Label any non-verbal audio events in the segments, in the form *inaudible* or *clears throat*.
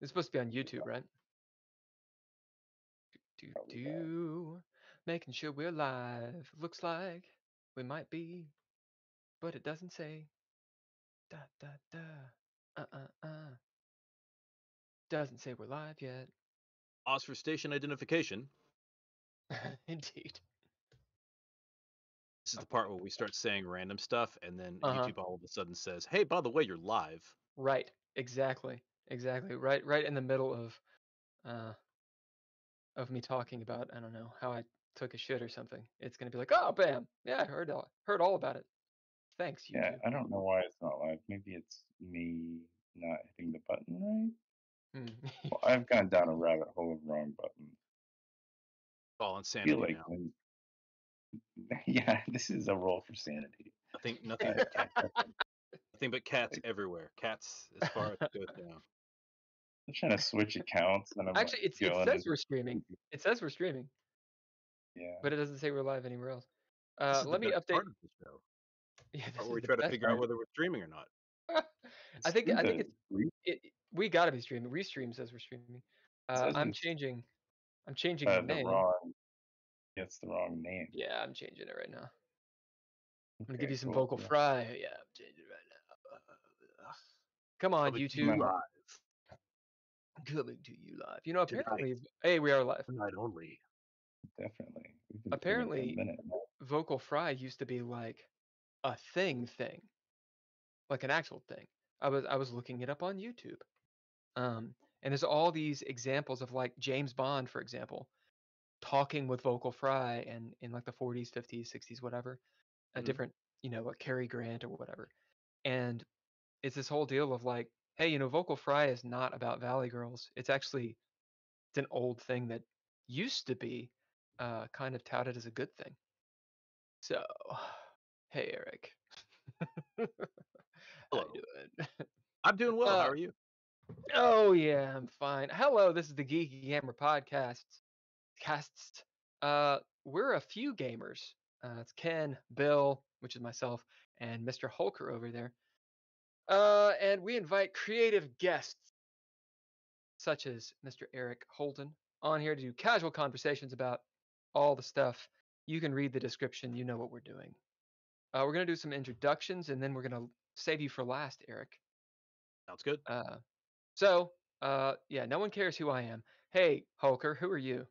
It's supposed to be on YouTube, right? Do do do. Making sure we're live. Looks like we might be, but it doesn't say. Da da da. Uh uh uh. Doesn't say we're live yet. Pause for station identification. *laughs* Indeed. This is the part where we start saying random stuff, and then Uh-huh. YouTube all of a sudden says, "Hey, by the way, you're live." Right. Exactly. Exactly. Right. Right in the middle of, uh, of me talking about I don't know how I took a shit or something. It's gonna be like, oh, bam, yeah, I heard all, heard all about it. Thanks, YouTube. Yeah, I don't know why it's not live. Maybe it's me not hitting the button right. Hmm. Well, I've *laughs* gone down a rabbit hole of wrong buttons. All I insanity feel like now. when, *laughs* yeah, this is a roll for sanity. Nothing, *laughs* nothing, but cats, nothing but cats everywhere. Cats as far as it goes down. I'm trying to switch accounts, and I'm Actually, it's, it says we're streaming. It says we're streaming, Yeah, but it doesn't say we're live anywhere else. Uh, let me update. part of the show, *laughs* Yeah, this we try to figure out whether we're streaming or not. *laughs* I think I think it's it, we gotta be streaming. Restream says we're streaming. Uh, I'm changing. I'm changing uh, the name. wrong. It's the wrong name. Yeah, I'm changing it right now. I'm gonna Okay, give you some cool, vocal fry. Yeah, I'm changing it right now. Come on, you YouTube. Coming to you live. You know, Tonight. apparently, hey, we are live. tonight only. Definitely. We've been streaming for a Apparently, vocal fry used to be like a thing thing, like an actual thing. I was I was looking it up on YouTube. Um, and there's all these examples of like James Bond, for example, talking with vocal fry and in like the 40s, 50s, 60s, whatever, a Mhm. different, you know, a Cary Grant or whatever. And it's this whole deal of like, hey, you know, vocal fry is not about Valley Girls. It's actually it's an old thing that used to be uh, kind of touted as a good thing. So, *sighs* hey Eric, *laughs* how Hello. you doing? I'm doing *laughs* well. Uh, How are you? Oh yeah, I'm fine. Hello, this is the Geeky Gamer Podcast. Casts. Uh, we're a few gamers. Uh, it's Ken, Bill, which is myself, and Mr. Hulker over there. Uh, and we invite creative guests such as Mr. Eric Holden on here to do casual conversations about all the stuff. You can read the description. You know what we're doing. Uh, we're gonna do some introductions, and then we're gonna save you for last, Eric. Sounds good. Uh, so, uh, yeah, no one cares who I am. Hey, Hulker, who are you?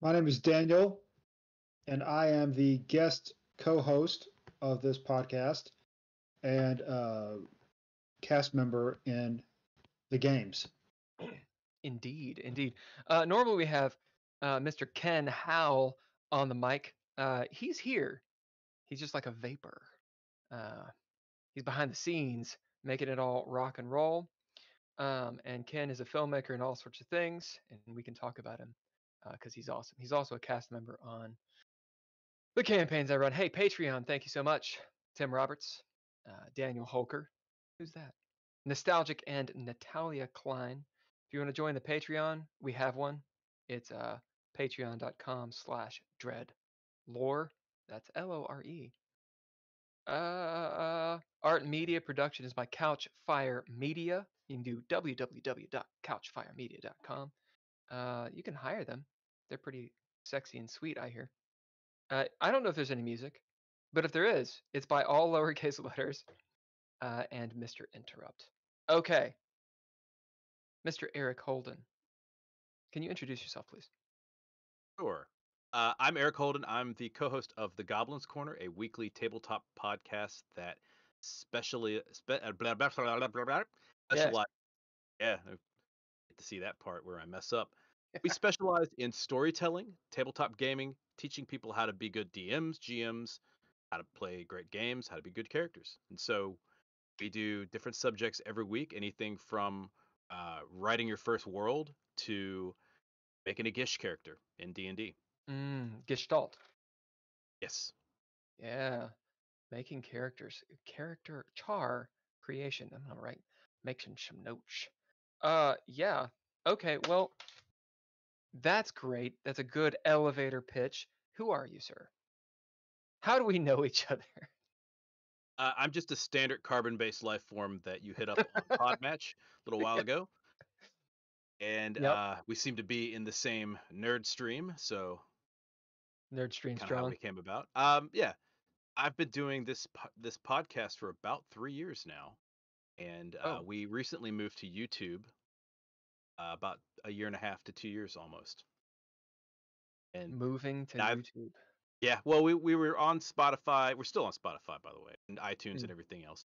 My name is Daniel, and I am the guest co-host of this podcast and uh, cast member in the games. Indeed, indeed. Uh, normally we have uh, Mr. Ken Howl on the mic. Uh, he's here. He's just like a vapor. Uh, he's behind the scenes, making it all rock and roll. Um, and Ken is a filmmaker and all sorts of things, and we can talk about him because he's awesome. He's also a cast member on the campaigns I run. Hey, Patreon, thank you so much. Tim Roberts, uh, Daniel Hulker. Who's that? Nostalgic and Natalia Cline. If you want to join the Patreon, we have one. It's uh, patreon.com slash dread lore. That's L O R E. Uh, art media production is by Couchfire Media. You can do www.couchfiremedia.com. Uh, you can hire them. They're pretty sexy and sweet, I hear. Uh, I don't know if there's any music, but if there is, it's by all *laughs* lowercase letters uh, and Mr. Interrupt. Okay. Mr. Eric Holden. Can you introduce yourself, please? Sure. Uh, I'm Eric Holden. I'm the co-host of the Goblins Corner, a weekly tabletop podcast that specially spe- uh, blah, blah, blah, specialize. Yeah, I get to see that part where I mess up. *laughs* We specialize in storytelling, tabletop gaming, teaching people how to be good DMs, GMs, how to play great games, how to be good characters. And so we do different subjects every week, anything from uh, writing your first world to making a Gish character in D&D. Mm, Gestalt. Yes. Yeah. Making characters. Character char creation. I'm all right. Making some notes. Uh yeah. Okay, well that's great. That's a good elevator pitch. Who are you, sir? How do we know each other? Uh, I'm just a standard carbon-based life form that you hit up on *laughs* Podmatch a little while ago, and Yep. uh, we seem to be in the same nerd stream. So Nerd stream of how we came about. Um, yeah, I've been doing this po- this podcast for about three years now, and uh, Oh. we recently moved to YouTube uh, about a year and a half to two years almost. And Moving to I've- YouTube. Yeah, well, we we were on Spotify. We're still on Spotify, by the way, and iTunes Mm. and everything else.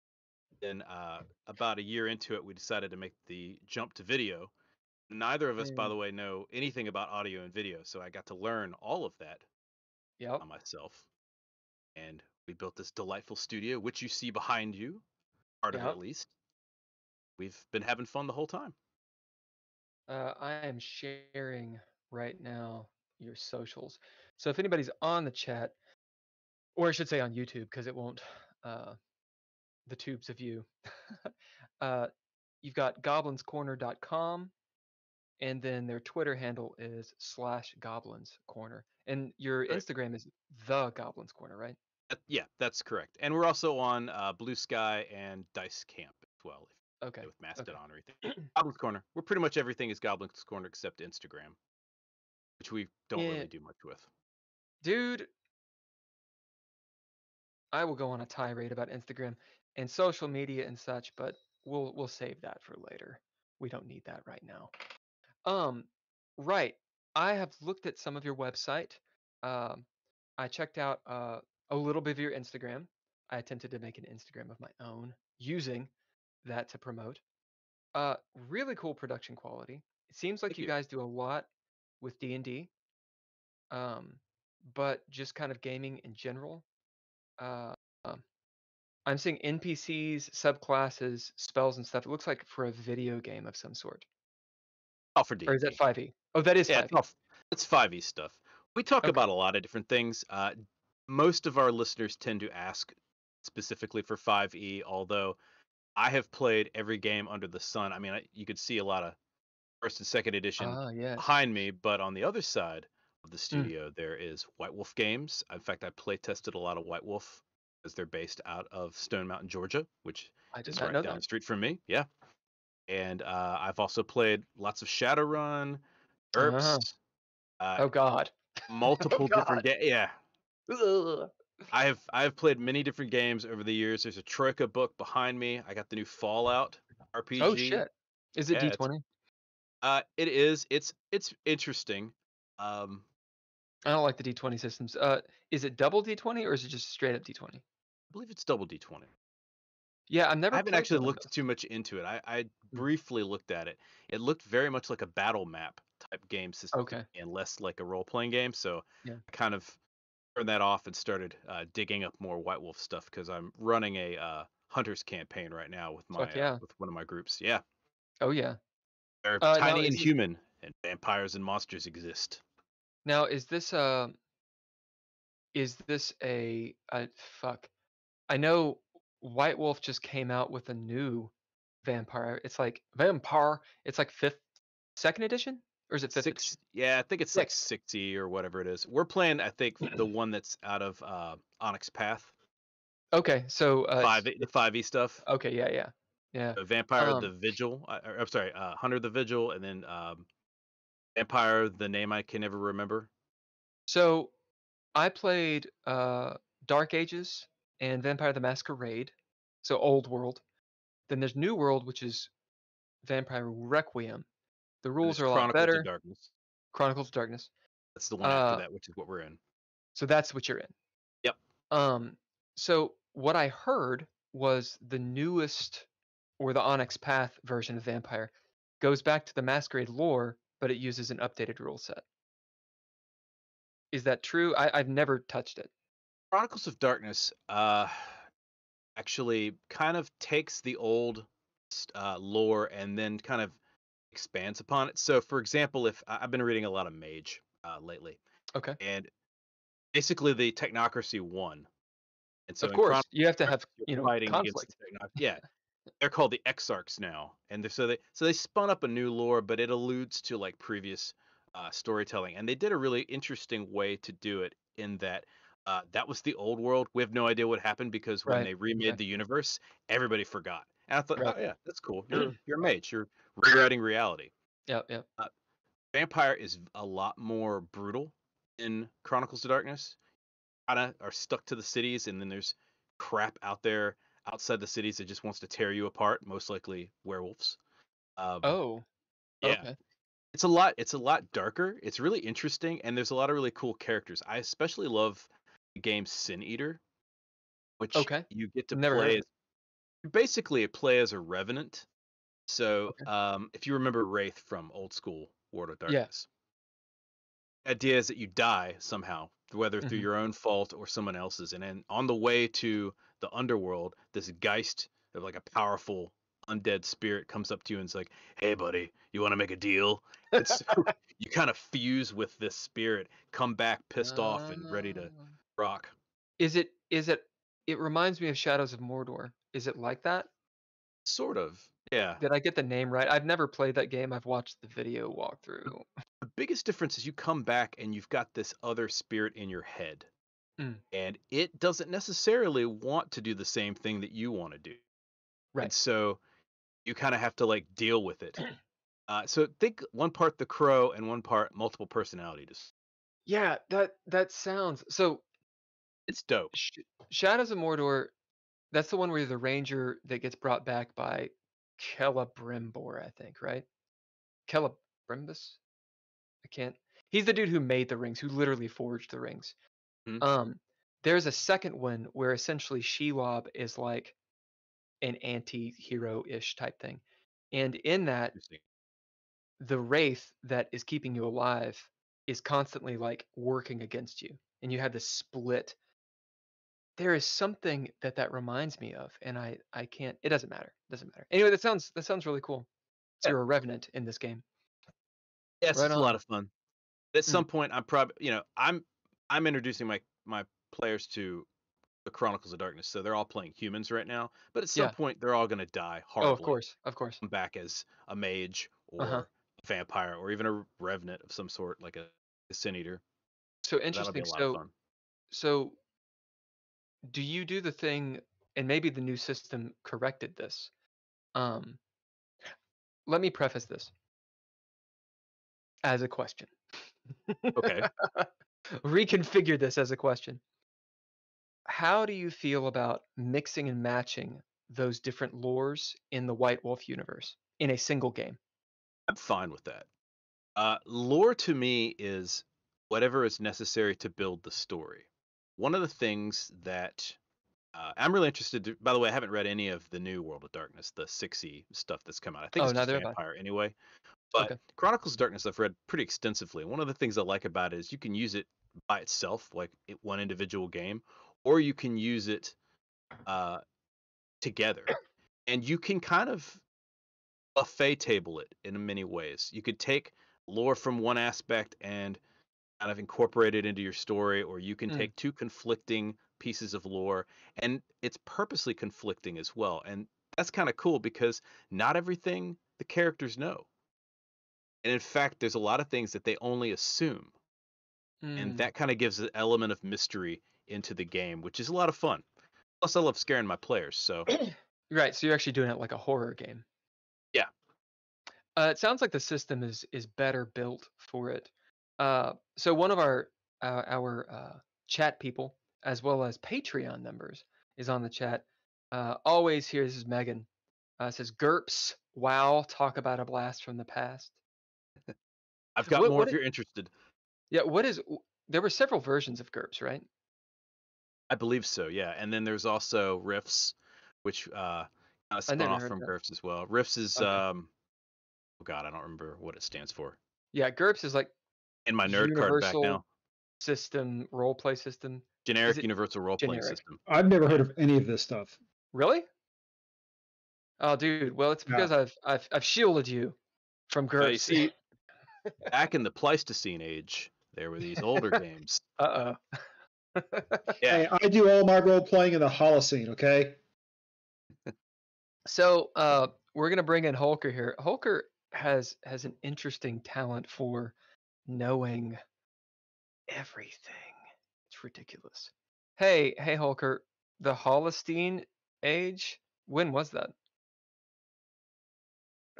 Then uh, about a year into it, we decided to make the jump to video. Neither of us, by Mm. the way, know anything about audio and video, so I got to learn all of that Yep. myself. And we built this delightful studio, which you see behind you, part of it at least. We've been having fun the whole time. Uh, I am sharing right now your socials. So if anybody's on the chat, or I should say on YouTube, because it won't, uh, the tubes of you. *laughs* uh, you've got goblinscorner.com, and then their Twitter handle is slash goblins corner, and your Right. Instagram is the goblins corner, right? Uh, yeah, that's correct. And we're also on uh, Blue Sky and Dice Camp as well, if Okay. with Mastodon or anything. *clears throat* Goblins Corner. We're pretty much everything is Goblins Corner except Instagram, which we don't Yeah. really do much with. Dude, I will go on a tirade about Instagram and social media and such, but we'll we'll save that for later. We don't need that right now. Um, right. I have looked at some of your website. Um, I checked out uh, a little bit of your Instagram. I attempted to make an Instagram of my own using that to promote. Uh, really cool production quality. It seems like you you. guys do a lot with D and D um, but just kind of gaming in general. Uh, um, I'm seeing NPCs, subclasses, spells, and stuff. It looks like for a video game of some sort. Oh, for D. Or is that 5e? Oh, that is Yeah, 5e. it's, it's 5e stuff. We talk Okay. about a lot of different things. Uh, most of our listeners tend to ask specifically for 5e, although I have played every game under the sun. I mean, I, you could see a lot of first and second edition Ah, yes. behind me, but on the other side of the studio, there is White Wolf Games. In fact, I play tested a lot of White Wolf because they're based out of Stone Mountain, Georgia, which is right down that. the street from me. Yeah. And uh, I've also played lots of Shadowrun, GURPS, uh, Oh God. *laughs* multiple God. different games. Yeah. Ugh. I have I have played many different games over the years. There's a Troika book behind me. I got the new Fallout RPG. Oh shit. Is it Yeah, D20? Uh, it is. It's it's interesting. Um, I don't like the D20 systems. Uh, is it double D20 or is it just straight up D20? I believe it's double D20. Yeah, I've never. I haven't actually looked those. too much into it. I, I Mm. briefly looked at it. It looked very much like a battle map type game system Okay. and less like a role playing game. So Yeah. I kind of turned that off and started uh, digging up more White Wolf stuff because I'm running a uh, hunters campaign right now with my yeah. uh, with one of my groups. Yeah, Oh yeah. they're Uh, tiny and human, and vampires and monsters exist. Now, is this a is this a, a fuck? I know White Wolf just came out with a new vampire. It's like vampire. It's like fifth, second edition, or is it fifth? Six, yeah, I think it's like sixty or whatever it is. We're playing, I think, *clears throat* the one that's out of uh, Onyx Path, Okay, so uh, five the five E stuff. Okay, yeah, yeah, yeah. Uh, Vampire Um, the Vigil. I, or, I'm sorry, uh, Hunter the Vigil, and then um, Vampire the name I can never remember. So I played uh Dark Ages and Vampire the Masquerade, so old world. Then there's New World, which is Vampire Requiem. The rules are a lot Chronicles better. of Darkness. Chronicles of Darkness. That's the one Uh, after that, which is what we're in. So that's what you're in. Yep. Um, so what I heard was the newest or the Onyx Path version of Vampire goes back to the Masquerade lore, but it uses an updated rule set. Is that true? I, I've never touched it. Chronicles of Darkness uh, actually kind of takes the old uh, lore and then kind of expands upon it. So, for example, if I've been reading a lot of Mage uh, lately, Okay. and basically the technocracy won. And so of course, you have to have you're know fighting against conflict. yeah, they're called the Exarchs now, and so they so they spun up a new lore, but it alludes to like previous uh, storytelling, and they did a really interesting way to do it in that Uh, that was the old world. We have no idea what happened because when Right, they remade okay. the universe, everybody forgot. And I thought, Right. oh yeah, that's cool. You're *clears throat* you're a mage. You're rewriting reality. Yeah, yep. Vampire is a lot more brutal in Chronicles of Darkness. Kinda are stuck to the cities, and then there's crap out there outside the cities that just wants to tear you apart. Most likely werewolves. Um, Oh. yeah. Okay. it's a lot it's a lot darker it's really interesting and there's a lot of really cool characters i especially love the game sin eater which Okay. you get to Never play as, basically play as a revenant so Okay. um if you remember wraith from old school world of Yeah. darkness idea is that you die somehow whether through Mhm. your own fault or someone else's and then on the way to the underworld this geist of like a powerful undead spirit comes up to you and it's like hey buddy you want to make a deal and so *laughs* you kind of fuse with this spirit come back pissed off and ready to Ah. rock Is it is it it reminds me of Shadows of Mordor. Is it like that? sort of yeah Did I get the name right? I've never played that game. I've watched the video walkthrough. the biggest difference is you come back and you've got this other spirit in your head Mm. and it doesn't necessarily want to do the same thing that you want to do Right. and so you kind of have to like deal with it *clears throat* uh, so think one part the crow and one part multiple personality dis- Yeah, that that sounds so. it's dope Sh- Shadows of Mordor. That's the one where you're the ranger that gets brought back by Celebrimbor, I think, right? Celebrimbus. I can't. He's the dude who made the rings, who literally forged the rings. Mhm. Um, there's a second one where essentially Shelob is like an anti-hero ish type thing, and in that the wraith that is keeping you alive is constantly like working against you and you have this split. There is something that that reminds me of and i i can't it doesn't matter It doesn't matter. Anyway that sounds that sounds really cool. So you're a revenant in this game. Yes, Right it's a lot of fun. At Mm. some point, I'm probably, you know, I'm I'm introducing my my players to the Chronicles of Darkness, so they're all playing humans right now. But at some Yeah. point, they're all going to die horribly. oh of course of course Come back as a mage or Uh-huh. a vampire or even a revenant of some sort, like a, a sin eater. so interesting so so do you do the thing and maybe the new system corrected this um let me preface this as a question Okay. *laughs* *laughs* reconfigure this as a question how do you feel about mixing and matching those different lores in the white wolf universe in a single game I'm fine with that. Uh, lore to me is whatever is necessary to build the story. One of the things that uh, I'm really interested. To, by the way, I haven't read any of the new World of Darkness, the 6e stuff that's come out. I think Oh, it's just neither have I. Vampire anyway. But Okay. Chronicles of Darkness I've read pretty extensively. One of the things I like about it is you can use it by itself, like it, one individual game, or you can use it uh, together, and you can kind of buffet table it in many ways. You could take lore from one aspect and kind of incorporate it into your story, or you can Mm. take two conflicting pieces of lore and it's purposely conflicting as well. And that's kind of cool because not everything the characters know. And in fact, there's a lot of things that they only assume. And Mm, that kind of gives an element of mystery into the game, which is a lot of fun. Plus, I love scaring my players. So, *clears throat* right so you're actually doing it like a horror game Yeah. uh, it sounds like the system is is better built for it uh, so one of our uh, our uh, chat people as well as patreon members is on the chat uh, always here this is megan uh, says GURPS wow talk about a blast from the past I've *laughs* got What- more what if you're interested. Yeah what is there were several versions of GURPS right I believe so, yeah. And then there's also Riffs, which uh, kind of I spun never off from that. Riffs as well. Riffs is, Okay. um, oh god, I don't remember what it stands for. yeah GURPS is like In my nerd card back now. system role play system Generic universal role playing system. I've never heard of any of this stuff. Really? Oh, dude. Well, it's Yeah. because I've I've I've shielded you from Well, you see, *laughs* back in the Pleistocene age, there were these older games. *laughs* uh oh. *laughs* Yeah, Hey, I do all my role playing in the Holocene, okay? so uh, we're gonna bring in Hulker here. Hulker has has an interesting talent for knowing everything. It's ridiculous. Hey, hey, Hulker, the Holocene age. When was that?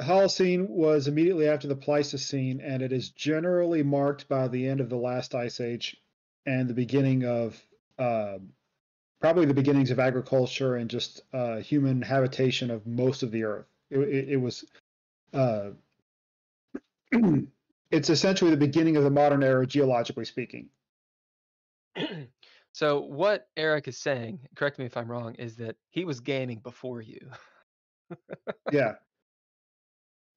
The Holocene was immediately after the Pleistocene, and it is generally marked by the end of the last ice age and the beginning of uh, probably the beginnings of agriculture and just uh, human habitation of most of the Earth. It, it, it was. Uh, *clears throat* it's essentially the beginning of the modern era, geologically speaking. *clears throat* so what Eric is saying, correct me if I'm wrong, is that he was gaming before you. *laughs* yeah.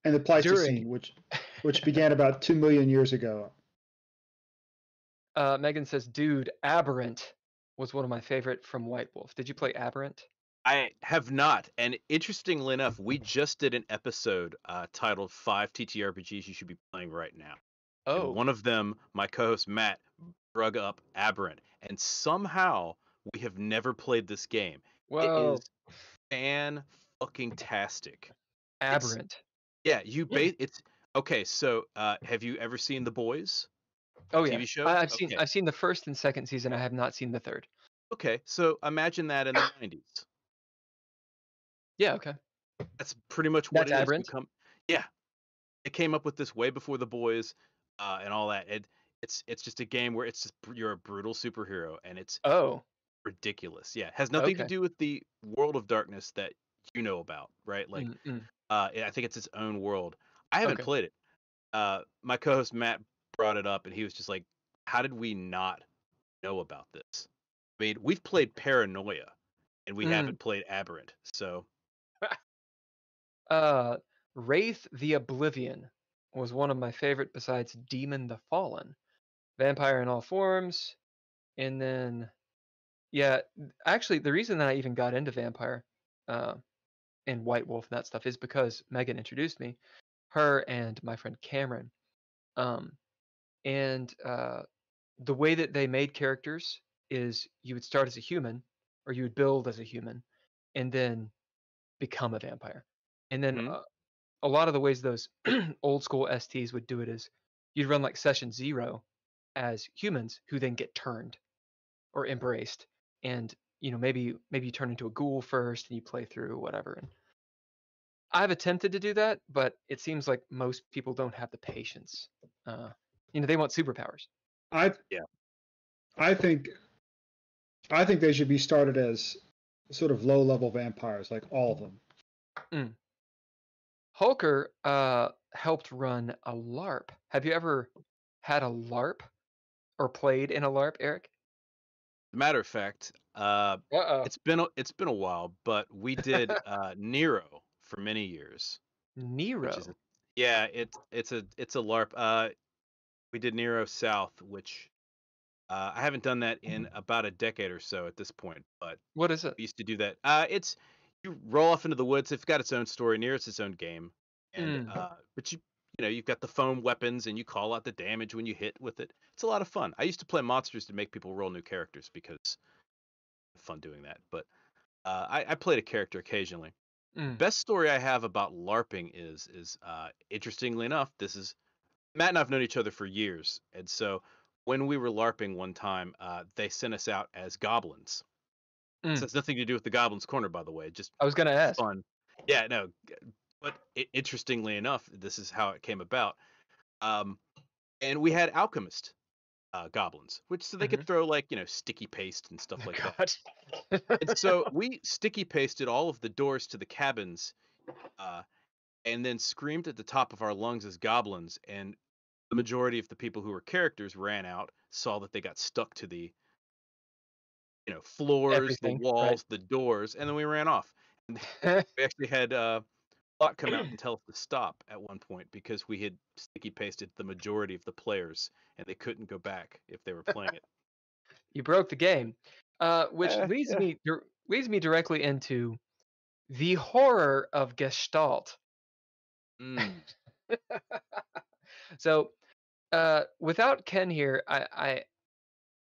And the Pleistocene, During. which *laughs* which began about two million years ago. Uh, Megan says, "Dude, Aberrant was one of my favorite from White Wolf. Did you play Aberrant?" I have not. And interestingly enough, we just did an episode uh, titled Five TTRPGs You Should Be Playing Right Now. And Oh, one of them, my co host Matt, drug up Aberrant. And somehow we have never played this game. whoa, It is fan fucking tastic. Aberrant. Yeah, you base it's okay. So, uh, have you ever seen The Boys? Oh yeah, TV show? I've seen I've seen the first and second season. I have not seen the third. Okay, so imagine that in the 90s. Yeah, okay. That's pretty much what That's it has become. Yeah, it came up with this way before the boys, uh, and all that. It, it's it's just a game where it's just you're a brutal superhero, and it's Oh, ridiculous. Yeah, it has nothing to do with the world of darkness that you know about, right? Like, mm, mm. Uh, I think it's its own world. I haven't Okay. played it. Uh, my co-host Matt brought it up, and he was just like, "How did we not know about this?" I mean, we've played Paranoia, and we Mm. haven't played Aberrant. So *laughs* uh, Wraith the Oblivion was one of my favorite besides Demon the Fallen. Vampire in all forms, and then yeah, actually the reason that I even got into vampire, uh, and White Wolf and that stuff is because Megan introduced me, her and my friend Cameron, um, and uh, the way that they made characters is you would start as a human, or you would build as a human, and then become a vampire. And then Mhm. uh, a lot of the ways those *clears throat* old school STs would do it is you'd run like session zero as humans who then get turned or embraced, and you know maybe maybe you turn into a ghoul first and you play through whatever. And I've attempted to do that, but it seems like most people don't have the patience. Uh, you know, they want superpowers. I Yeah. I think I think they should be started as sort of low level vampires, like all of them. Hulker uh, helped run a LARP. Have you ever had a LARP or played in a LARP, Eric? matter of fact, uh, Uh-oh. it's been a, it's been a while, but we did *laughs* uh, Nero for many years. Nero. Is yeah, it's it's a it's a LARP. Uh, we did Nero South, which uh, I haven't done that in about a decade or so at this point, but What is it? we used to do that. Uh, it's you roll off into the woods. It's got its own story. Nero's its own game, and Mm. uh, but you you know you've got the foam weapons and you call out the damage when you hit with it. It's a lot of fun. I used to play monsters to make people roll new characters because fun doing that. But uh, I, I played a character occasionally. Mm. Best story I have about LARPing is is uh, interestingly enough, this is Matt and I've known each other for years, and so when we were LARPing one time, uh, they sent us out as goblins. Mm. This has nothing to do with the Goblins Corner, by the way. Just I was gonna ask. fun. Yeah, no. But i interestingly enough, this is how it came about. Um, and we had alchemist uh, goblins, which so they could throw like you know sticky paste and stuff like that. And *laughs* so we sticky pasted all of the doors to the cabins, uh, and then screamed at the top of our lungs as goblins. And the majority of the people who were characters ran out, saw that they got stuck to the, you know, floors, Everything, the right. walls, the doors, and then we ran off. And *laughs* we actually had uh, Come out *clears throat* and tell us to stop at one point because we had sticky pasted the majority of the players, and they couldn't go back if they were playing it. you broke the game, uh, which *laughs* leads yeah. me leads me directly into the horror of Gestalt. Mm. *laughs* so, uh, without Ken here, I, I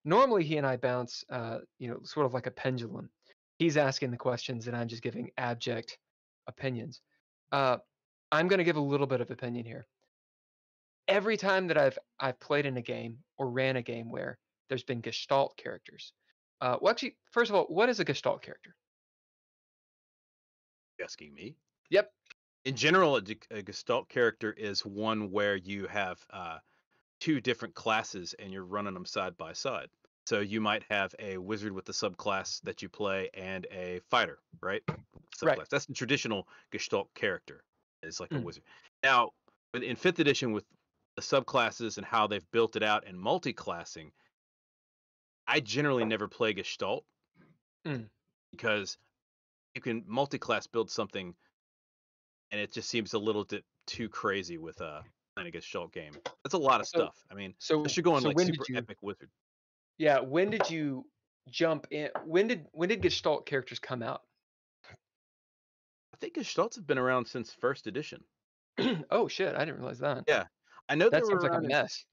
normally he and I bounce, uh, you know, sort of like a pendulum. He's asking the questions, and I'm just giving abject opinions. Uh, I'm going to give a little bit of opinion here. Every time that I've I've played in a game or ran a game where there's been Gestalt characters, Uh, well, actually, first of all, what is a Gestalt character? asking me. Yep. In general, a Gestalt character is one where you have uh, two different classes and you're running them side by side. So you might have a wizard with the subclass that you play and a fighter, right? Subclass. Right. That's the traditional Gestalt character. It's like a Mm. wizard. Now, in fifth edition, with the subclasses and how they've built it out and multi-classing, I generally never play Gestalt Mm. because you can multi-class build something, and it just seems a little bit too crazy with a playing a Gestalt game. That's a lot of So- stuff. I mean, So, unless you're going so like super you? epic wizard. Yeah, when did you jump in? When did when did Gestalt characters come out? I think Gestalts have been around since first edition. *clears throat* oh shit, I didn't realize that. Yeah, I know that they were seems like a around. in- mess.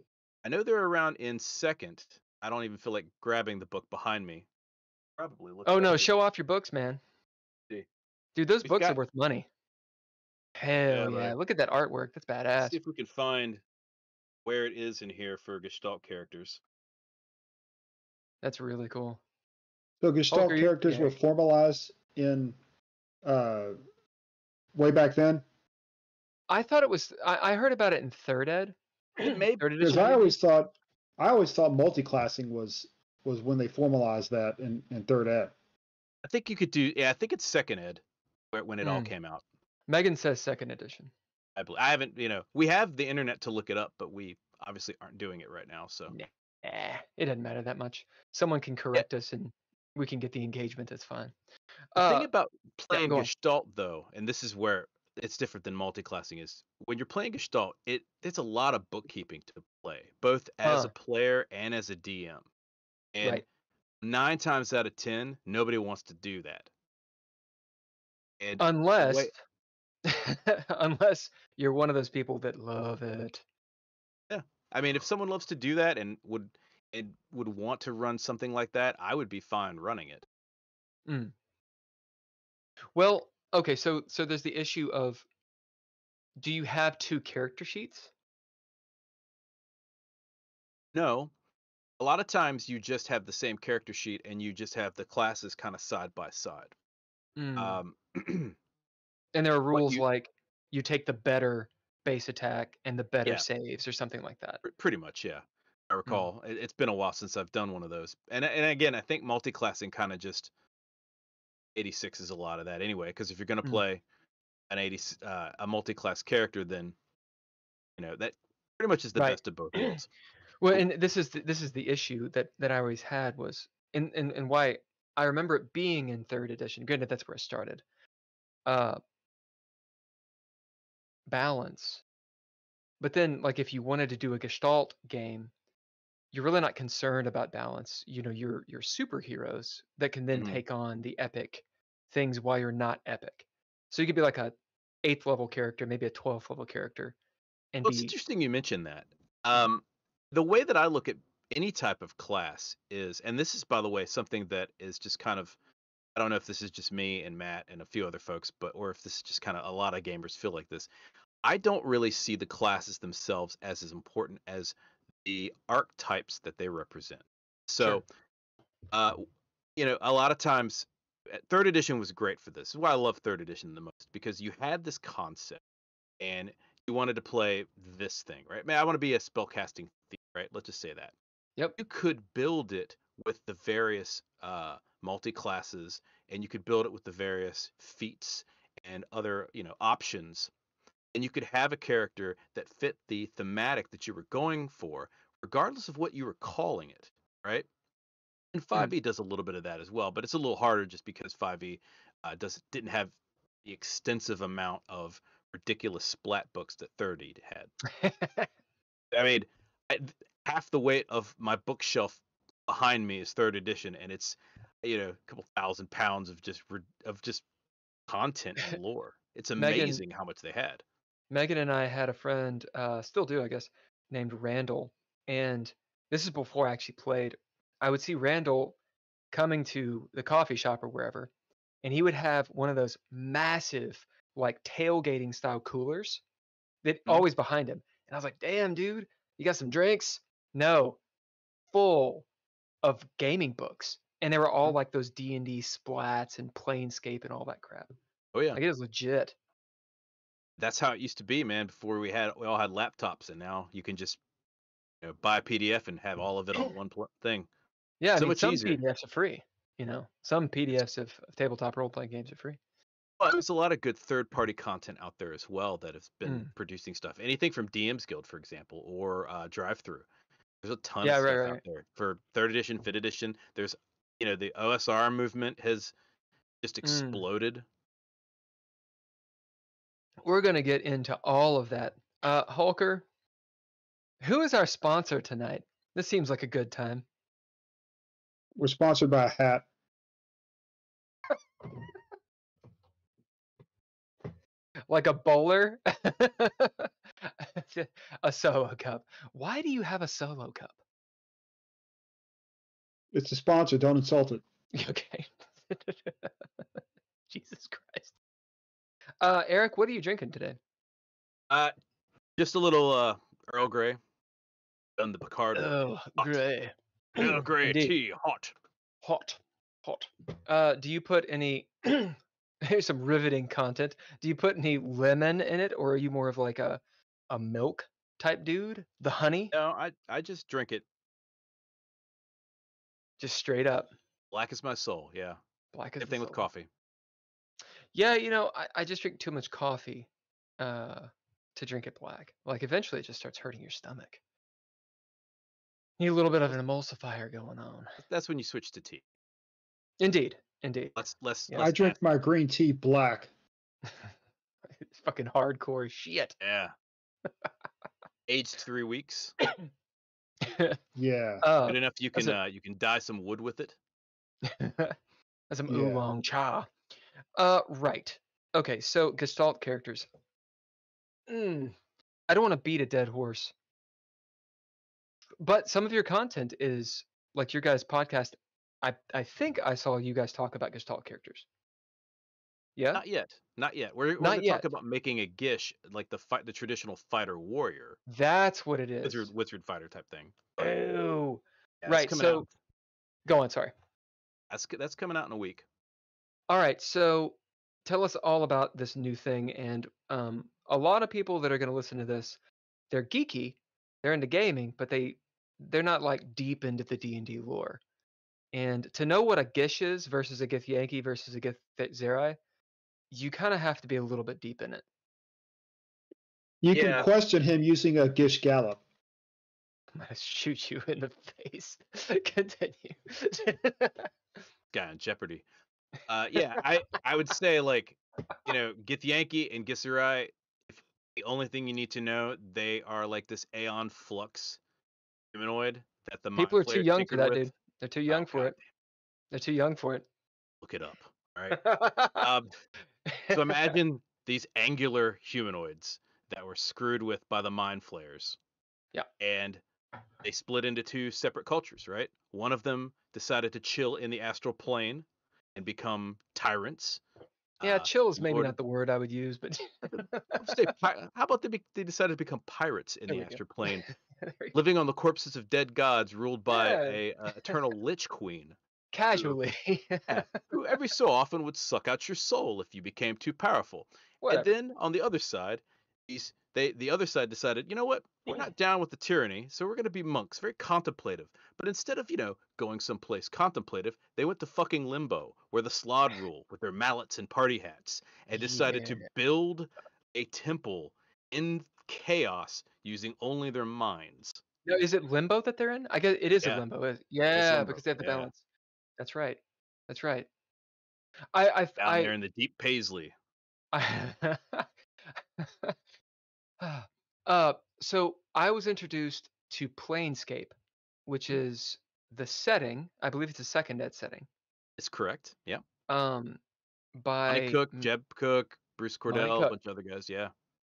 I know they're around in second. I don't even feel like grabbing the book behind me. Probably. look Oh no, up. show off your books, man. See. Dude, those We've books are worth money. Hell yeah! right. Look at that artwork. That's Let's badass. see if we can find where it is in here for Gestalt characters. That's really cool. So Gestalt you- characters yeah. were formalized in uh, way back then. I thought it was. I, I heard about it in third ed. *clears throat* Maybe may Because. I always thought, I always thought multi-classing was was when they formalized that in, in third ed. I think you could do. Yeah, I think it's second ed when it all Mm. came out. Megan says second edition. I, bel I haven't. You know, we have the internet to look it up, but we obviously aren't doing it right now. So Eh, it doesn't matter that much. Someone can correct us and we can get the engagement. That's fine. the Uh, thing about playing. Gestalt, though, and this is where it's different than multi-classing, is when you're playing Gestalt, it it's a lot of bookkeeping to play, both as Huh. a player and as a DM. And Right. nine times out of ten, nobody wants to do that. And unless, *laughs* unless you're one of those people that love it. I mean, if someone loves to do that and would and would want to run something like that, I would be fine running it. Well, okay, so so there's the issue of do you have two character sheets? No. A lot of times you just have the same character sheet and you just have the classes kind of side by side. Mm. Um, *clears throat* and there are rules you- like you take the better base attack and the better Yeah. saves or something like that. pr- pretty much, yeah. I Mm. recall. It, it's been a while since I've done one of those. And and again, I think multi-classing kind of just 86 is a lot of that anyway. Because if you're gonna Mm. play an 80 s- uh, a multi-class character, then you know that pretty much is the Right. best of both *clears throat* worlds. Well, and this is the, this is the issue that that I always had was and and and why I remember it being in third edition. Granted, that's where it started. Uh, balance. But then, like, if you wanted to do a Gestalt game, you're really not concerned about balance. You know, you're you're superheroes that can then Mhm. take on the epic things while you're not epic. So you could be like a eighth level character, maybe a twelfth level character, and Well, it's interesting you mentioned that. Um, the way that I look at any type of class is, and this is, by the way, something that is just kind of, I don't know if this is just me and Matt and a few other folks, but or if this is just kind of a lot of gamers feel like this. I don't really see the classes themselves as as important as the archetypes that they represent. So, uh, you know, a lot of times, uh, third edition was great for this. This is why I love third edition the most because you had this concept and you wanted to play this thing, right? Man, I want to be a spellcasting thief, right? Let's just say that. Yep. You could build it with the various uh, multi classes, and you could build it with the various feats and other, you know, options, and you could have a character that fit the thematic that you were going for, regardless of what you were calling it, right? And 5e does a little bit of that as well, but it's a little harder just because 5e uh, does didn't have the extensive amount of ridiculous splat books that 30 had. *laughs* I mean, I, half the weight of my bookshelf behind me is third edition, and it's you know a couple thousand pounds of just of just content and *laughs* lore. It's Megan- amazing how much they had. Megan and I had a friend, uh, still do, I guess, named Randall. And this is before I actually played. I would see Randall coming to the coffee shop or wherever, and he would have one of those massive, like tailgating style coolers that Mhm. always behind him. And I was like, damn, dude, you got some drinks? No, full of gaming books. and they were all like those D and D splats and Planescape and all that crap. Oh yeah, Like it was legit. That's how it used to be, man. Before we had we all had laptops, and now you can just you know, buy a PDF and have all of it on one pl- thing. Yeah, I So mean, much some easier. PDFs are free. You know, some PDFs of, of tabletop role playing games are free. But there's a lot of good third-party content out there as well that has been Mm. producing stuff. Anything from DM's Guild, for example, or uh, Drive Through. There's a ton Yeah, of right, stuff right. out there for third edition, fifth edition. There's, you know, the OSR movement has just Mm. We're gonna get into all of that. Uh, Hulker, who is our sponsor tonight? This seems like a good time. We're sponsored by a hat. Like a bowler, *laughs* a solo cup. Why do you have a solo cup? It's a sponsor. Don't insult it. *laughs* Okay. *laughs* Jesus Christ. Uh, Eric, what are you drinking today? Uh, just a little uh, Earl Grey. Done the Picard. Oh, gray. Earl Grey Indeed. tea, hot. Hot. Hot. Uh, do you put any? *clears throat* Here's some riveting content. Do you put any lemon in it, or are you more of like a a milk type dude? The honey, No, I I just drink it just straight up black as my soul. Yeah, black as same thing with coffee. Yeah, you know, I, I just drink too much coffee uh, to drink it black. Like eventually, it just starts hurting your stomach. Need a little bit of an emulsifier going on. That's when you switch to tea. Indeed, indeed. Less less. Yeah. less I drink nasty. my green tea black. *laughs* it's fucking hardcore shit. Yeah. Aged three weeks. *coughs* Yeah. uh, Good enough you can a- uh, you can dye some wood with it. *laughs* That's some Yeah. oolong cha. Uh, right. Okay, so Gestalt characters. Mm, I don't want to beat a dead horse, but some of your content is like your guys' podcast. I I think I saw you guys talk about Gestalt characters. Yeah. Not yet. Not yet. We're, we're Not gonna yet. talk about making a gish like the fight the traditional fighter warrior That's what it is. wizard wizard fighter type thing. Oh, Yeah, Right, so- out- go on. Sorry. that's that's coming out in a week. All right, so tell us all about this new thing. And um, a lot of people that are going to listen to this, they're geeky, they're into gaming, but they they're not like deep into the D and D lore. And to know what a Gish is versus a Githyanki versus a Gith Zerai, you kind of have to be a little bit deep in it. You Yeah. can question him using a Gish Gallop. *laughs* I'm gonna shoot you in the *laughs* face. *laughs* Continue. Guy in Jeopardy. Uh, yeah, I I would say like you know Githyanki and Githzerai. If the only thing you need to know, they are like this Aeon Flux humanoid that the People are too young for that, with. dude. They're too Oh, young for God, it. They're too young for it. Look it up. All right. *laughs* um, so imagine these angular humanoids that were screwed with by the mind flayers. Yeah. And they split into two separate cultures, right? One of them decided to chill in the astral plane and become tyrants. yeah, Uh, chill is maybe not the word I would use, but say *laughs* how about they, be, they decided to become pirates in There the astral plane, *laughs* There you go. living on the corpses of dead gods ruled by Yeah. a uh, eternal lich queen casually. who every so often would suck out your soul if you became too powerful. Whatever. And then on the other side, they the other side decided, you know what? We're not down with the tyranny, so we're going to be monks, very contemplative. But instead of, you know, going someplace contemplative, they went to fucking limbo, where the Slaad rule with their mallets and party hats, and decided to build a temple in chaos using only their minds. No, is it limbo that they're in? I guess it is Yeah. a limbo. Yeah, limbo, because they have the yeah. balance. That's right. That's right. I I Down I, there in the deep Paisley. I *laughs* uh so I was introduced to Planescape, which is the setting. I believe it's a second ed setting. Is correct. Yeah. Um by Monte Cook, Zeb Cook, Bruce Cordell, a bunch of other guys. Yeah.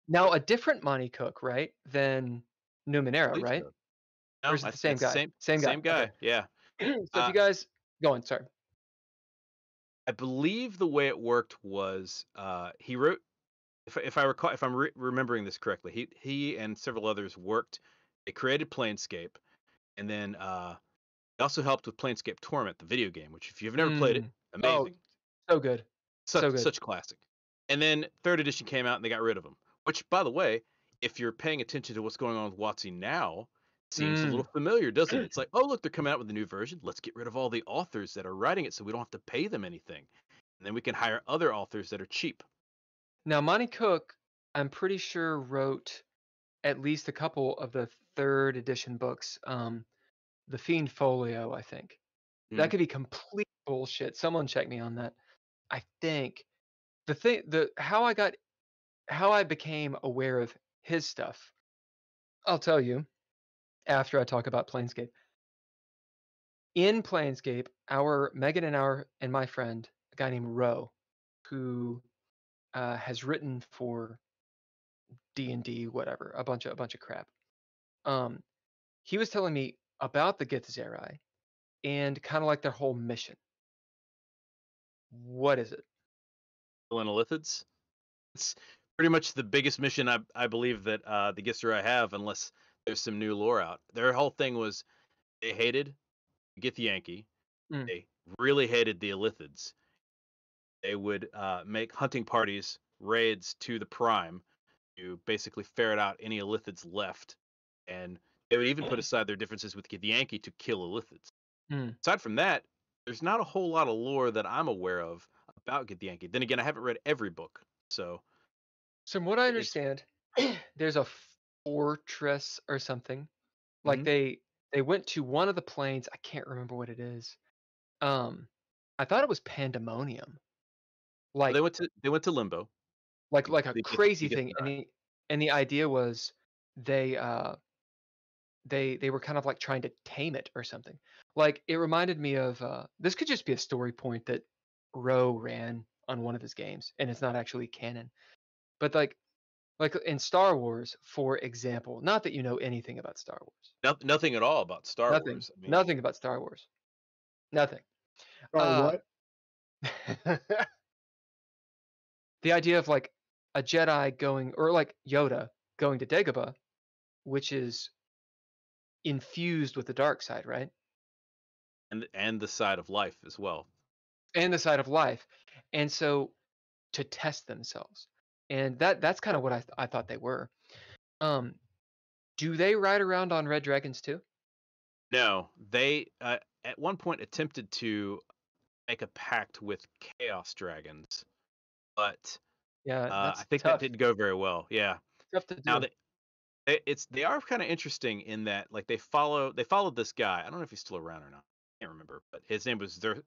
now a different Monte Cook, right? Than Numenera, right? so. Or is it the same guy? Same, Same guy, Same guy. okay. Yeah. *clears throat* so if Uh, you guys go on, sorry. I believe the way it worked was uh, he wrote, if, if I recall, if I'm re- remembering this correctly, he he and several others worked. They created Planescape, and then uh, also helped with Planescape Torment, the video game, which if you've never played it, Mm. amazing. Oh, so good. such, so good. such classic. And then third edition came out and they got rid of them. Which, by the way, if you're paying attention to what's going on with WotC now, seems a Mm. little familiar, doesn't it? It's like, *clears throat* oh look, they're coming out with a new version. Let's get rid of all the authors that are writing it, so we don't have to pay them anything, and then we can hire other authors that are cheap. Now, Monte Cook, I'm pretty sure wrote at least a couple of the third edition books. Um, the Fiend Folio, I think. That Mhm. could be complete bullshit. Someone check me on that. I think the thing, the how I got, how I became aware of his stuff. I'll tell you after I talk about Planescape. In Planescape, our Megan and our and my friend, a guy named Roe, who uh, has written for D and D, whatever, a bunch of a bunch of crap. Um, he was telling me about the Githzerai and kind of like their whole mission. What is it? Lithids. It's pretty much the biggest mission I I believe that uh, the Githzerai have, unless there's some new lore out. Their whole thing was they hated Githyanki. Mm. They really hated the Illithids. They would uh, make hunting parties, raids to the Prime to basically ferret out any Illithids left, and they would even put *clears throat* aside their differences with Githyanki to kill Illithids. Mm. Aside from that, there's not a whole lot of lore that I'm aware of about Githyanki. Then again, I haven't read every book, so So from what I understand, *clears throat* there's a fortress or something. Like Mhm. they they went to one of the planes. I can't remember what it is. Um, I thought it was Pandemonium. Like they went to they went to Limbo. like like a they crazy get thing and the and the idea was they uh they they were kind of like trying to tame it or something like it reminded me of uh this could just be a story point that rowe ran on one of his games and it's not actually canon but like like in star wars for example not that you know anything about star wars No, nothing at all about Star nothing Wars. I mean, nothing about star wars nothing Oh, Uh, what? *laughs* *laughs* the idea of like a Jedi going, or like Yoda going to Dagobah, which is infused with the dark side, right? and and the side of life as well. And the side of life. And so to test themselves. And that that's kind of what I, th- I thought they were. Um, do they ride around on red dragons too? No, they uh, at one point attempted to make a pact with Chaos Dragons, but Yeah, uh, I think tough. that didn't go very well. Yeah. tough to do. Now they, it's they are kind of interesting in that like they follow they followed this guy. I don't know if he's still around or not. I can't remember, but his name was Zer-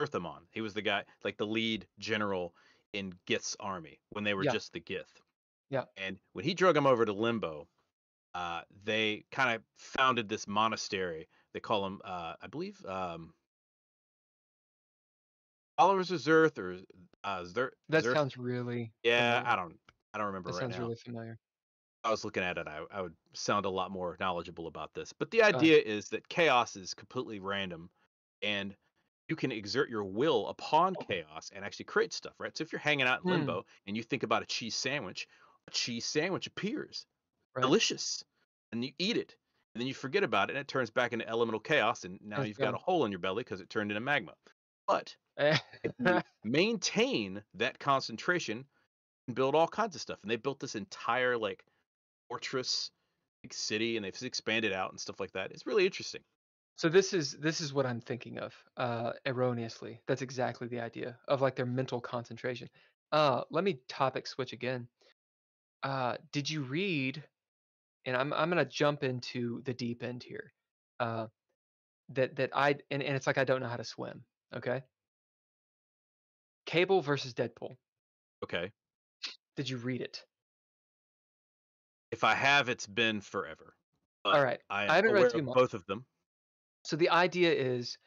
Zerthimon. He was the guy like the lead general in Gith's army when they were Yeah. just the Gith. Yeah. And when he drug him over to Limbo, uh, they kind of founded this monastery. They call them, uh, I believe, um, followers of Zerth or uh, Zer- that Zerth- sounds really Yeah, familiar. I don't, I don't remember that right sounds now. really familiar. I was looking at it, I, I would sound a lot more knowledgeable about this. But the idea is that chaos is completely random, and you can exert your will upon chaos and actually create stuff, right? So if you're hanging out in Hmm. limbo and you think about a cheese sandwich, a cheese sandwich appears, Right. delicious, and you eat it, and then you forget about it, and it turns back into elemental chaos, and now That's you've got a hole in your belly because it turned into magma. But Eh, *laughs* maintain that concentration and build all kinds of stuff. And they built this entire like fortress, big city, and they've expanded out and stuff like that. It's really interesting. So this is this is what I'm thinking of uh, erroneously. That's exactly the idea of like their mental concentration. Uh, let me topic switch again. Uh, did you read? And I'm I'm gonna jump into the deep end here. Uh, that that I and, and it's like I don't know how to swim. Okay. Cable versus Deadpool. Okay. Did you read it? If I have, it's been forever. But All right. I I haven't read too much. both of them. So the idea is,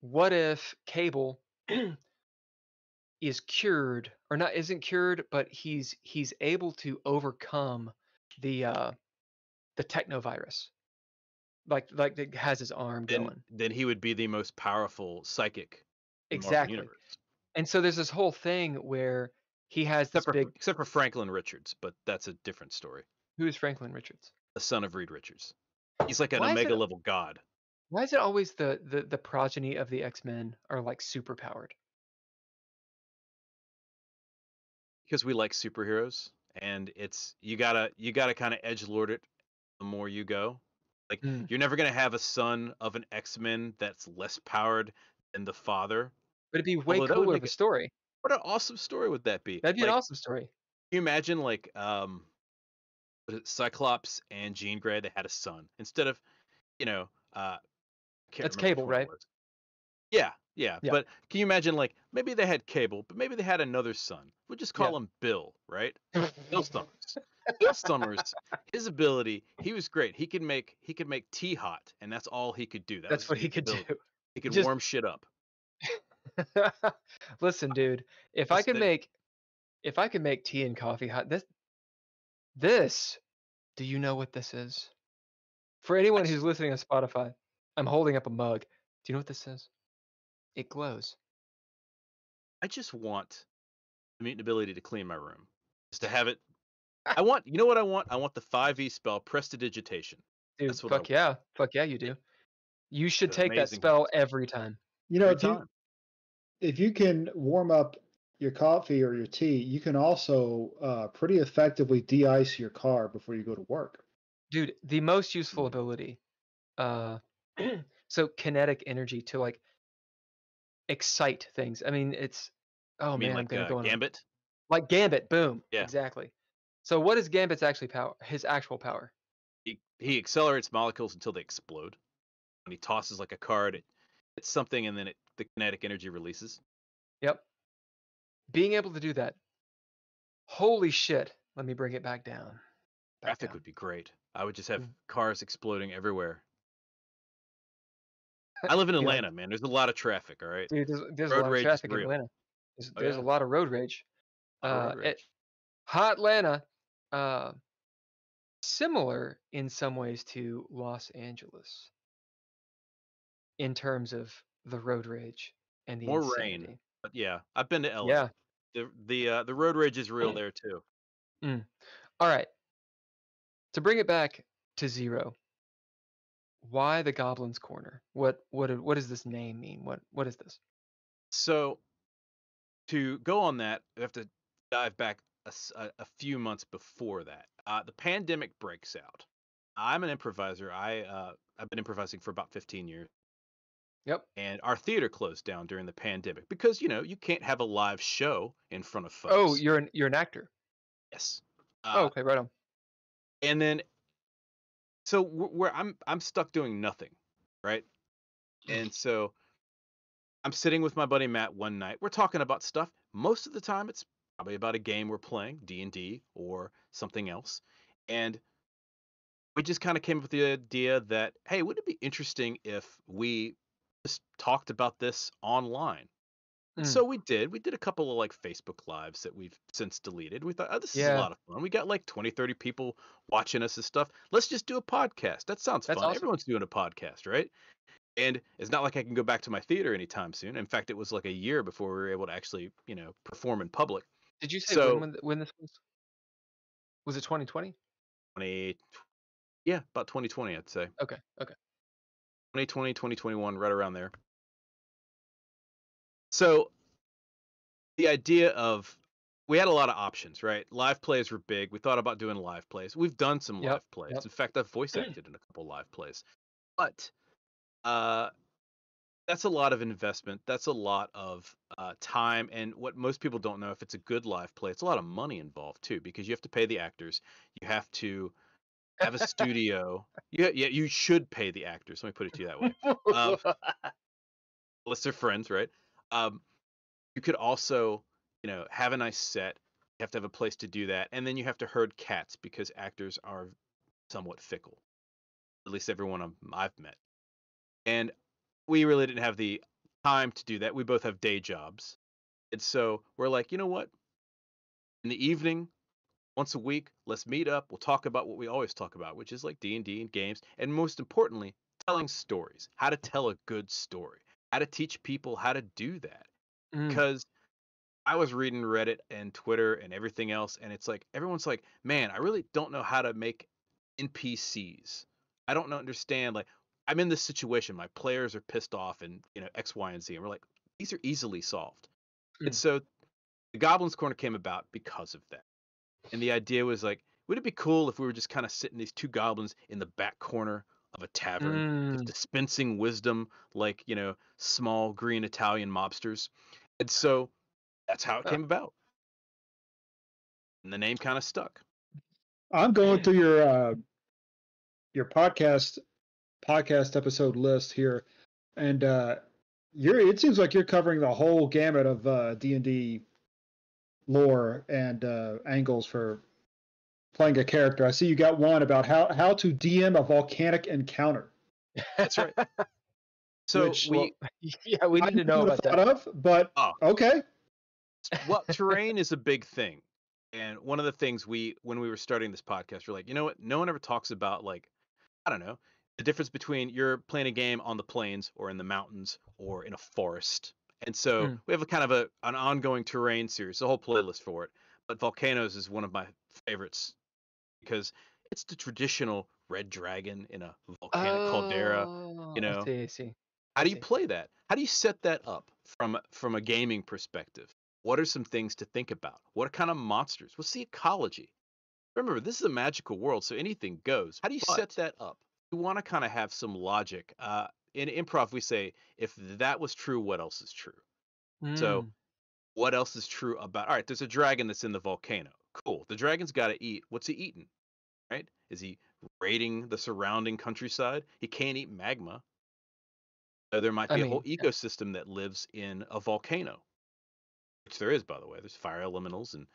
what if Cable *clears throat* is cured or not? Isn't cured, but he's he's able to overcome the uh, the technovirus, like like that has his arm Then, going. then he would be the most powerful psychic in the Marvel Exactly. universe. And so there's this whole thing where he has this Except for, except for Franklin Richards, but that's a different story. Who is Franklin Richards? The son of Reed Richards. He's like an Why omega it- level god. Why is it always the the the progeny of the X Men are like super powered? because we like superheroes and it's you gotta you gotta kind of edge lord it the more you go like Mm. you're never gonna have a son of an x-men that's less powered than the father But it'd be way Although cooler of a story. what an awesome story would that be That'd be like, an awesome story. can you imagine like um cyclops and jean grey they had a son instead of you know uh That's Cable, right? yeah, yeah Yeah. but can you imagine like maybe they had cable but maybe they had another son we'll just call Yeah. him bill right *laughs* Bill Summers. Bill Summers, his ability, he was great. He could make he could make tea hot, and that's all he could do. That That's what he could ability. do. He could Just- warm shit up. *laughs* Listen, *laughs* dude, if I could make if I could make tea and coffee hot, this this do you know what this is? For anyone who's listening on Spotify, I'm holding up a mug. Do you know what this is? It glows. I just want the mutant ability to clean my room. Just to have it. I want you know what I want? I want the five E spell prestidigitation. Dude, That's what I fuck yeah. Fuck yeah, you do. You should It's take that amazing. spell every time. You know, if you, if you can warm up your coffee or your tea, you can also uh, pretty effectively de-ice your car before you go to work. Dude, the most useful ability. Uh *clears throat* so kinetic energy to like excite things. I mean, it's oh I mean man, I'm like gonna uh, go on a- Gambit. like Gambit, boom. Yeah. Exactly. So what is Gambit's actually power? His actual power? He, he accelerates molecules until they explode. When he tosses like a card, it hits something and then it the kinetic energy releases. Yep. Being able to do that. Holy shit. Let me bring it back down. Back Traffic down. would be great. I would just have Mm. cars exploding everywhere. *laughs* I live in Atlanta, man. There's a lot of traffic. All right. Dude, there's, there's a lot of traffic in. Atlanta. There's, Oh, there's yeah. a lot of road rage. Uh, road it, rage. hot Atlanta, uh, similar in some ways to Los Angeles in terms of the road rage and the More rain. But yeah, I've been to LA. Yeah. The the uh, the road rage is real there too. All right. To bring it back to zero, why the Goblin's Corner? What what what does this name mean? What what is this? So to go on that, we have to dive back a, a- few months before that. Uh, the pandemic breaks out. I'm an improviser. I uh, I've been improvising for about 15 years. Yep. And our theater closed down during the pandemic because you know you can't have a live show in front of folks. Oh, you're an you're an actor. yes. oh, Uh, okay, right on. and then so wh- where I'm I'm stuck doing nothing, right? And so I'm sitting with my buddy Matt one night. We're talking about stuff. Most of the time it's probably about a game we're playing, D&D or something else. And we just kind of came up with the idea that hey, wouldn't it be interesting if we just talked about this online? And Mm. So we did. We did a couple of like Facebook lives that we've since deleted. We thought, oh, this is a lot of fun. We got like 20, 30 people watching us and stuff. Let's just do a podcast. That sounds That's fun. awesome. Everyone's doing a podcast, right? And it's not like I can go back to my theater anytime soon. In fact, it was like a year before we were able to actually, you know, perform in public. Did you say so- when, when this was? Was it 2020? 20, yeah, about 2020, I'd say. Okay, okay. 2020, 2021, right around there. So the idea of we had a lot of options, right? Live plays were big. We thought about doing live plays. We've done some Yep, live plays. yep. In fact, I've voice *clears throat* acted in a couple live plays. But uh that's a lot of investment. That's a lot of uh, time, and what most people don't know, if it's a good live play, it's a lot of money involved too, because you have to pay the actors. You have to have a studio. *laughs* Yeah, yeah, you should pay the actors. Let me put it to you that way Um, *laughs* unless they're friends, right? Um, you could also, you know, have a nice set. You have to have a place to do that, and then you have to herd cats because actors are somewhat fickle. At least everyone I've- I've met, and we really didn't have the time to do that. We both have day jobs, and so we're like, you know what? In the evening, once a week, let's meet up. We'll talk about what we always talk about, which is like D and D and games, and most importantly, telling stories. How to tell a good story. How to teach people how to do that. Mm, Because I was reading Reddit and Twitter and everything else, and it's like everyone's like, "Man, I really don't know how to make NPCs. I don't understand. Like, I'm in this situation. My players are pissed off, and you know X, Y, and Z, and we're like, these are easily solved. Mm. And so the Goblins Corner came about because of that. And the idea was like, would it be cool if we were just kind of sitting these two goblins in the back corner of a tavern, Mm. dispensing wisdom like you know small green Italian mobsters? And so that's how it came about. And the name kind of stuck. I'm going through your uh, your podcast podcast episode list here, and uh, you're it seems like you're covering the whole gamut of uh, D and D lore and uh, angles for playing a character. I see you got one about how how to DM a volcanic encounter. That's right. *laughs* So Which, we *laughs* yeah, we I need to know would've about thought that. of, but Oh. okay. well, *laughs* terrain is a big thing. And one of the things we when we were starting this podcast, we're like, you know what? No one ever talks about like, I don't know, the difference between you're playing a game on the plains or in the mountains or in a forest. And so Mm. we have a kind of a an ongoing terrain series, a whole playlist for it. But volcanoes is one of my favorites because it's the traditional red dragon in a volcanic caldera. You know, I see, I see. How do you play that? How do you set that up from from a gaming perspective? What are some things to think about? What kind of monsters? What's the ecology? Remember, this is a magical world, so anything goes. How do you set that up? You want to kind of have some logic. Uh, in improv, we say, if that was true, what else is true? So- Mm. What else is true about? All right, there's a dragon that's in the volcano. Cool. The dragon's got to eat. What's he eating? Right? Is he raiding the surrounding countryside? He can't eat magma. So there might I be a whole mean, ecosystem that lives in a volcano, which there is, by the way. There's fire elementals, and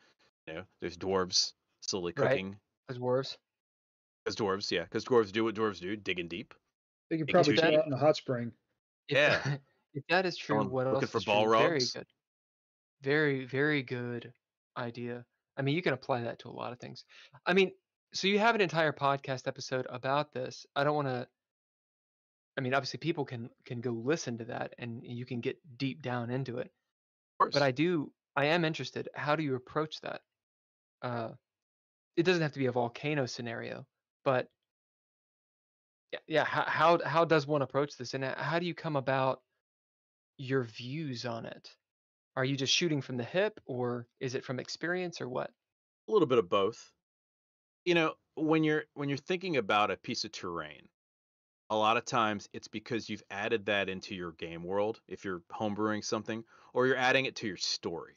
you know, there's dwarves slowly cooking. Right. As dwarves. Because dwarves, yeah, because dwarves do what dwarves do, digging deep. You could probably gets chill out in a hot spring. If Yeah. that- if that is true, Someone what looking else for is true? Very good. Very, very good idea. I mean, you can apply that to a lot of things. I mean, so you have an entire podcast episode about this. I don't want to. I mean, obviously, people can can go listen to that, and you can get deep down into it. Of course. But I do. I am interested. How do you approach that? Uh, it doesn't have to be a volcano scenario, but yeah, yeah. How how how does one approach this, and uh, how do you come about your views on it? Are you just shooting from the hip, or is it from experience, or what? a little bit of both. You know, when you're when you're thinking about a piece of terrain, a lot of times it's because you've added that into your game world if you're homebrewing something or you're adding it to your story.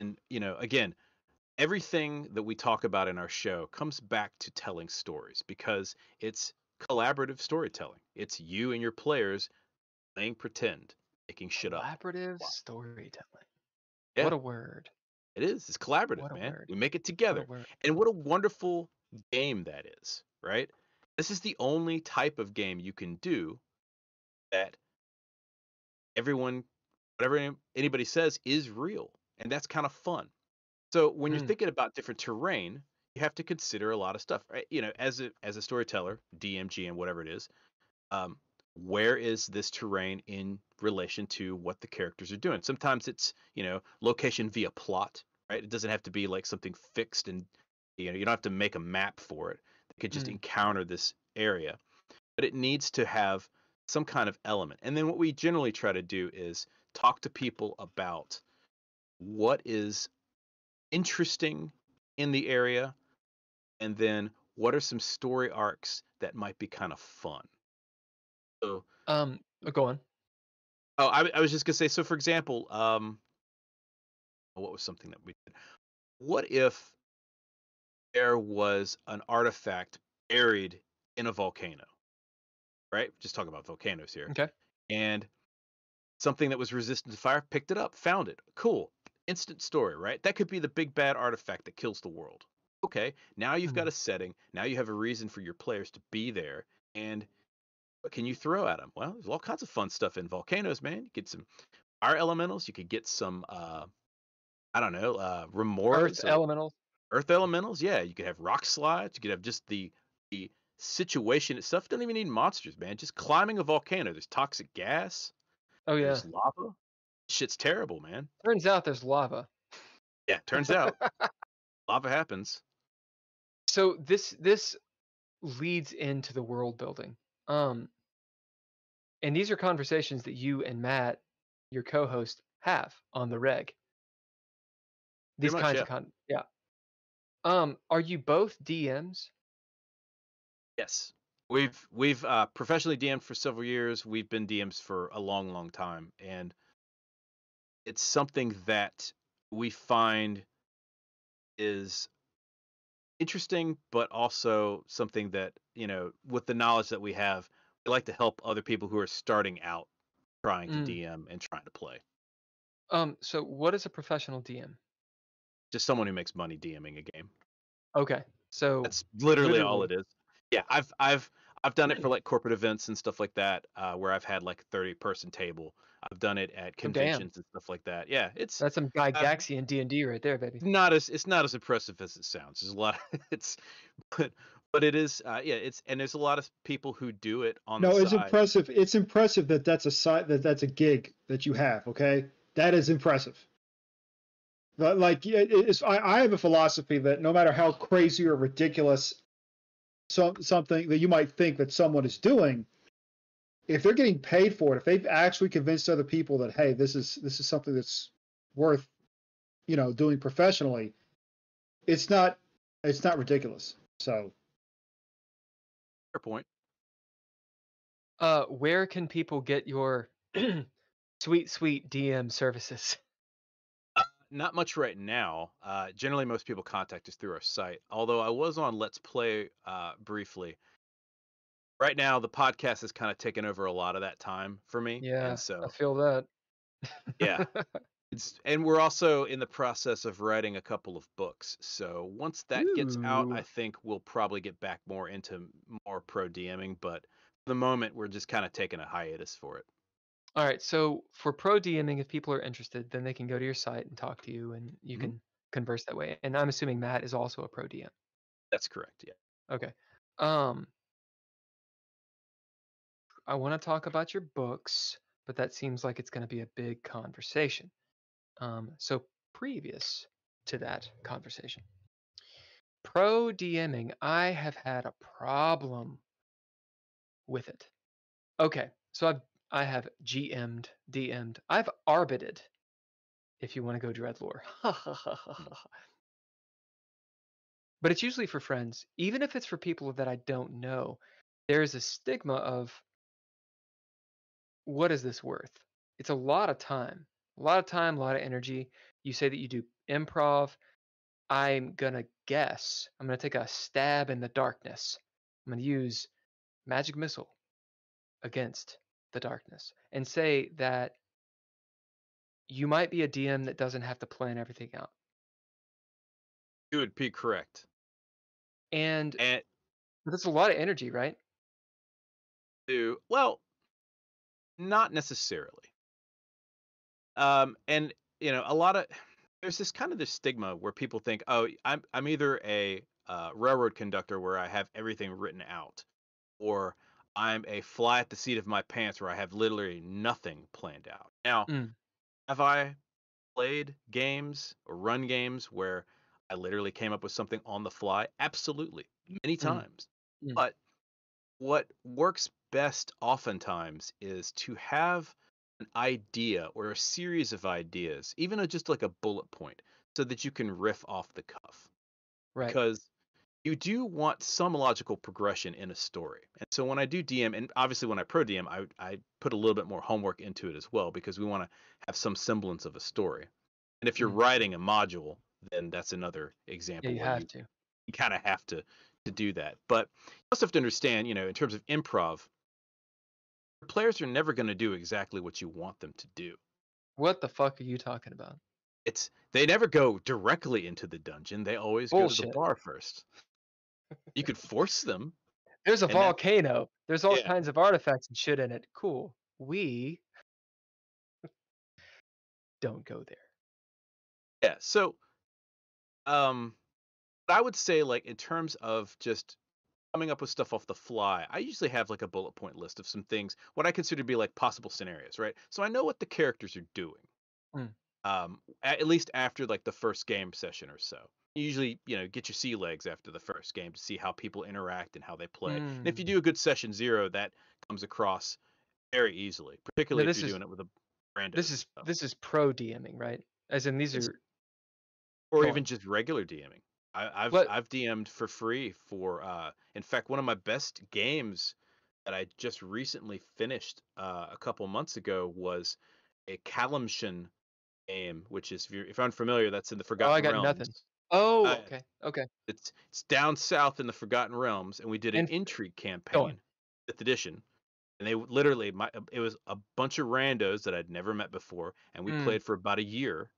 And you know, again, everything that we talk about in our show comes back to telling stories because it's collaborative storytelling. It's you and your players playing pretend, making shit up. Collaborative Wow. storytelling. Yeah. What a word. It is. It's collaborative, What man. word. We make it together. word. And what a wonderful game that is, right? This is the only type of game you can do that everyone, whatever anybody says, is real. And that's kind of fun. So when you're Mm. thinking about different terrain, you have to consider a lot of stuff, right? You know, as a as a storyteller, DM, and whatever it is, um, where is this terrain in relation to what the characters are doing? Sometimes it's you know location via plot, right? It doesn't have to be like something fixed and you know you don't have to make a map for it. They could just Mm. encounter this area, but it needs to have some kind of element. And then what we generally try to do is talk to people about what is interesting in the area and then what are some story arcs that might be kind of fun. So Um, oh, go on. Oh, I, I was just gonna say. So, for example, um, what was something that we did? What if there was an artifact buried in a volcano? Right, just talking about volcanoes here. Okay. And something that was resistant to fire picked it up, found it. Cool. Instant story, right? That could be the big bad artifact that kills the world. Okay. Now you've got Mhm. a setting. Now you have a reason for your players to be there. And what can you throw at them? Well, there's all kinds of fun stuff in volcanoes, man. You get some fire elementals. You could get some, uh, I don't know, uh, remorse, Earth or elementals. earth elementals. Yeah, you could have rock slides. You could have just the the situation itself. Don't even need monsters, man. Just climbing a volcano. There's toxic gas. Oh yeah. There's lava. Shit's terrible, man. Turns out there's lava. Yeah, turns out *laughs* lava happens. so this this leads into the world building. Um, and these are conversations that you and Matt, your co-host, have on the reg. These much, kinds yeah. of con yeah. Um, are you both DMs? Yes. We've we've uh, professionally DM'd for several years. We've been DMs for a long, long time, and it's something that we find is interesting, but also something that you know, with the knowledge that we have, we like to help other people who are starting out, trying to Mm. DM and trying to play. Um, so what is a professional DM? Just someone who makes money DMing a game. Okay, so That's literally, all it is. Yeah, I've I've I've done it for like corporate events and stuff like that, uh, where I've had like a thirty person table. I've done it at Oh, conventions and stuff like that. Yeah, it's that's some Gygaxian D and D right there, baby. not as it's not as impressive as it sounds. There's a lot. *laughs* it's but but it is. Uh, yeah, it's and there's a lot of people who do it on No, the it's side. impressive. It's impressive that that's a side that that's a gig that you have. Okay, that is impressive. But like, yeah, it's I, I have a philosophy that no matter how crazy or ridiculous some something that you might think that someone is doing, if they're getting paid for it, if they've actually convinced other people that hey, this is this is something that's worth, you know, doing professionally, it's not it's not ridiculous. So Fair point. Uh, where can people get your *clears throat* sweet, sweet DM services? Not much right now. Uh, generally, most people contact us through our site. Although I was on Let's Play uh, briefly. Right now, the podcast has kind of taken over a lot of that time for me. Yeah, and so I feel that. yeah, *laughs* it's and we're also in the process of writing a couple of books. So once that gets out, I think we'll probably get back more into more pro DMing. But for the moment, we're just kind of taking a hiatus for it. All right, so for pro DMing, if people are interested, then they can go to your site and talk to you, and you Mhm. can converse that way. And I'm assuming Matt is also a pro DM. That's correct. Yeah. Okay. Um, I want to talk about your books, but that seems like it's going to be a big conversation. Um, so previous to that conversation, pro DMing, I have had a problem with it. Okay, so I've I have GM'd, DM'd, I've arbited. If you want to go dreadlore. *laughs* *laughs* but it's usually for friends. Even if it's for people that I don't know, there's a stigma of what is this worth? It's a lot of time, a lot of time, a lot of energy. You say that you do improv. I'm going to guess, I'm going to take a stab in the darkness. I'm going to use magic missile against the darkness and say that you might be a DM that doesn't have to plan everything out. You would be correct. And And that's a lot of energy, right? to well not necessarily um and you know a lot of there's this kind of this stigma where people think oh i'm i'm either a uh, railroad conductor where i have everything written out or i'm a fly at the seat of my pants where i have literally nothing planned out now Mm. have i played games or run games where i literally came up with something on the fly absolutely many Mm. times Mm. but what works best oftentimes is to have an idea or a series of ideas, even just like a bullet point, so that you can riff off the cuff. Right. Because you do want some logical progression in a story. And so when I do DM, and obviously when I pro DM, I, I put a little bit more homework into it as well because we want to have some semblance of a story. And if you're Mhm. writing a module, then that's another example Yeah, you have you to. you kind of have to to do that. But you also have to understand, you know, in terms of improv, players are never going to do exactly what you want them to do. What the fuck are you talking about? It's they never go directly into the dungeon. They always go to the bar first. You could force them. There's a And that- volcano. There's all Yeah. kinds of artifacts and shit in it. Cool. We don't go there. Yeah. So, um, I would say like in terms of just coming up with stuff off the fly, I usually have like a bullet point list of some things, what I consider to be like possible scenarios, right? So I know what the characters are doing. Mm. Um, at least after like the first game session or so. You usually, you know, get your sea legs after the first game to see how people interact and how they play. And if you Mm. do a good session zero, that comes across very easily, particularly if you're is- doing it with a brand. This is stuff. this is pro DMing, right? As in these It's- are or even on. just regular DMing. I, I've What- I've DM'd for free for uh in fact one of my best games that I just recently finished uh, a couple months ago was a Calimshan game, which is if you're, if you're unfamiliar, that's in the Forgotten Oh, I got Realms. nothing. Oh, Uh, okay, okay. It's it's down south in the Forgotten Realms, and we did an And- intrigue campaign, fifth edition, and they literally my it was a bunch of randos that I'd never met before, and we Mm. played for about a year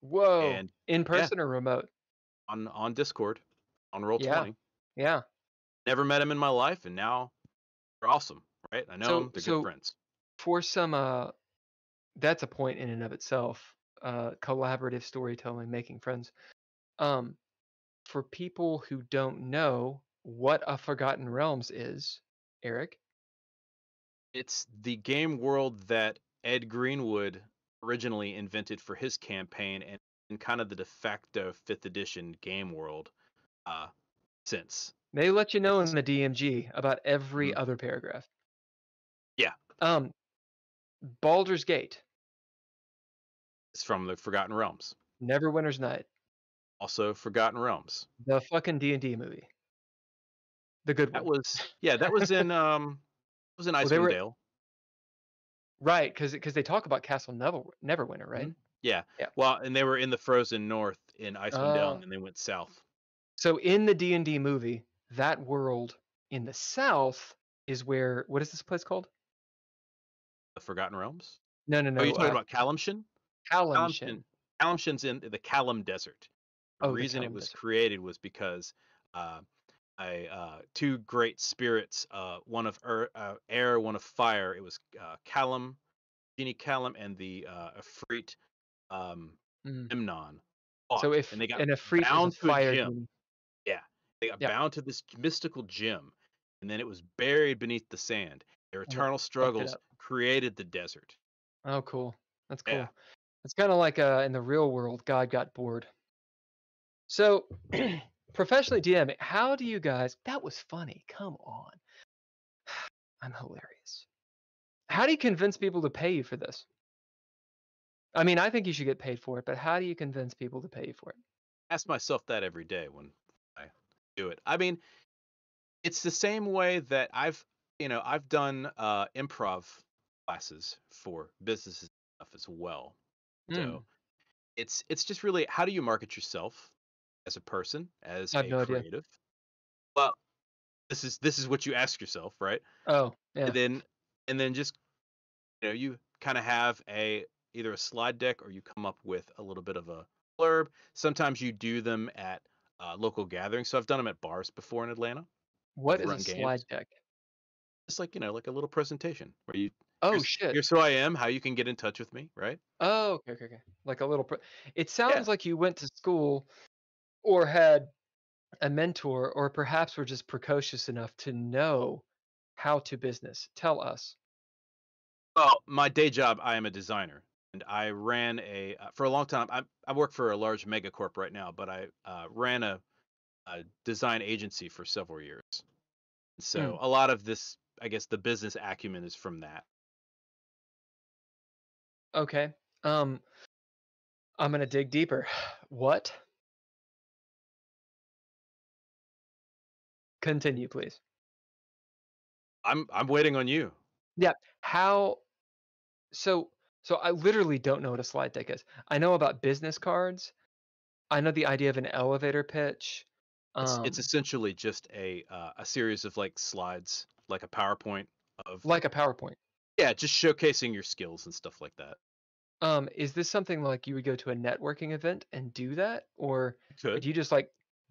Whoa, and in person or remote? On on Discord on Roll Yeah. Twenty. Yeah. Never met him in my life, and now they're awesome, right? I know So- them; they're so- good friends. For some, uh, that's a point in and of itself. Uh, collaborative storytelling, making friends. Um, for people who don't know what a Forgotten Realms is, Eric. It's the game world that Ed Greenwood originally invented for his campaign, and, and kind of the de facto fifth edition game world uh, since. They let you know in the DMG about every Mhm. other paragraph. Yeah. Um, Baldur's Gate, It's from the Forgotten Realms. Neverwinter's Night, Also, Forgotten Realms. the fucking D and D movie, the good That one. was yeah, that was in um, it was in Well, Icewind were- Dale. Right, because because they talk about Castle Never Neverwinter, right? Yeah. Yeah. Well, and they were in the frozen north in Icewind Dale, Oh. and they went south. So in the D and D movie, that world in the south is where what is this place called? The Forgotten Realms. No, no, no. oh, you talking uh, about Calimshan? Calimshan. Calimshan's in the Calim Desert. The Oh, the reason it was Desert. created was because uh, a uh, two great spirits, uh, one of ear, uh, air, one of fire. It was uh, Calim, Genie Calim, and the uh, Efreet um. Memnon. So if and they got and a is bound to a fire gem. demon. they got Yeah. bound to this mystical gem, and then it was buried beneath the sand. Their eternal struggles created the desert. Oh, cool. That's cool. Yeah. It's kind of like uh, in the real world, God got bored. So, *clears throat* professionally DM, how do you guys? That was funny. Come on, *sighs* I'm hilarious. How do you convince people to pay you for this? I mean, I think you should get paid for it, but how do you convince people to pay you for it? ask myself that every day when I do it. I mean, it's the same way that I've, you know, I've done uh, improv classes for businesses and stuff as well. So Mm, it's it's just really how do you market yourself as a person, as a no idea. creative? Well, this is this is what you ask yourself, right? Oh, yeah. And then and then just you know you kind of have a either a slide deck or you come up with a little bit of a blurb. Sometimes you do them at uh, local gatherings. So I've done them at bars before in Atlanta. What is a games. slide deck? It's like you know like a little presentation where you Oh here's, shit. here's who I am, how you can get in touch with me, right? Oh, okay, okay, okay. Like a little. Pro- it sounds like you went to school, or had a mentor, or perhaps were just precocious enough to know how to business. Tell us. Well, my day job, I am a designer, and I ran a uh, for a long time. I I work for a large megacorp right now, but I uh, ran a, a design agency for several years. So a lot of this, I guess, the business acumen is from that. Okay. Um, I'm gonna dig deeper. *sighs* What? Continue, please. I'm I'm waiting on you. Yeah. How? So, so I literally don't know what a slide deck is. I know about business cards. I know the idea of an elevator pitch. It's, it's um, essentially just a uh, a series of like slides, like a PowerPoint of like a PowerPoint. yeah, just showcasing your skills and stuff like that. Um, is this something like you would go to a networking event and do that, or Could would you just like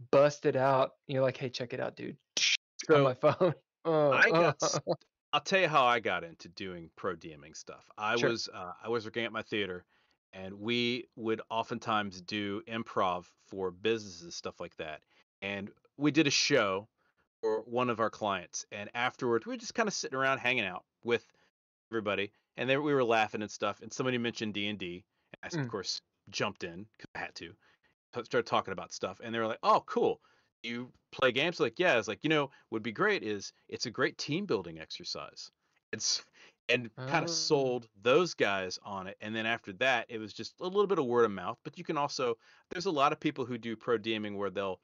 bust it out? You're like, hey, check it out, dude, *laughs* on so my phone. Oh, *laughs* I got oh. I'll tell you how I got into doing pro DMing stuff. I Sure. was uh, I was working at my theater, and we would oftentimes do improv for businesses and stuff like that. And we did a show for one of our clients, and afterwards we were just kind of sitting around hanging out with everybody, and then we were laughing and stuff. And somebody mentioned D and D, and I Mm. of course jumped in because I had to. Started talking about stuff, and they were like, "Oh, cool." You play games like yeah it's like you know would be great is it's a great team building exercise it's and kind Oh. of sold those guys on it. And then after that, it was just a little bit of word of mouth. But you can also there's a lot of people who do pro DMing where they'll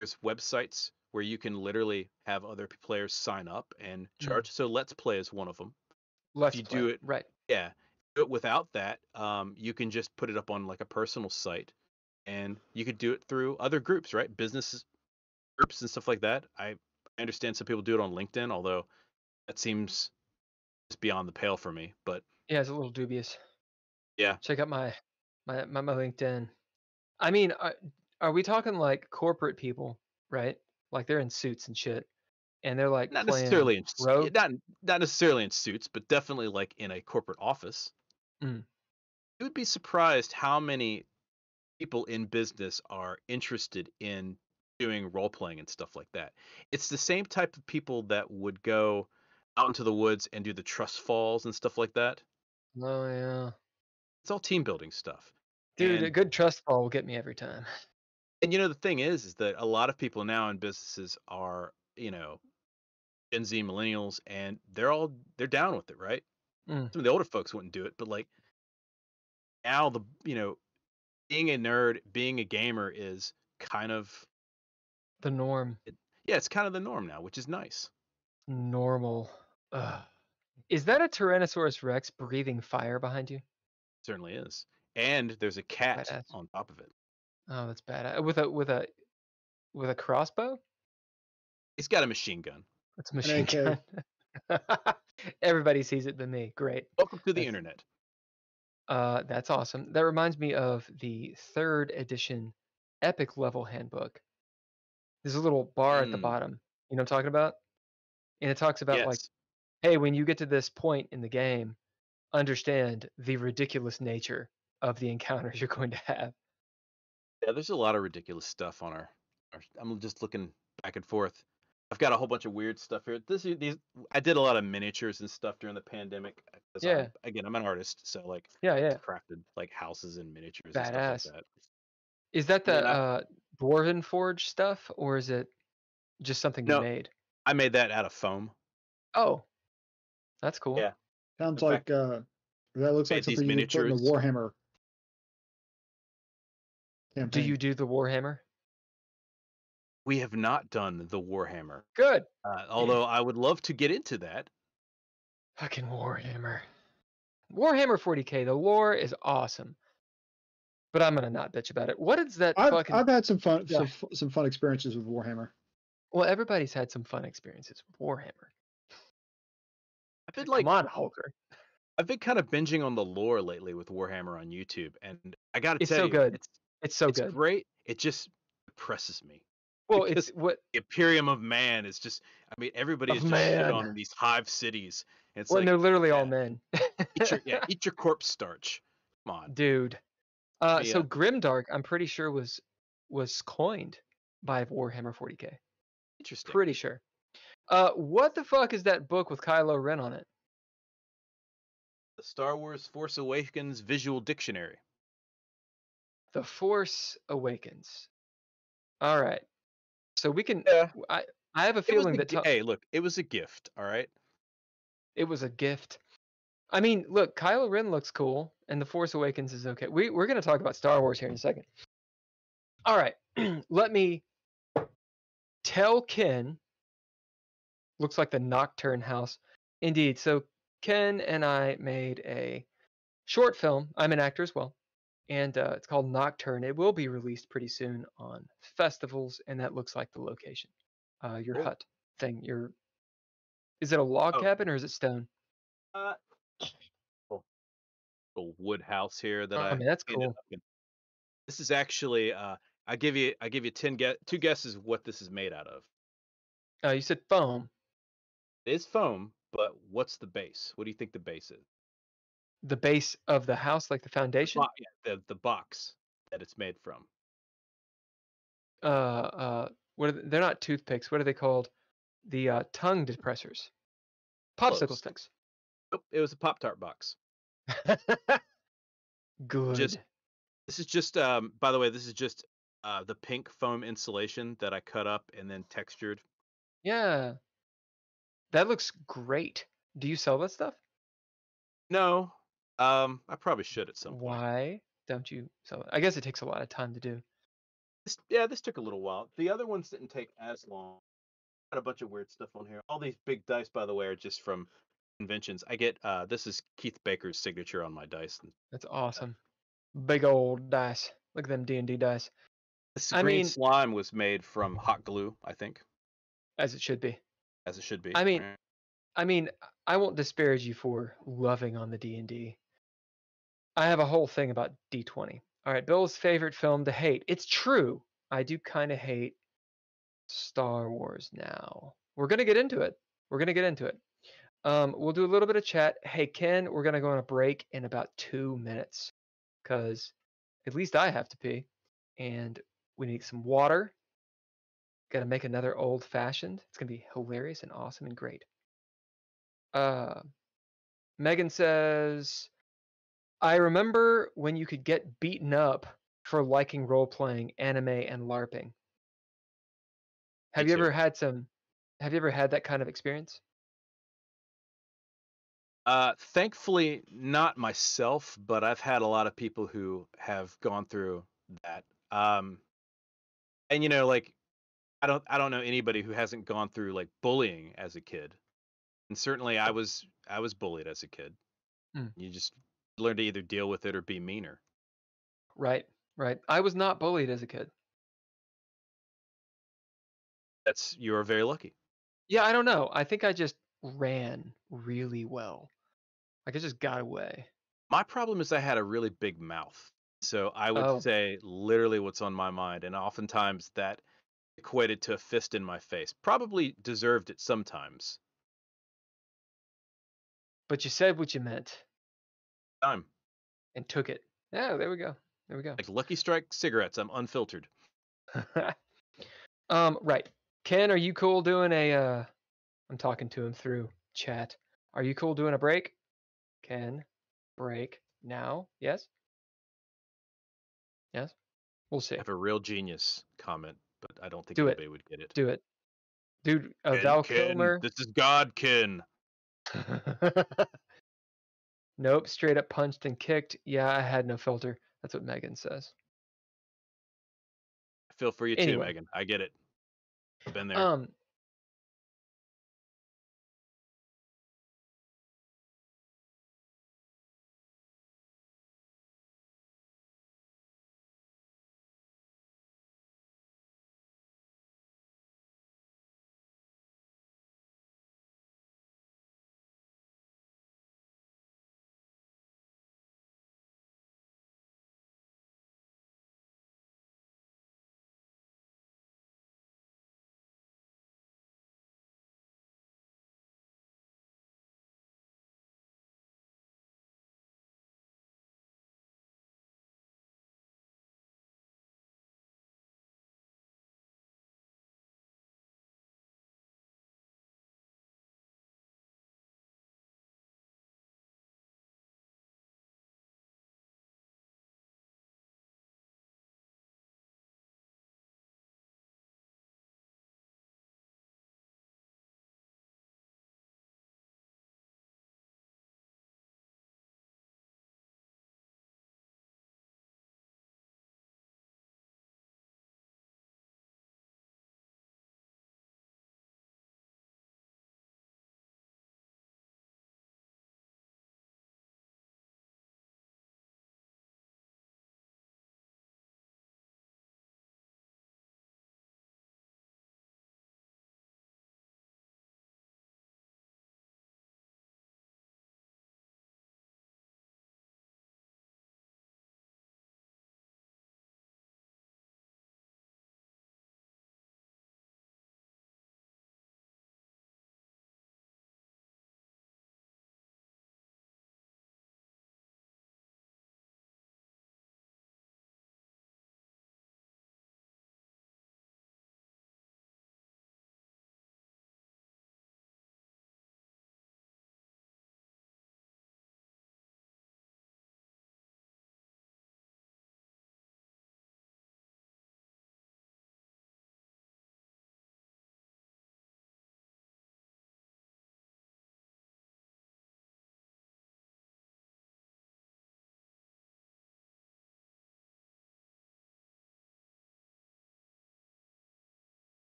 there's websites where you can literally have other players sign up and Mm. charge. So Let's Play is one of them. Let's you play. do it- right. Yeah. But without that, um, you can just put it up on like a personal site, and you could do it through other groups, right? Businesses groups and stuff like that. I, I understand some people do it on LinkedIn, although that seems just beyond the pale for me. But Yeah, it's a little dubious. Yeah. Check out my my my, my LinkedIn. I mean, are, are we talking like corporate people, right? Like they're in suits and shit, and they're like not necessarily in rogue? not not necessarily in suits, but definitely like in a corporate office. Mm. You would be surprised how many people in business are interested in doing role playing and stuff like that. It's the same type of people that would go out into the woods and do the trust falls and stuff like that. Oh yeah, It's all team building stuff. dude, a good trust fall will get me every time. *laughs* and you know the thing is is that a lot of people now in businesses are you know gen z millennials and they're all they're down with it right Mm. some of the older folks wouldn't do it but like now the you know being a nerd being a gamer is kind of The norm, yeah it's kind of the norm now which is nice normal. Ugh. Is that a Tyrannosaurus Rex breathing fire behind you? certainly is and there's a cat Badass. on top of it Oh, that's bad. With a with a with a crossbow? he's got a machine gun That's a machine gun. *laughs* Everybody sees it but me. Great. welcome to the That's- internet Uh, that's awesome. That reminds me of the third edition epic level handbook. There's a little bar at the Mm. bottom. You know what I'm talking about? And it talks about yes like, hey, when you get to this point in the game, understand the ridiculous nature of the encounters *laughs* you're going to have. Yeah, there's a lot of ridiculous stuff on our, our. I'm just looking back and forth. I've got a whole bunch of weird stuff here. This is these. I did a lot of miniatures and stuff during the pandemic. I'm- Yeah. again, I'm an artist, so like Yeah, yeah. crafted like houses and miniatures and Badass. stuff like that. Is that the Yeah, and I- uh, Dwarven Forge stuff, or is it just something No. you made? I made that out of foam. Oh, that's cool. Yeah. Sounds In like uh, that looks like something you would put in the miniatures. Warhammer. Do you do the Warhammer? We have not done the Warhammer, Good. uh, although I would love to get into that. Fucking Warhammer. Warhammer 40k. The lore is awesome, but I'm gonna not bitch about it. What is that I've, fucking? I've had some fun Yeah. some, some fun experiences with Warhammer. Well, everybody's had some fun experiences with Warhammer. I've been like Come on, Hulker. I've been kind of binging on the lore lately with Warhammer on YouTube, and I got to It's tell so you, good. it's, It's so it's good. great. It just depresses me. Well, because- it's what the Imperium of Man is just I mean everybody is just shit on these hive cities. And it's well, like they're literally all men. eat your, yeah, *laughs* eat your corpse starch. Come on. Dude. Uh, Me, so Grimdark, I'm pretty sure was was coined by Warhammer 40k. Interesting. Pretty sure. Uh, what the fuck is that book with Kylo Ren on it? The Star Wars Force Awakens Visual Dictionary. The Force Awakens. All right. So we can. Yeah. I I have a feeling a that hey, look, it was a gift, all right? it was a gift. I mean, look, Kylo Ren looks cool, and The Force Awakens is okay. We we're gonna talk about Star Wars here in a second. All right, *clears throat* let me tell Ken. Looks like the Nocturne House, indeed. So Ken and I made a short film. I'm an actor as well, and uh, it's called Nocturne. It will be released pretty soon on festivals, and that looks like the location. Uh, your Cool. hut thing. Your is it a log Oh. cabin or is it stone? Uh little, wood house here that Oh, I I mean, that's cool. This is actually uh I give you I give you 10 guess two guesses of what this is made out of. Oh, you said foam. It is foam, but what's the base? What do you think the base is? The base of the house, like the The foundation. bo- yeah, the the box that it's made from. Uh, uh, what are they, they're not toothpicks. What are they called? The uh, tongue depressors. Popsicle Close. sticks. Nope, it was a Pop Tart box. *laughs* Good. This is just um by the way, this is just uh the pink foam insulation that I cut up and then textured. Yeah. That looks great. Do you sell that stuff? No. Um, I probably should at some point. Why don't you? So I guess it takes a lot of time to do. This, yeah, this took a little while. The other ones didn't take as long. Got a bunch of weird stuff on here. All these big dice, by the way, are just from conventions. I get uh, this is Keith Baker's signature on my dice. That's awesome. Big old dice. Look at them D and D dice, This I green mean- slime was made from hot glue, I think, as it should be. as it should be. I mean. I mean, I won't disparage you for loving on the D and D. I have a whole thing about D twenty. All right, Bill's favorite film to hate. It's true. I do kind of hate Star Wars now. We're gonna get into it. We're gonna get into it. Um, we'll do a little bit of chat. Hey Ken, we're gonna go on a break in about two minutes, cause at least I have to pee, and we need some water. Got to make another old fashioned. It's gonna be hilarious and awesome and great. Uh, Megan says, I remember when you could get beaten up for liking role playing, anime, and LARPing. Have Me you too. ever had some? Have you ever had that kind of experience? Uh, thankfully, not myself, but I've had a lot of people who have gone through that. Um, and you know, like, I don't, I don't know anybody who hasn't gone through like bullying as a kid. And certainly, I was, I was bullied as a kid. Mm. You just learn to either deal with it or be meaner. Right, right. I was not bullied as a kid. That's you are very lucky. Yeah, I don't know. I think I just ran really well. Like I just got away. My problem is I had a really big mouth. So I would Oh. say literally what's on my mind. And oftentimes that equated to a fist in my face. Probably deserved it sometimes. But you said what you meant Time. and took it. Yeah, there we go. There we go. Like Lucky Strike cigarettes, I'm unfiltered. *laughs* um, right. Ken, are you cool doing a uh I'm talking to him through chat. Are you cool doing a break? Ken, break now. Yes? Yes? We'll see. I have a real genius comment, but I don't think Do it. anybody would get it. Do it. Dude, uh, Ken, Val Ken, Kilmer. This is Godkin. *laughs* Nope, straight up punched and kicked. Yeah, I had no filter. That's what Megan says. I feel for you too, Megan. I get it. I've been there. Um,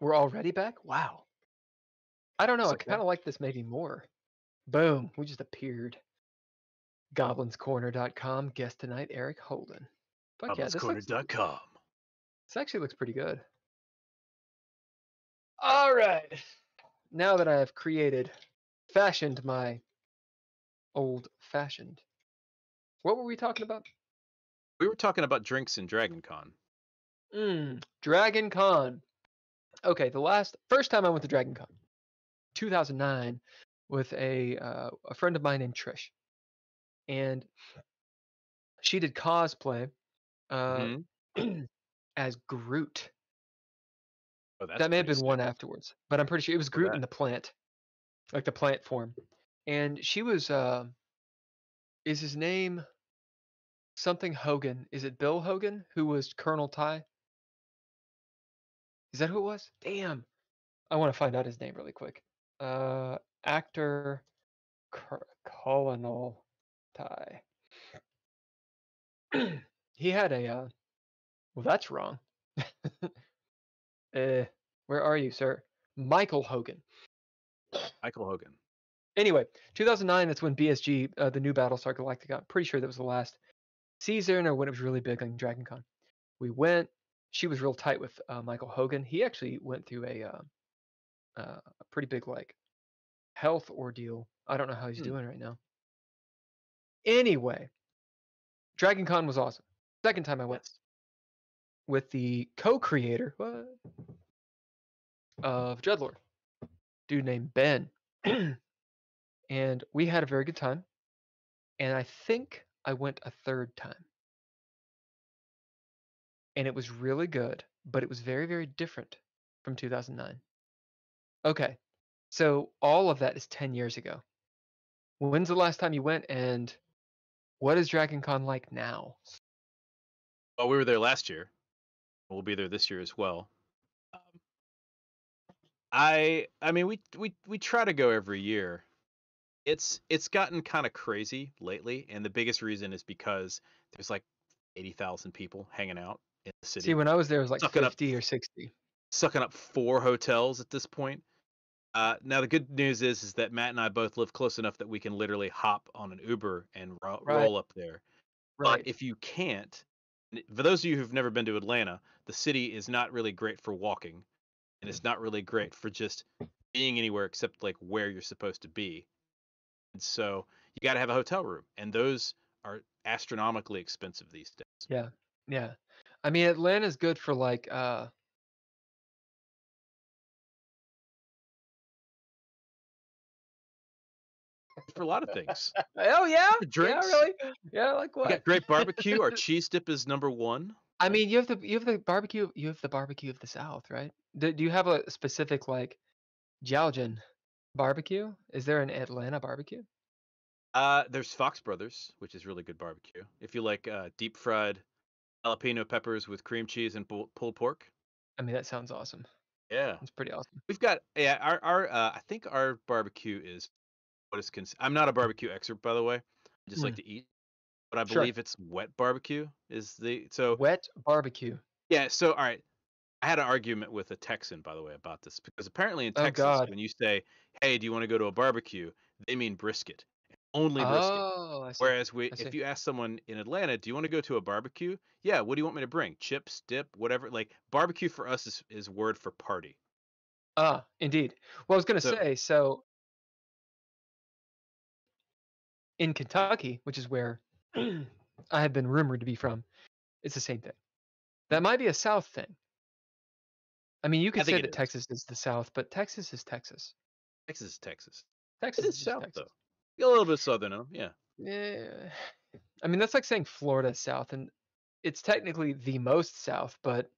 We're already back? Wow. I don't know. I kind of like this maybe more. Boom. We just appeared. Goblinscorner.com. Guest tonight, Eric Holden. Fuck yeah, this, looks, Goblinscorner.com. this actually looks pretty good. All right. Now that I have created, fashioned my old fashioned. What were we talking about? We were talking about drinks in Dragon Con. Mm, Dragon Con. Okay, the last first time I went to Dragon Con, 2009, with a uh, a friend of mine named Trish, and she did cosplay uh, Mhm. *clears throat* as Groot. Oh, that's that may have been one afterwards, but I'm pretty sure it was Groot in the plant, like the plant form. And she was, uh, is his name something Hogan? Is it Bill Hogan who was Colonel Tigh? Is that who it was? Damn, I want to find out his name really quick. Uh, actor Col- Tigh. *clears throat* he had a. Uh, well, that's wrong. uh, *laughs* where are you, sir? Michael Hogan. Michael Hogan. Anyway, 2009, that's when BSG, uh, the new Battlestar Galactica, I'm pretty sure that was the last season or when it was really big on Dragon Con. We went, she was real tight with uh, Michael Hogan. He actually went through a, uh, uh, a pretty big, like, health ordeal. I don't know how he's Hmm. doing right now. Anyway, Dragon Con was awesome. Second time I went Yes. with the co-creator what, of DreadLore, dude named Ben, *clears throat* and we had a very good time. And I think I went a third time, and it was really good, but it was very very different from 2009. Okay, so all of that is 10 years ago. When's the last time you went, and what is Dragon Con like now? Well, we were there last year. We'll be there this year as well. Um, I I mean we we we try to go every year. It's it's gotten kind of crazy lately, and the biggest reason is because there's like eighty thousand people hanging out in the city, See, when I was there, it was like Suck it up. 50 or 60. sucking up four hotels at this point. Uh, now the good news is is that Matt and I both live close enough that we can literally hop on an Uber and ro- Right. roll up there. Right. But if you can't, for those of you who've never been to Atlanta, the city is not really great for walking, and it's not really great for just being anywhere except like where you're supposed to be. And so you got to have a hotel room, and those are astronomically expensive these days. Yeah. Yeah. I mean, Atlanta's good for like uh For a lot of things, *laughs* Oh yeah? Drinks? Yeah, really? Yeah, like what? great *laughs* barbecue. Our cheese dip is number one. I mean, you have the you have the barbecue you have the barbecue of the South, right? Do, do you have a specific like Georgian barbecue? Is there an Atlanta barbecue? Uh, there's Fox Brothers, which is really good barbecue. If you like uh, deep fried jalapeno peppers with cream cheese and pulled pork, I mean, that sounds awesome. yeah, It's pretty awesome. we've got yeah. Our our uh, I think our barbecue is what is cons- I'm not a barbecue expert by the way. I just like to eat, but I Hmm. Sure. believe it's wet barbecue is the so Wet barbecue. yeah. So all right, I had an argument with a Texan by the way about this because apparently in Oh, Texas God. when you say hey do you want to go to a barbecue they mean brisket only brisket. Oh. Whereas we, if you ask someone in Atlanta, do you want to go to a barbecue? Yeah. What do you want me to bring? Chips, dip, whatever. Like barbecue for us is, is word for party. Ah, indeed. Well, I was going to So- say, so in Kentucky, which is where *clears throat* I have been rumored to be from, it's the same thing. That might be a South thing. I mean, you could say that is. Texas is the South, but Texas is Texas. Texas is Texas. Texas It is is south Texas. though. A little bit southern in 'em, Yeah. Yeah. *sighs* I mean, that's like saying Florida is South, and it's technically the most South, but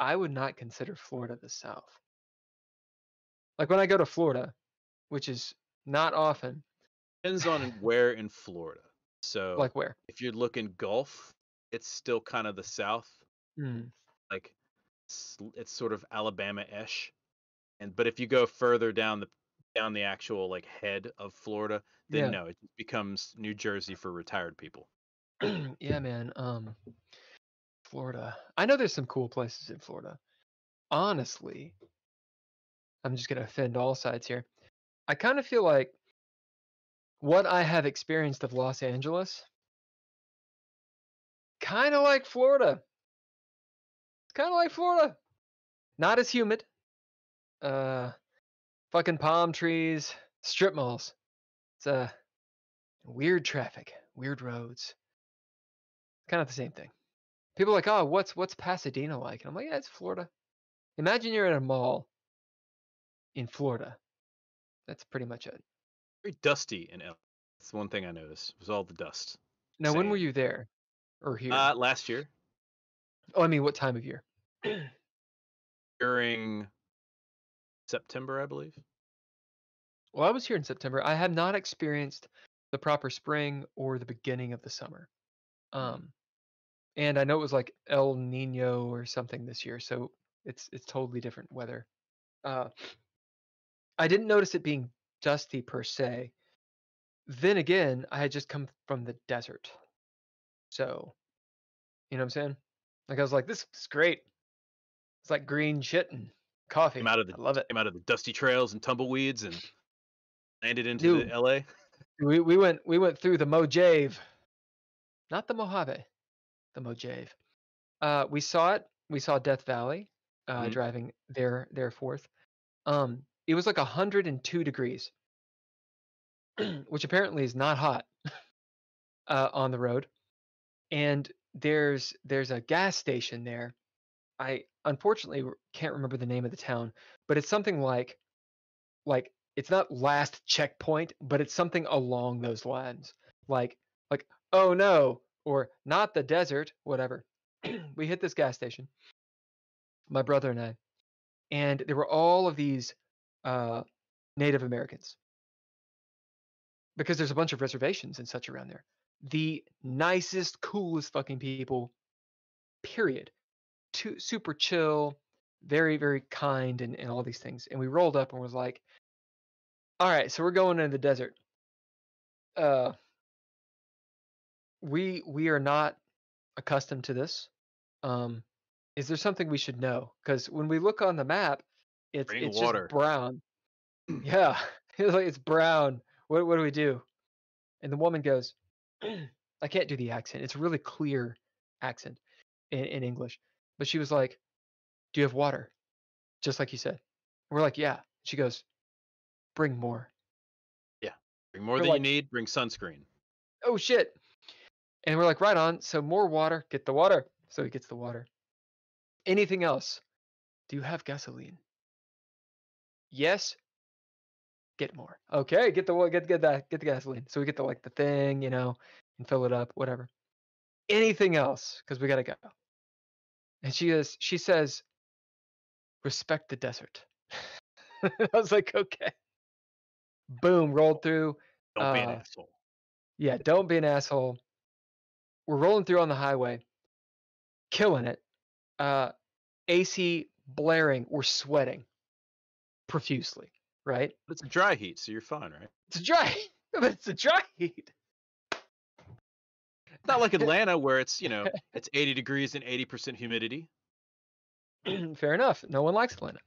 I would not consider Florida the South. Like when I go to Florida, which is not often, Depends on *laughs* where in Florida. So like where? if you're looking Gulf, it's still kind of the south. Hmm. Like it's, it's sort of Alabama-ish. And but if you go further down the down the actual like head of Florida, then Yeah. no, it becomes New Jersey for retired people. *clears throat* yeah, man. Um, Florida. I know there's some cool places in Florida. Honestly, I'm just gonna offend all sides here. I kind of feel like what I have experienced of Los Angeles, kind of like Florida. Kind of like Florida. Not as humid. Uh, fucking palm trees, strip malls. It's uh, weird traffic, weird roads. Kind of the same thing. People are like, oh, what's what's Pasadena like? And I'm like, yeah, it's Florida. Imagine you're at a mall in Florida. That's pretty much it. Very dusty in LA. That's one thing I noticed. Was all the dust. Now, when were you there or here? Uh, last year oh, I mean, what time of year? during September, I believe. Well, I was here in September. I have not experienced the proper spring or the beginning of the summer. Um, and I know it was like El Nino or something this year, so it's it's totally different weather. Uh, I didn't notice it being dusty per se. Then again, I had just come from the desert, so you know what I'm saying. Like I was like, this is great. It's like green shit and coffee. Came out of the I love it. came out of the dusty trails and tumbleweeds and landed into Dude. the LA. We we went we went through the Mojave, not the Mojave, the Mojave. Uh, we saw it. We saw Death Valley, uh, Mhm. driving there there forth. Um, it was like 102 degrees, *clears throat* which apparently is not hot *laughs* uh, on the road. And there's there's a gas station there. I unfortunately can't remember the name of the town, but it's something like like it's not last checkpoint, but it's something along those lines. Like like oh no, or not the desert, whatever. *clears throat* we hit this gas station, my brother and I, and there were all of these uh, Native Americans because there's a bunch of reservations and such around there. The nicest, coolest fucking people, period. Too, super chill, very, very kind, and, and all these things. And we rolled up and was like, all right, so we're going into the desert. Uh, we we are not accustomed to this. Um, is there something we should know? Because when we look on the map, it's Bring it's water. just brown. *clears throat* yeah, *laughs* it's like it's brown. What what do we do? And the woman goes, *clears throat* I can't do the accent. It's a really clear accent in, in English. But she was like, Do you have water? Just like you said. We're like, Yeah. She goes, Bring more. Yeah. Bring more We're than like- you need. Bring sunscreen. oh shit and we're like right on so more water get the water so he gets the water anything else do you have gasoline yes get more okay get the get get that get the gasoline so we get the like the thing you know and fill it up whatever anything else because we gotta go and she is she says respect the desert *laughs* i was like okay boom rolled through Don't be an Uh, asshole. yeah, don't be an asshole. We're rolling through on the highway, killing it. Uh, AC blaring. We're sweating profusely, right? It's a dry heat, so you're fine, right? It's a dry, *laughs* but it's a dry heat. Not like *laughs* Atlanta where it's you know it's 80 degrees and 80% humidity. *clears throat* Fair enough. No one likes Atlanta.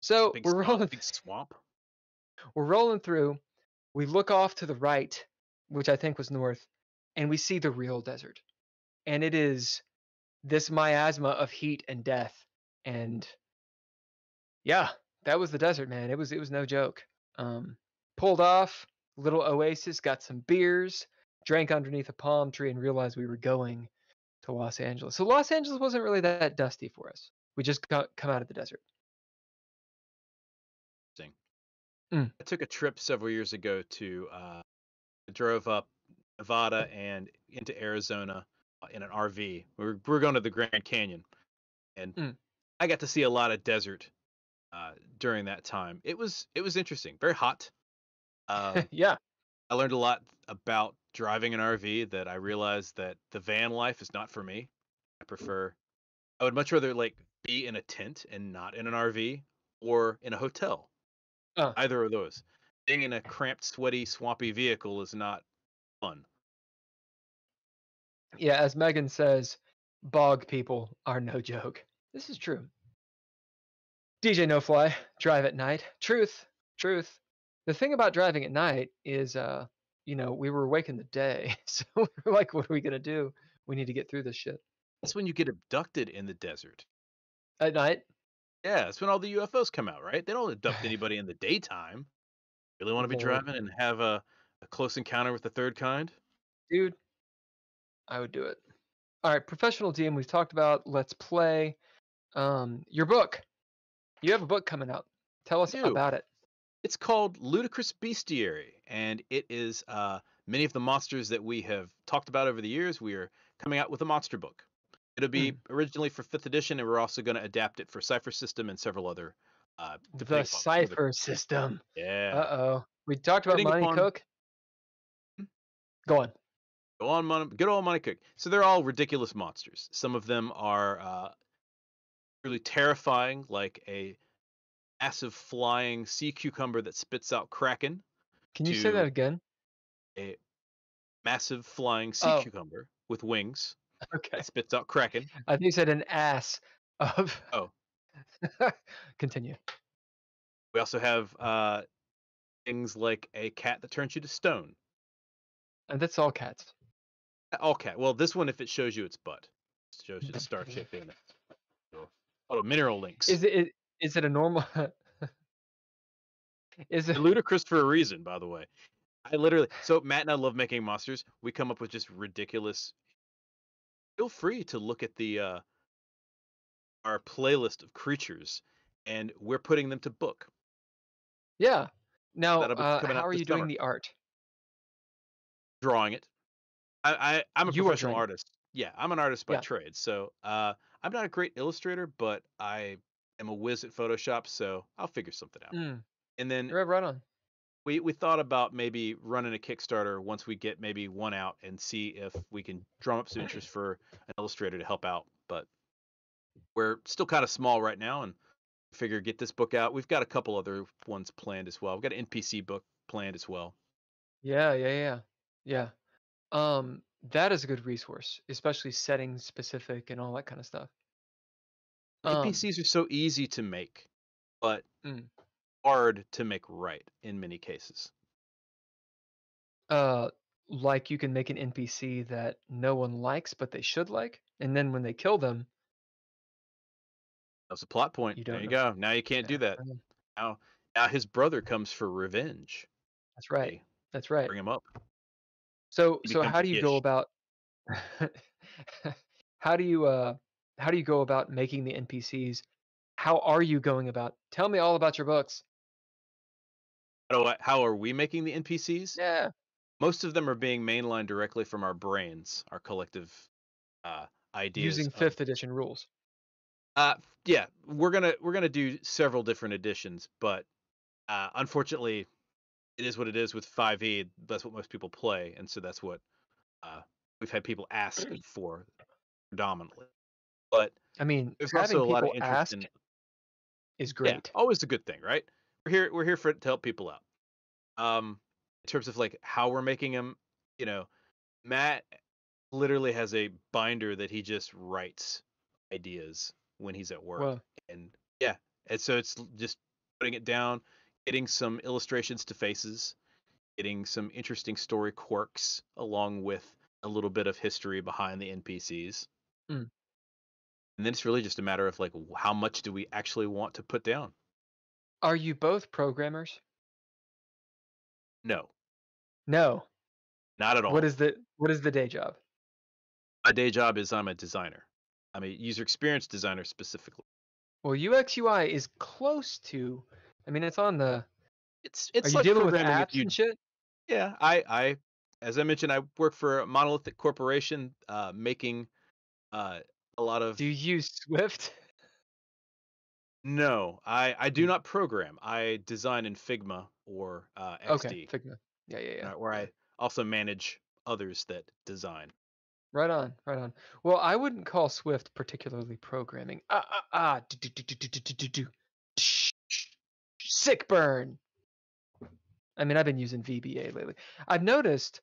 So Big we're swamp, rolling. big swamp. *laughs* We're rolling through. We look off to the right, which I think was north, and we see the real desert. And it is this miasma of heat and death. And yeah, that was the desert, man. It was it was no joke. Um, pulled off, little oasis, got some beers, drank underneath a palm tree, and realized we were going to Los Angeles. So Los Angeles wasn't really that dusty for us. We just got come out of the desert. Mm. I took a trip several years ago to uh, drove up Nevada and into Arizona uh, in an RV. We were, we were going to the Grand Canyon, and Mm. I got to see a lot of desert uh, during that time. It was it was interesting, very hot. *laughs* Um, yeah. I learned a lot about driving an RV that I realized that the van life is not for me. I prefer I would much rather like be in a tent and not in an RV or in a hotel. Uh. Either of those. Being in a cramped, sweaty, swampy vehicle is not fun. Yeah, as Megan says, bog people are no joke. This is true. DJ No Fly, drive at night. Truth, truth. The thing about driving at night is, uh, you know, we were awake in the day, *laughs* so we're like, what are we gonna do? We need to get through this shit That's when you get abducted in the desert. at night. Yeah, that's when all the UFOs come out, right? They don't abduct *sighs* anybody in the daytime. Really want to be driving and have a, a close encounter with the third kind? dude i would do it all right professional DM we've talked about let's play um your book you have a book coming out tell us about it It's called Ludicrous Bestiary, and it is uh, many of the monsters that we have talked about over the years. We are coming out with a monster book. It'll be originally for fifth edition, and we're also going to adapt it for Cipher System and several other. Uh, the cipher system Yeah. uh-oh we talked about money upon- cook Hmm? go on Go on, Mon- good old Monte Cook. So they're all ridiculous monsters. Some of them are uh, really terrifying, like a massive flying sea cucumber that spits out kraken. can you say that again A massive flying sea Oh. cucumber with wings okay that spits out kraken. *laughs* i think you said an ass of Oh. *laughs* continue We also have uh, things like a cat that turns you to stone. and that's all cats All cat. Well, this one, if it shows you its butt, it shows you the *laughs* star shape in it. Oh, mineral lynx. is it is it a normal *laughs* is it ludicrous for a reason, by the way. I literally so Matt and I love making monsters. We come up with just ridiculous. Feel free to look at the uh our playlist of creatures, and we're putting them to book. yeah now uh, how are you doing summer. the art drawing it. I, I I'm a You professional artist. Yeah, I'm an artist by Yeah. trade. So uh, I'm not a great illustrator, but I am a whiz at Photoshop, so I'll figure something out. Mm, And then right, right on we we thought about maybe running a Kickstarter once we get maybe one out and see if we can drum up some interest for an illustrator to help out. But we're still kind of small right now, and figure get this book out. We've got a couple other ones planned as well. We've got an NPC book planned as well. Yeah, yeah, yeah, yeah. Um, that is a good resource, especially setting specific and all that kind of stuff. Um, NPCs are so easy to make, but Mm. hard to make right in many cases. uh, like you can make an NPC that no one likes, but they should like, and then when they kill them, That's a plot point. You there you know. go. Now you can't do that. Now, now his brother comes for revenge. that's right. They That's right. Bring him up. So, so how do you go about? *laughs* how do you uh, how do you go about making the NPCs? How are you going about? Tell me all about your books. How, do I, how are we making the NPCs? Yeah. Most of them are being mainlined directly from our brains, our collective uh, ideas. Using of- fifth edition rules. Uh, yeah, we're gonna we're gonna do several different editions, but uh, unfortunately, it is what it is with 5e. That's what most people play, and so that's what uh, we've had people ask *clears throat* for predominantly. But I mean, there's having also a lot of interest in is yeah, great. always a good thing, right? We're here we're here for to help people out. Um, in terms of like how we're making them, you know, Matt literally has a binder that he just writes ideas when he's at work and yeah and so it's just putting it down getting some illustrations to faces getting some interesting story quirks along with a little bit of history behind the npcs Mm. And then it's really just a matter of like how much do we actually want to put down are you both programmers? no No. not at all What is the what is the day job? my day job is i'm a designer i'm a user experience designer specifically Well, UX UI is close to. I mean, it's on the. it's Are it's you like dealing with apps you and shit? Yeah, I, I, as I mentioned, I work for a monolithic corporation, uh, making, uh, a lot of. Do you use Swift? *laughs* No, I, I do not program. I design in Figma or uh, XD, Okay, Figma. Yeah, yeah, yeah. where I also manage others that design. Right on, right on. Well, I wouldn't call Swift particularly programming. Ah, ah, ah. do, do, do, do, do, do, do, do. Shh, shh. Sick burn. I mean, I've been using VBA lately. I've noticed,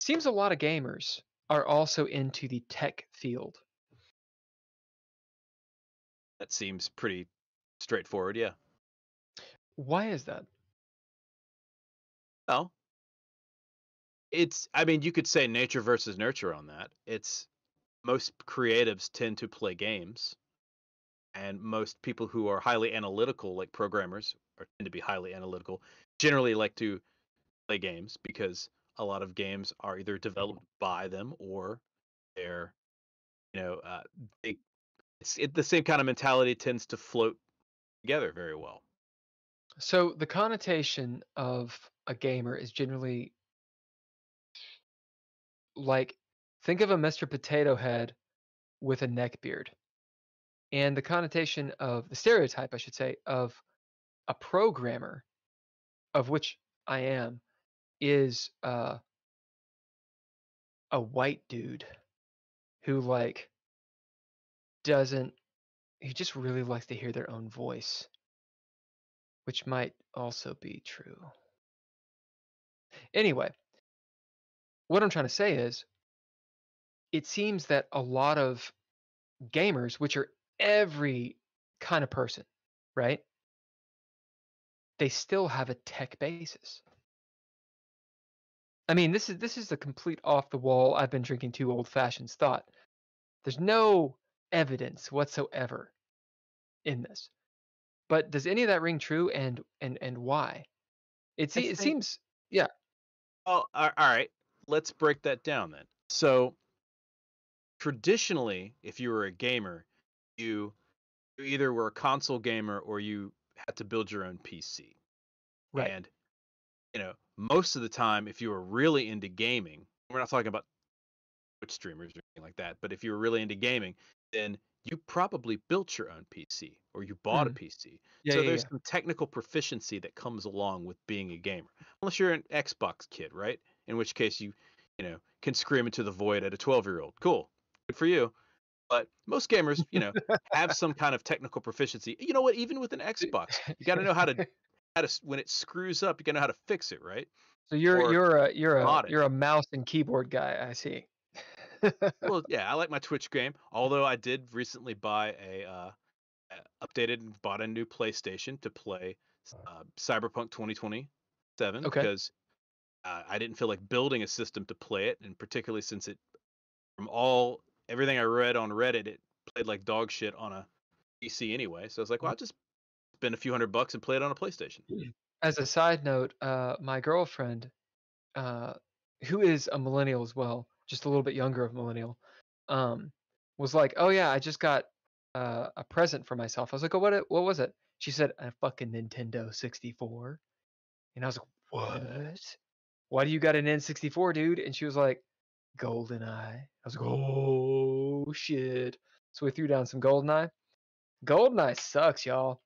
seems a lot of gamers are also into the tech field. That seems pretty straightforward. Yeah. Why is that? Well, it's. I mean, you could say nature versus nurture on that. It's most creatives tend to play games, and most people who are highly analytical, like programmers, or tend to be highly analytical, generally like to play games because a lot of games are either developed by them or they're, you know, uh, they, it's it, the same kind of mentality tends to float together very well. So the connotation of a gamer is generally like think of a Mr. Potato Head with a neck beard. And the connotation of the stereotype, I should say, of a programmer, of which I am, is uh, a white dude who like doesn't he just really likes to hear their own voice which might also be true anyway what i'm trying to say is it seems that a lot of gamers which are every kind of person right they still have a tech basis I mean, this is this is a complete off the wall. I've been drinking too old fashions thought. There's no evidence whatsoever in this. But does any of that ring true, and and and why? It, se- it seems yeah. Oh, all all right. Let's break that down then. So, traditionally, if you were a gamer, you you either were a console gamer or you had to build your own PC. Right. And you know, most of the time, if you were really into gaming, we're not talking about Twitch streamers or anything like that, but if you were really into gaming, then you probably built your own PC or you bought Mhm. a PC. Yeah, so yeah, there's yeah. some technical proficiency that comes along with being a gamer. Unless you're an Xbox kid, right? In which case you, you know, can scream into the void at a 12-year-old. Cool. Good for you. But most gamers, you know, have some *laughs* kind of technical proficiency. You know what? Even with an Xbox, *laughs* you got to know how to *laughs* how to when it screws up, you got to know how to fix it, right? So you're or you're a you're a you're a mouse and keyboard guy. I see. Well, yeah, I like my Twitch game. Although I did recently buy a uh, uh, updated and bought a new PlayStation to play uh, Cyberpunk 2077 Okay. because uh, I didn't feel like building a system to play it, and particularly since it, from all everything I read on Reddit, it played like dog shit on a PC anyway. So I was like, well, I'll just spend a few hundred bucks and play it on a PlayStation. As a side note, uh, my girlfriend, uh, who is a millennial as well, just a little bit younger of millennial, um, was like, "Oh yeah, I just got uh, a present for myself." I was like, "Oh, what? What was it?" She said, "A fucking Nintendo 64." And I was like, "What? Why do you got an N64, dude?" And she was like, "GoldenEye." I was like, "Oh shit!" So we threw down some GoldenEye. GoldenEye sucks, y'all.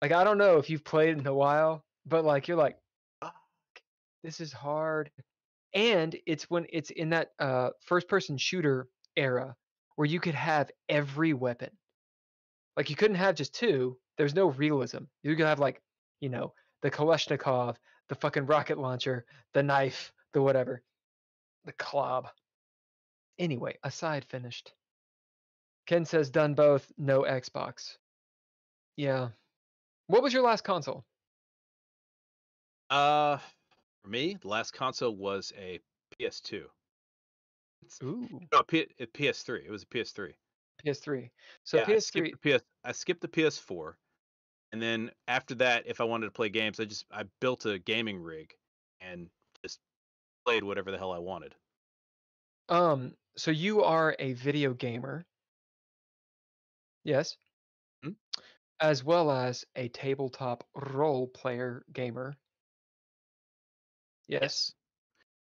Like I don't know if you've played in a while, but like you're like, fuck, this is hard. And it's when it's in that uh, first person shooter era where you could have every weapon. Like you couldn't have just two. There's no realism. You could have like, you know, the Kalashnikov, the fucking rocket launcher, the knife, the whatever, the club. Anyway, aside finished. Ken says done both, no Xbox. Yeah. What was your last console? Uh, for me, the last console was a PS2. Ooh, No, P- a PS3. It was a PS3. PS3. So yeah, I PS3. skipped the PS. I skipped the PS4, and then after that, if I wanted to play games, I just I built a gaming rig and just played whatever the hell I wanted. Um, so you are a video gamer. Yes. Hmm? As well as a tabletop role player gamer. Yes.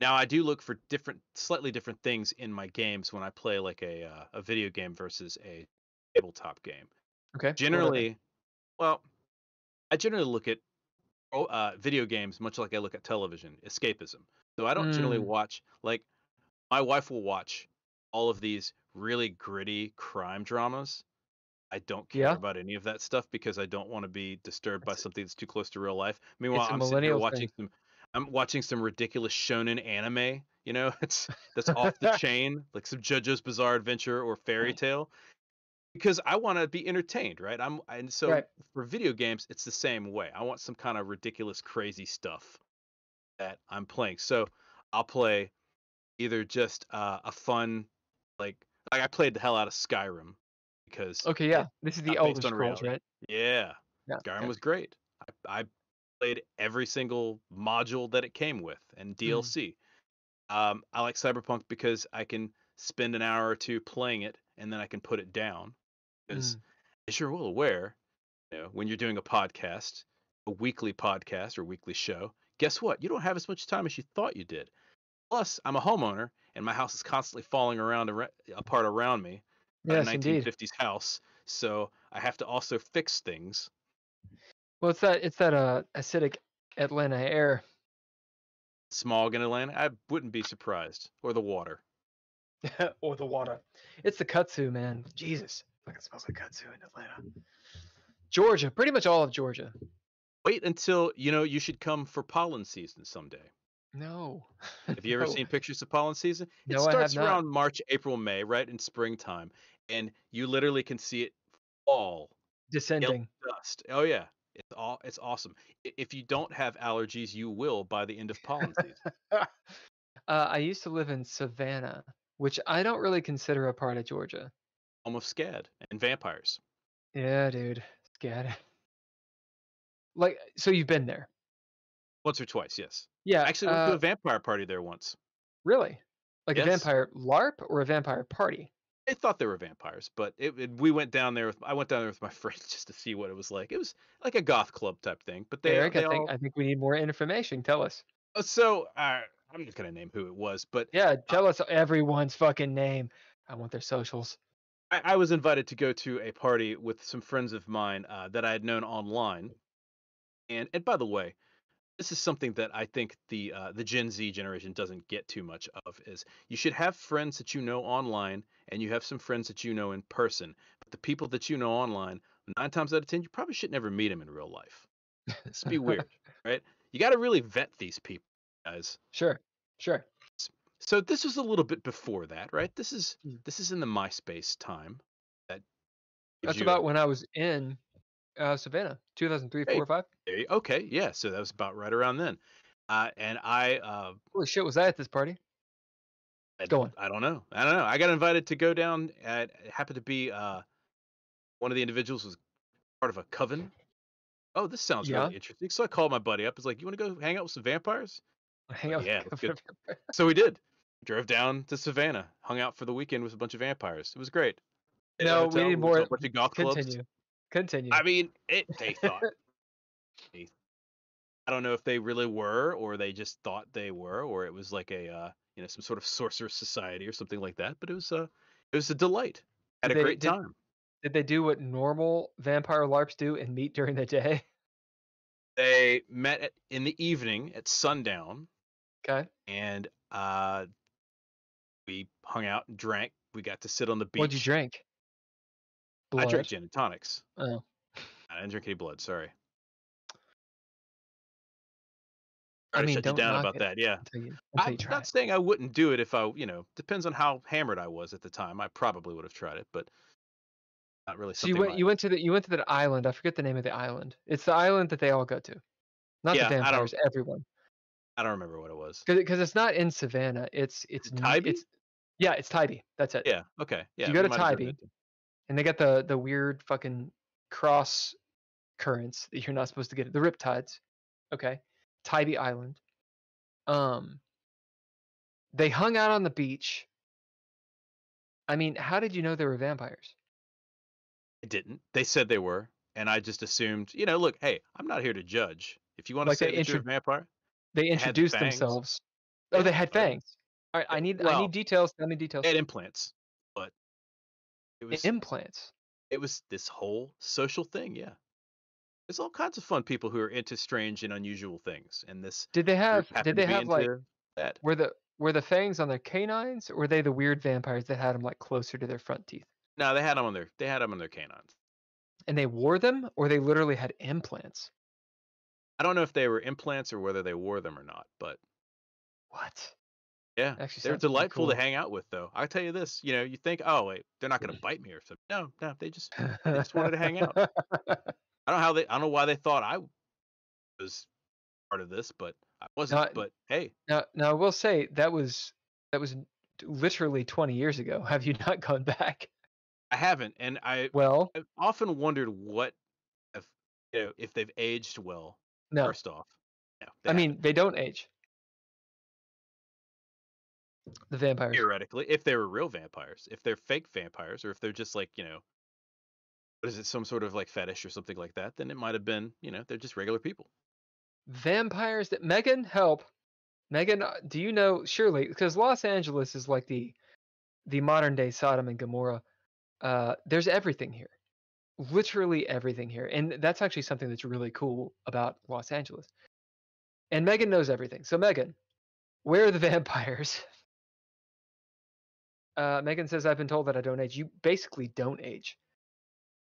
Now I do look for different, slightly different things in my games when I play like a uh, a video game versus a tabletop game. Okay. what are they? Generally, well, I generally look at oh, uh, video games much like I look at television, escapism. So I don't generally Mm. watch like my wife will watch all of these really gritty crime dramas. I don't care Yeah. about any of that stuff because I don't want to be disturbed by something that's too close to real life. Meanwhile, I'm sitting here watching thing. some I'm watching some ridiculous shonen anime, you know, *laughs* it's that's off the *laughs* chain, like some JoJo's Bizarre Adventure or Fairy Tail. because I want to be entertained, right? I'm and so Right. for video games, it's the same way. I want some kind of ridiculous, crazy stuff that I'm playing. So I'll play either just uh, a fun, like like I played the hell out of Skyrim because Okay, yeah. This is the Elder Scrolls, reality. right? yeah, Yeah. Skyrim okay. was great. I, I played every single module that it came with and. DLC. Um, I like Cyberpunk because I can spend an hour or two playing it and then I can put it down. Because Mm. as you're well aware, you know, when you're doing a podcast, a weekly podcast or weekly show, guess what? You don't have as much time as you thought you did. Plus, I'm a homeowner and my house is constantly falling around ar- apart around me. Yes, a indeed. 1950s house, so I have to also fix things. Well, it's that it's that uh acidic Atlanta air. Smog in Atlanta, I wouldn't be surprised. Or the water. *laughs* or the water. It's the kudzu, man. Jesus, fucking smells like kudzu in Atlanta. Georgia, pretty much all of Georgia. Wait until you know you should come for pollen season someday. No. *laughs* Have you ever No. seen pictures of pollen season? It No, I have starts around March, April, May, right in springtime, and you literally can see it fall descending? dust. Oh yeah, it's all it's awesome. If you don't have allergies, you will by the end of pollen season. *laughs* uh, I used to live in Savannah, which I don't really consider a part of Georgia. Almost SCAD and vampires. Yeah, dude, scared. Like, so you've been there? Once or twice, yes. Yeah. I actually went to uh, a vampire party there once. Really? Like a vampire LARP or a vampire party? They thought they were vampires, but it, it- we went down there with I went down there with my *laughs* friends just to see what it was like. It was like a goth club type thing, but they, Eric, they I think all, I think we need more information. Tell us. Uh, so uh, I'm just gonna name who it was, but Yeah, tell us everyone's fucking name. I want their socials. I, I was invited to go to a party with some friends of mine uh, that I had known online. And and by the way, this is something that I think the uh, the Gen Z generation doesn't get too much of is you should have friends that you know online and you have some friends that you know in person. But the people that you know online, nine times out of ten, you probably should never meet them in real life. It's be weird, *laughs* right? You got to really vet these people, guys. Sure, sure. So this was a little bit before that, right? This is Mm. this is in the MySpace time. That That's a- about when I was in uh, Savannah, 2003, Hey. 4, 5. You- Okay, yeah, so that was about right around then. Uh, and I, uh, Holy shit, was I at this party? I, Go on. I don't know. I don't know. I got invited to go down. At, it happened to be uh, one of the individuals was part of a coven. Oh, this sounds Yeah. really interesting. So I called my buddy up. It's like, you want to go hang out with some vampires? Hang out. yeah, with let's Governor go. So we did. Drove down to Savannah, hung out for the weekend with a bunch of vampires. It was great. No, we need more- A bunch of goth clubs. Continue. I mean, it. They thought. *laughs* they- I don't know if they really were, or they just thought they were, or it was like a, uh, you know, some sort of sorcerer society or something like that. But it was, uh, it was a delight. Had Did a they- great did- time. Did they do what normal vampire LARPs do and meet during the day? *laughs* They met at, in the evening at sundown, Okay. and uh, we hung out and drank. We got to sit on the beach. What'd you drink? I Blood. drank gin and tonics. Oh. I didn't drink any blood. Sorry. I to mean, shut you don't down knock about it that. Yeah. Until you, until I'm not it. saying I wouldn't do it if I, you know, depends on how hammered I was at the time. I probably would have tried it, but not really So you went, you went to the, you went to that island. I forget the name of the island. It's the island that they all go to. Not Yeah, the I vampires, everyone. I don't remember what it was. Because it's not in Savannah. It's it's Tybee? It's yeah, it's Tybee. That's it. Yeah. Okay. Yeah. you go to might have heard of Tybee. And they got the the weird fucking cross currents that you're not supposed to get the riptides okay tybee island um they hung out on the beach i mean how did you know they were vampires I didn't. They said they were, and I just assumed. You know, look, hey, I'm not here to judge. If you want to Like say they that you're a intro- vampire, they introduced themselves oh they had fangs all right i need i need details tell me details had implants, it was implants it was this whole social thing. Yeah. There's all kinds of fun people who are into strange and unusual things, and this did they have did they have like that. were the were the fangs on their canines or were they the weird vampires that had them like closer to their front teeth No, they had them on their they had them on their canines. and they wore them or they literally had implants I don't know if they were implants or whether they wore them or not, but what Yeah, Actually they're delightful to hang out with, though. I tell you this, you know, you think, oh wait, they're not going to bite me or something. No, no, they just just wanted to hang out. *laughs* I don't know how they, I don't know why they thought I was part of this, but I wasn't. Not- but hey, now, now I will say that was that was literally 20 years ago. *laughs* Have you not gone back? I haven't, and I Well, I've often wondered what, if you know, if they've aged well. no. First off, no, I mean, haven't. they don't age. The vampires. theoretically, if they were real vampires, if they're fake vampires, or if they're just like you know, what is it, some sort of like fetish or something like that, then it might have been, you know, they're just regular people. Vampires that Megan help. Megan, uh, do you know surely because Los Angeles is like the the modern day Sodom and Gomorrah. Uh, there's everything here, literally everything here, and that's actually something that's really cool about Los Angeles. And Megan knows everything. So Megan, where are the *laughs* vampires? Uh, Megan says I've been told that I don't age. You basically don't age.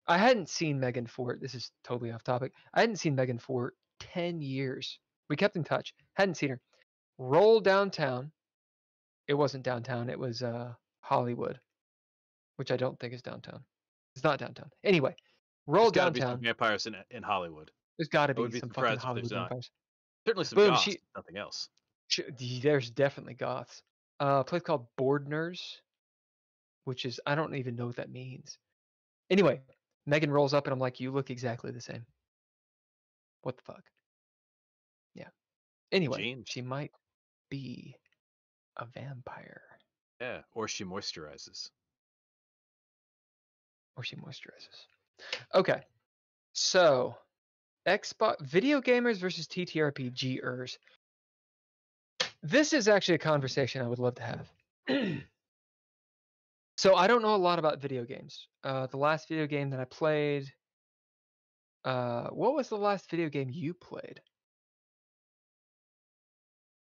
I hadn't seen Megan for this is totally off topic. I hadn't seen Megan for 10 years. We kept in touch. Hadn't seen her. Roll downtown. It wasn't downtown, it was uh Hollywood, which I don't think is downtown. It's not downtown. Anyway, roll There's gotta be some downtown. vampires in in Hollywood. There's got to be be some fucking Hollywood vampires. Certainly some Boom, goths, she- nothing else. Sh- d- There's definitely goths. Uh, a place called Bordners, which is I don't even know what that means. Anyway, Megan rolls up and I'm like, "You look exactly the same." What the fuck? Yeah. Anyway, Jeans. she might be a vampire, Yeah, or she moisturizes. or she moisturizes. Okay, so Xbox video gamers versus TTRPGers. This is actually a conversation I would love to have. *clears throat* so I don't know a lot about video games. Uh, the last video game that I played. Uh, what was the last video game you played?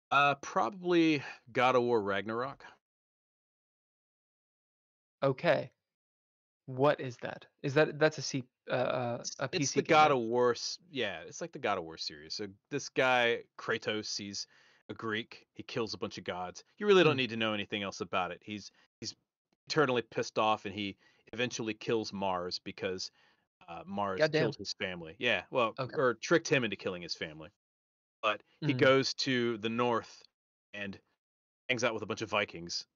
Uh, probably God of War Ragnarok. Okay. What is that? Is that that's a C uh, uh, a PC it's the game, God right? of War. Yeah, it's like the God of War series. So this guy Kratos, he's a Greek. He kills a bunch of gods. You really don't Hmm. need to know anything else about it. He's he's eternally pissed off, and he eventually kills Mars because uh, Mars Goddamn. killed his family. Yeah, well, Okay. or tricked him into killing his family. But he Mhm. goes to the north and hangs out with a bunch of Vikings.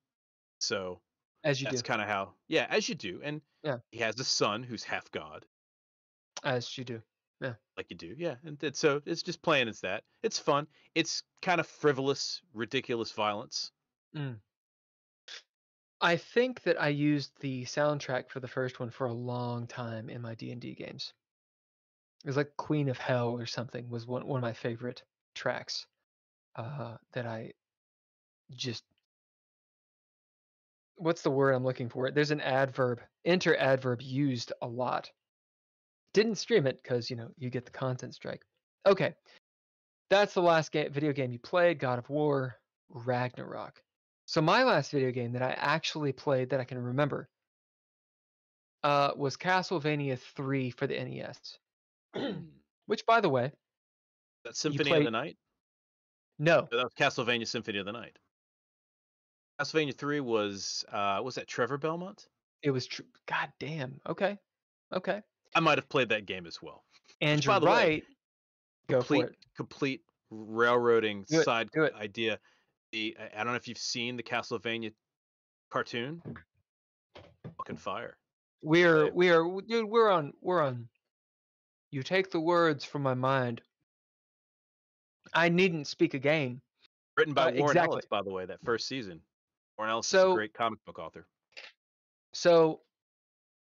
So As you that's do, kind of how, yeah, as you do. And Yeah. he has a son who's half god as you do. Yeah, like you do. Yeah, and it, so it's just playing as that. It's fun. It's kind of frivolous, ridiculous violence. I think that I used the soundtrack for the first one for a long time in my D and D games. It was like Queen of Hell or something was one one of my favorite tracks uh, that I just. What's the word I'm looking for? There's an adverb, enter adverb used a lot. Didn't stream it because you know you get the content strike. Okay, that's the last game, video game you played, God of War, Ragnarok. So my last video game that I actually played that I can remember uh, was Castlevania 3 for the NES. *clears throat* Which, by the way, that Symphony of the Night. no, That was Castlevania Symphony of the Night. Castlevania Three was uh was that Trevor Belmont? it was true. God damn. Okay, okay. I might have played that game as well. And you're the way, right. Go complete for it. complete railroading Do side it. idea. The I don't know if you've seen the Castlevania cartoon. Fucking fire. We're we are dude. We're on we're on. You take the words from my mind. I needn't speak again. Written by Uh, Warren exactly. Ellis, by the way, that first season. Warren Ellis is a great comic book author. So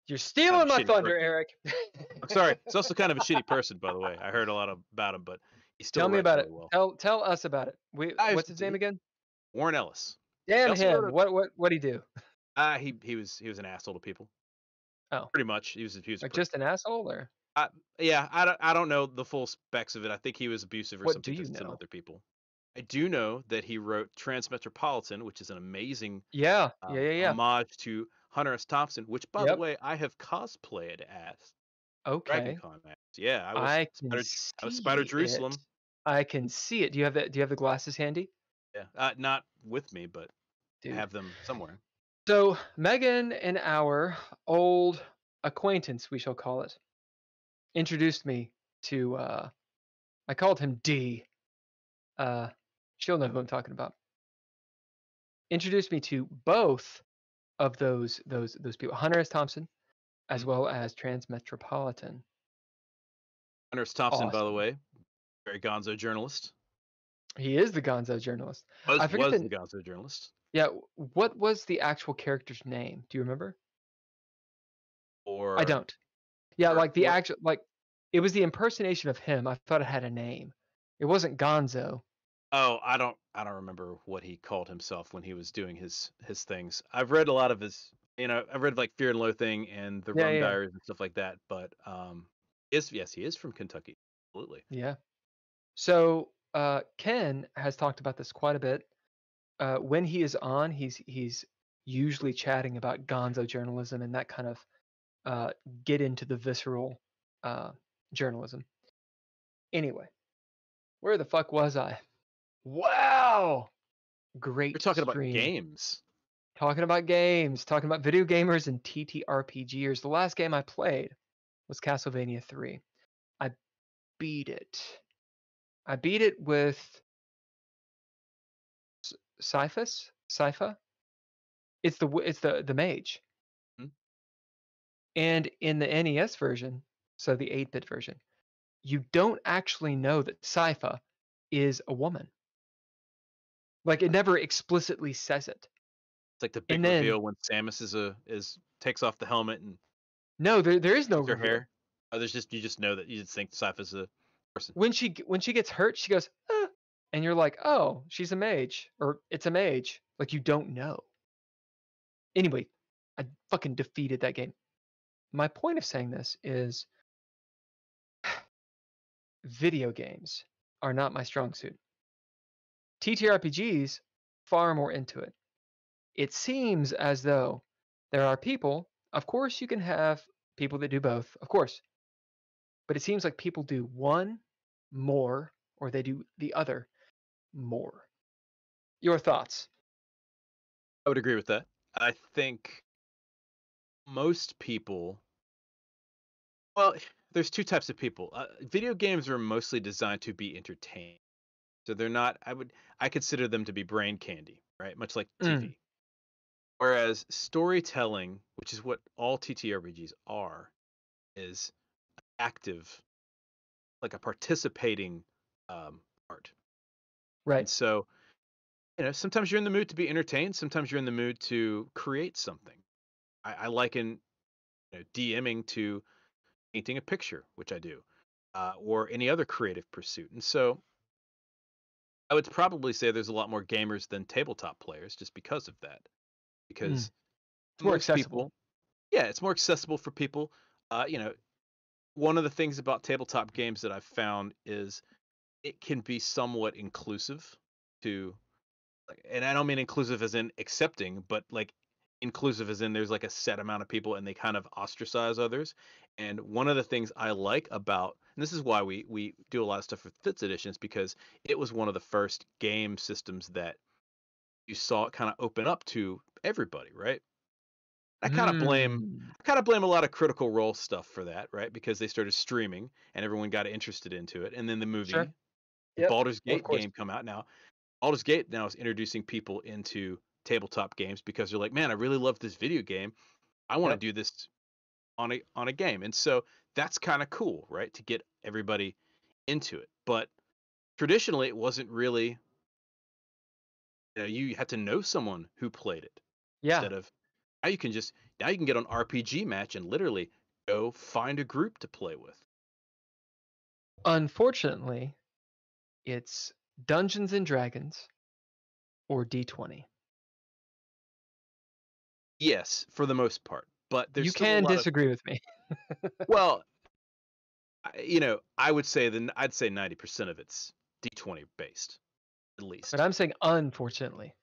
you're stealing my thunder, person. Eric. I'm sorry. He's also kind of a *laughs* shitty person, by the way. I heard a lot about him, but Tell me about really it. well. Tell tell us about it. We, I what's his name again? Warren Ellis. Damn wrote him. What what what he do? Uh, he he was he was an asshole to people. Oh. pretty much. He was he was Like just an asshole or? yeah. I don't I don't know the full specs of it. I think he was abusive or What something to other people. I do know that he wrote Transmetropolitan, which is an amazing Yeah, uh, yeah, yeah, yeah. homage to Hunter S. Thompson, which by the way I have cosplayed as Okay. Dragon Con. as. Yeah, I was I Spider, I was Spider Jerusalem. it. I can see it. Do you have that? Do you have the glasses handy? Yeah, uh, not with me, but Dude. have them somewhere. So Megan and our old acquaintance, we shall call it, introduced me to. Uh, I called him D. Uh, she'll know who I'm talking about. Introduced me to both of those those those people, Hunter S. Thompson, as well as Transmetropolitan. Hunter S. Thompson, by the way, very gonzo journalist. He is the Gonzo journalist. Was, I forget was the- the gonzo journalist. Yeah, what was the actual character's name? Do you remember? Or I don't. Yeah, or like the actual like it was the impersonation of him. I thought it had a name. It wasn't Gonzo. Oh, I don't. I don't remember what he called himself when he was doing his his things. I've read a lot of his. You know, I've read like Fear and Loathing and the Yeah, Rum yeah. Diaries and stuff like that. But um, is yes, he is from Kentucky. Absolutely. Yeah. So uh, Ken has talked about this quite a bit. Uh, when he is on, he's he's usually chatting about Gonzo journalism and that kind of uh, get into the visceral uh, journalism. Anyway, where the fuck was I? Wow, great. We're talking about games. Talking about games, talking about video gamers and TTRPGers. The last game I played was Castlevania 3. I beat it. I beat it with S- Syphus? Sypha? It's the it's the the mage. Hmm. And in the NES version, so the 8-bit version, you don't actually know that Sypha is a woman. Like it never explicitly says it. It's like the big then- reveal when Samus is a is takes off the helmet and No, there there is no her reveal. hair. Oh, there's just you just know that you just think Sypha's a person. when she when she gets hurt, she goes, "Ah," and you're like, "Oh, she's a mage, or it's a mage." Like you don't know. Anyway, I fucking defeated that game. My point of saying this is, *sighs* video games are not my strong suit. TTRPGs far more into it. It seems as though there are people. Of course, you can have people that do both. Of course, but it seems like people do one more or they do the other more. Your thoughts? I would agree with that. I think most people. Well, there's two types of people. Uh, video games are mostly designed to be entertained, so they're not. I would. I consider them to be brain candy, right? Much like Mm. TV. Whereas storytelling, which is what all TTRPGs are, is active, like a participating um, art. Right. And so, you know, sometimes you're in the mood to be entertained. Sometimes you're in the mood to create something. I, I liken you know, DMing to painting a picture, which I do, uh, or any other creative pursuit. And so, I would probably say there's a lot more gamers than tabletop players, just because of that. Because It's more accessible. people, yeah, it's more accessible for people. Uh, you know, one of the things about tabletop games that I've found is it can be somewhat inclusive to and I don't mean inclusive as in accepting, but like inclusive as in there's like a set amount of people and they kind of ostracize others. And one of the things I like about and this is why we we do a lot of stuff with fifth editions because it was one of the first game systems that you saw it kind of open up to everybody, right? I kind of blame Mm, I kind of blame a lot of Critical Role stuff for that, right? Because they started streaming and everyone got interested into it, and then the movie, Sure. the Yep, Baldur's Gate game come out now. Baldur's Gate now is introducing people into tabletop games because they're like, man, I really love this video game. I want to Yep. do this on a on a game, and so that's kind of cool, right? To get everybody into it, but traditionally it wasn't really. You know, you had to know someone who played it Yeah. instead of now you can just now you can get on RPG match and literally go find a group to play with. Unfortunately, it's Dungeons and Dragons or D20. Yes, for the most part, but there's you can lot of- disagree with me. *laughs* well, you know, I would say then I'd say ninety percent of it's D20 based, at least. But I'm saying unfortunately.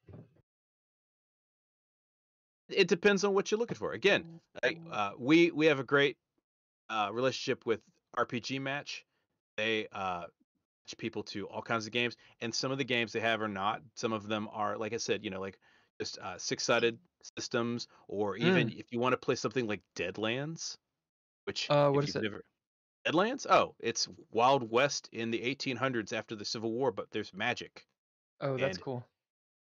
It depends on what you're looking for. Again, I, uh, we we have a great uh, relationship with RPG Match. They uh, teach people to all kinds of games, and some of the games they have are not. Some of them are, like I said, you know, like just uh, six-sided systems, or even if you want to play something like Deadlands, which Uh, what is it? never- Deadlands? Oh, it's Wild West in the 1800s after the Civil War, but there's magic, Oh, that's cool.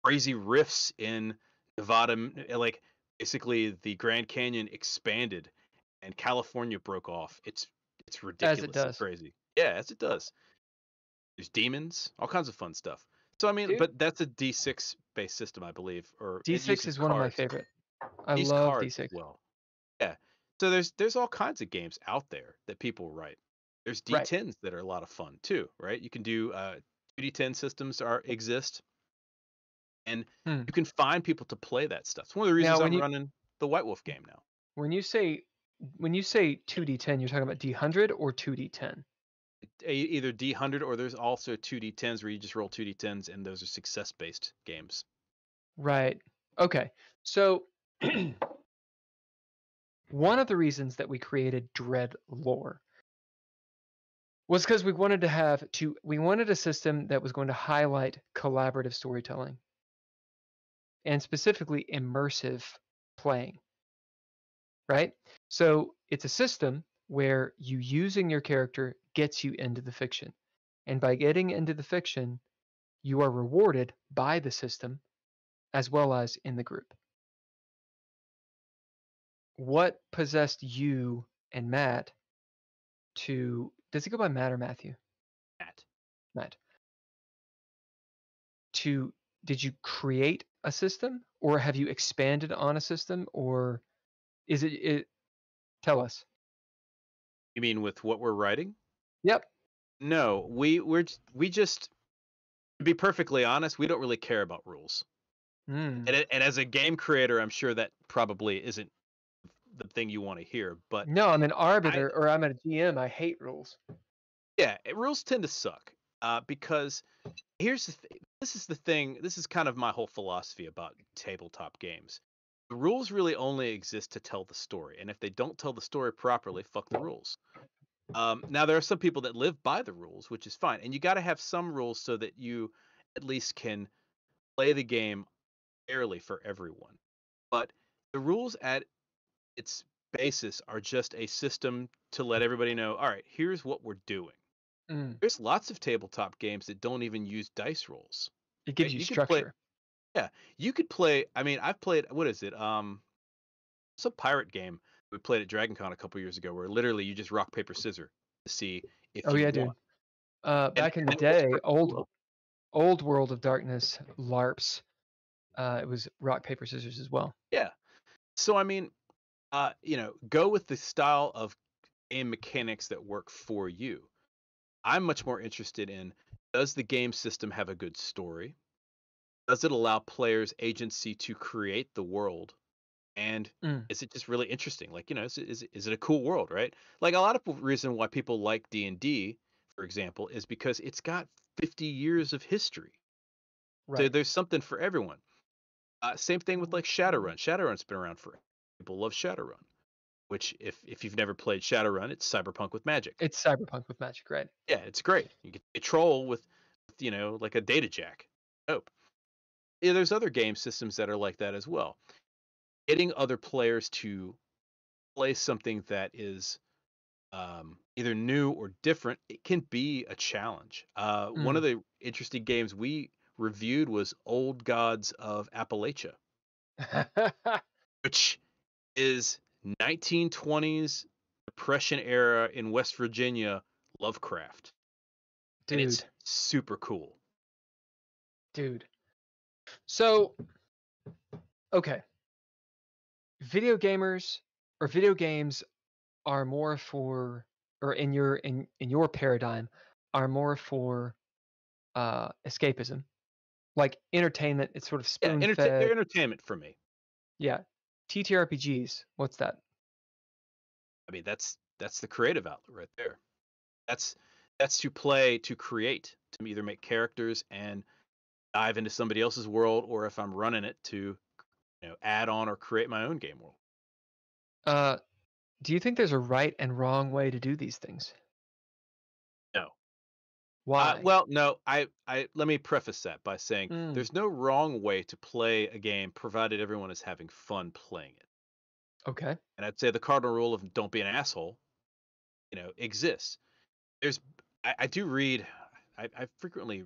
crazy rifts in Nevada, like basically the Grand Canyon expanded, and California broke off. It's it's ridiculous, and does. crazy. Yeah, as it does. There's demons, all kinds of fun stuff. So I mean, Dude. but that's a D6 based system, I believe. Or D6 uses is one of my favorite. I Use love D6. Well, yeah. So there's there's all kinds of games out there that people write. There's D10s that are a lot of fun too, right? You can do uh, 2D10 systems are exist, and Hmm. you can find people to play that stuff. It's one of the reasons when I'm you- running the White Wolf game now. When you say when you say 2d10, you're talking about d100 or 2d10. E- Either D100 or there's also 2D10s where you just roll 2D10s, and those are success based games. Right. Okay. So *clears throat* one of the reasons that we created Dread Lore was because we wanted to have to we wanted a system that was going to highlight collaborative storytelling and specifically immersive playing. Right? So it's a system where you using your character gets you into the fiction. And by getting into the fiction, you are rewarded by the system as well as in the group. What possessed you and Matt to does it go by Matt or Matthew? Matt. Matt. To did you create a system or have you expanded on a system or is it, it tell us. You mean with what we're writing? Yep. No, we we're we just to be perfectly honest, we don't really care about rules. Mm. And it, and as a game creator, I'm sure that probably isn't the thing you want to hear. But No, I'm an arbiter or I'm a GM. I hate rules. yeah, rules tend to suck. Uh, because here's the thing. This is the thing. This is kind of my whole philosophy about tabletop games. The rules really only exist to tell the story, and if they don't tell the story properly, fuck the rules. Um, now there are some people that live by the rules, which is fine, and you got to have some rules so that you at least can play the game fairly for everyone. But the rules at its basis are just a system to let everybody know, all right, here's what we're doing. Mm. There's lots of tabletop games that don't even use dice rolls. It gives Right, you you could play- structure. You could play. I mean, I've played. What is it? Um, it's a pirate game we played at DragonCon a couple years ago, where literally you just rock paper scissors to see if. Oh yeah, dude. won. Uh, back in the and it was day, old cool. old World of Darkness LARPs. Uh, it was rock paper scissors as well. Yeah. So I mean, uh, you know, go with the style of game mechanics that work for you. I'm much more interested in does the game system have a good story? Does it allow players agency to create the world? And Mm. is it just really interesting? Like, you know, is it, is it, is it a cool world, right? Like a lot of reason why people like D&D, for example, is because it's got 50 years of history. So Right. there's something for everyone. Uh, same thing with like Shadowrun. Shadowrun's been around for people love Shadowrun, which if if you've never played Shadowrun, it's cyberpunk with magic. It's cyberpunk with magic, right? yeah, it's great. You get a troll with, you know like a data jack. Dope. Yeah, there's other game systems that are like that as well. Getting other players to play something that is um, either new or different, it can be a challenge. Uh, One of the interesting games we reviewed was Old Gods of Appalachia, *laughs* which is 1920s Depression era in West Virginia Lovecraft. And it's super cool. dude. So, okay. Video gamers or video games are more for, or in your in in your paradigm, are more for uh escapism, like entertainment. It's sort of Yeah, spoon fed. they're entertainment for me. yeah, TTRPGs. What's that? I mean, that's that's the creative outlet right there. That's that's to play, to create, to either make characters and dive into somebody else's world, or if I'm running it, to you know add on or create my own game world. Uh, do you think there's a right and wrong way to do these things? No. Why? Uh, well, no, I, I let me preface that by saying Mm. there's no wrong way to play a game provided everyone is having fun playing it. okay. And I'd say the cardinal rule of don't be an asshole, you know, exists. There's I, I do read I, I frequently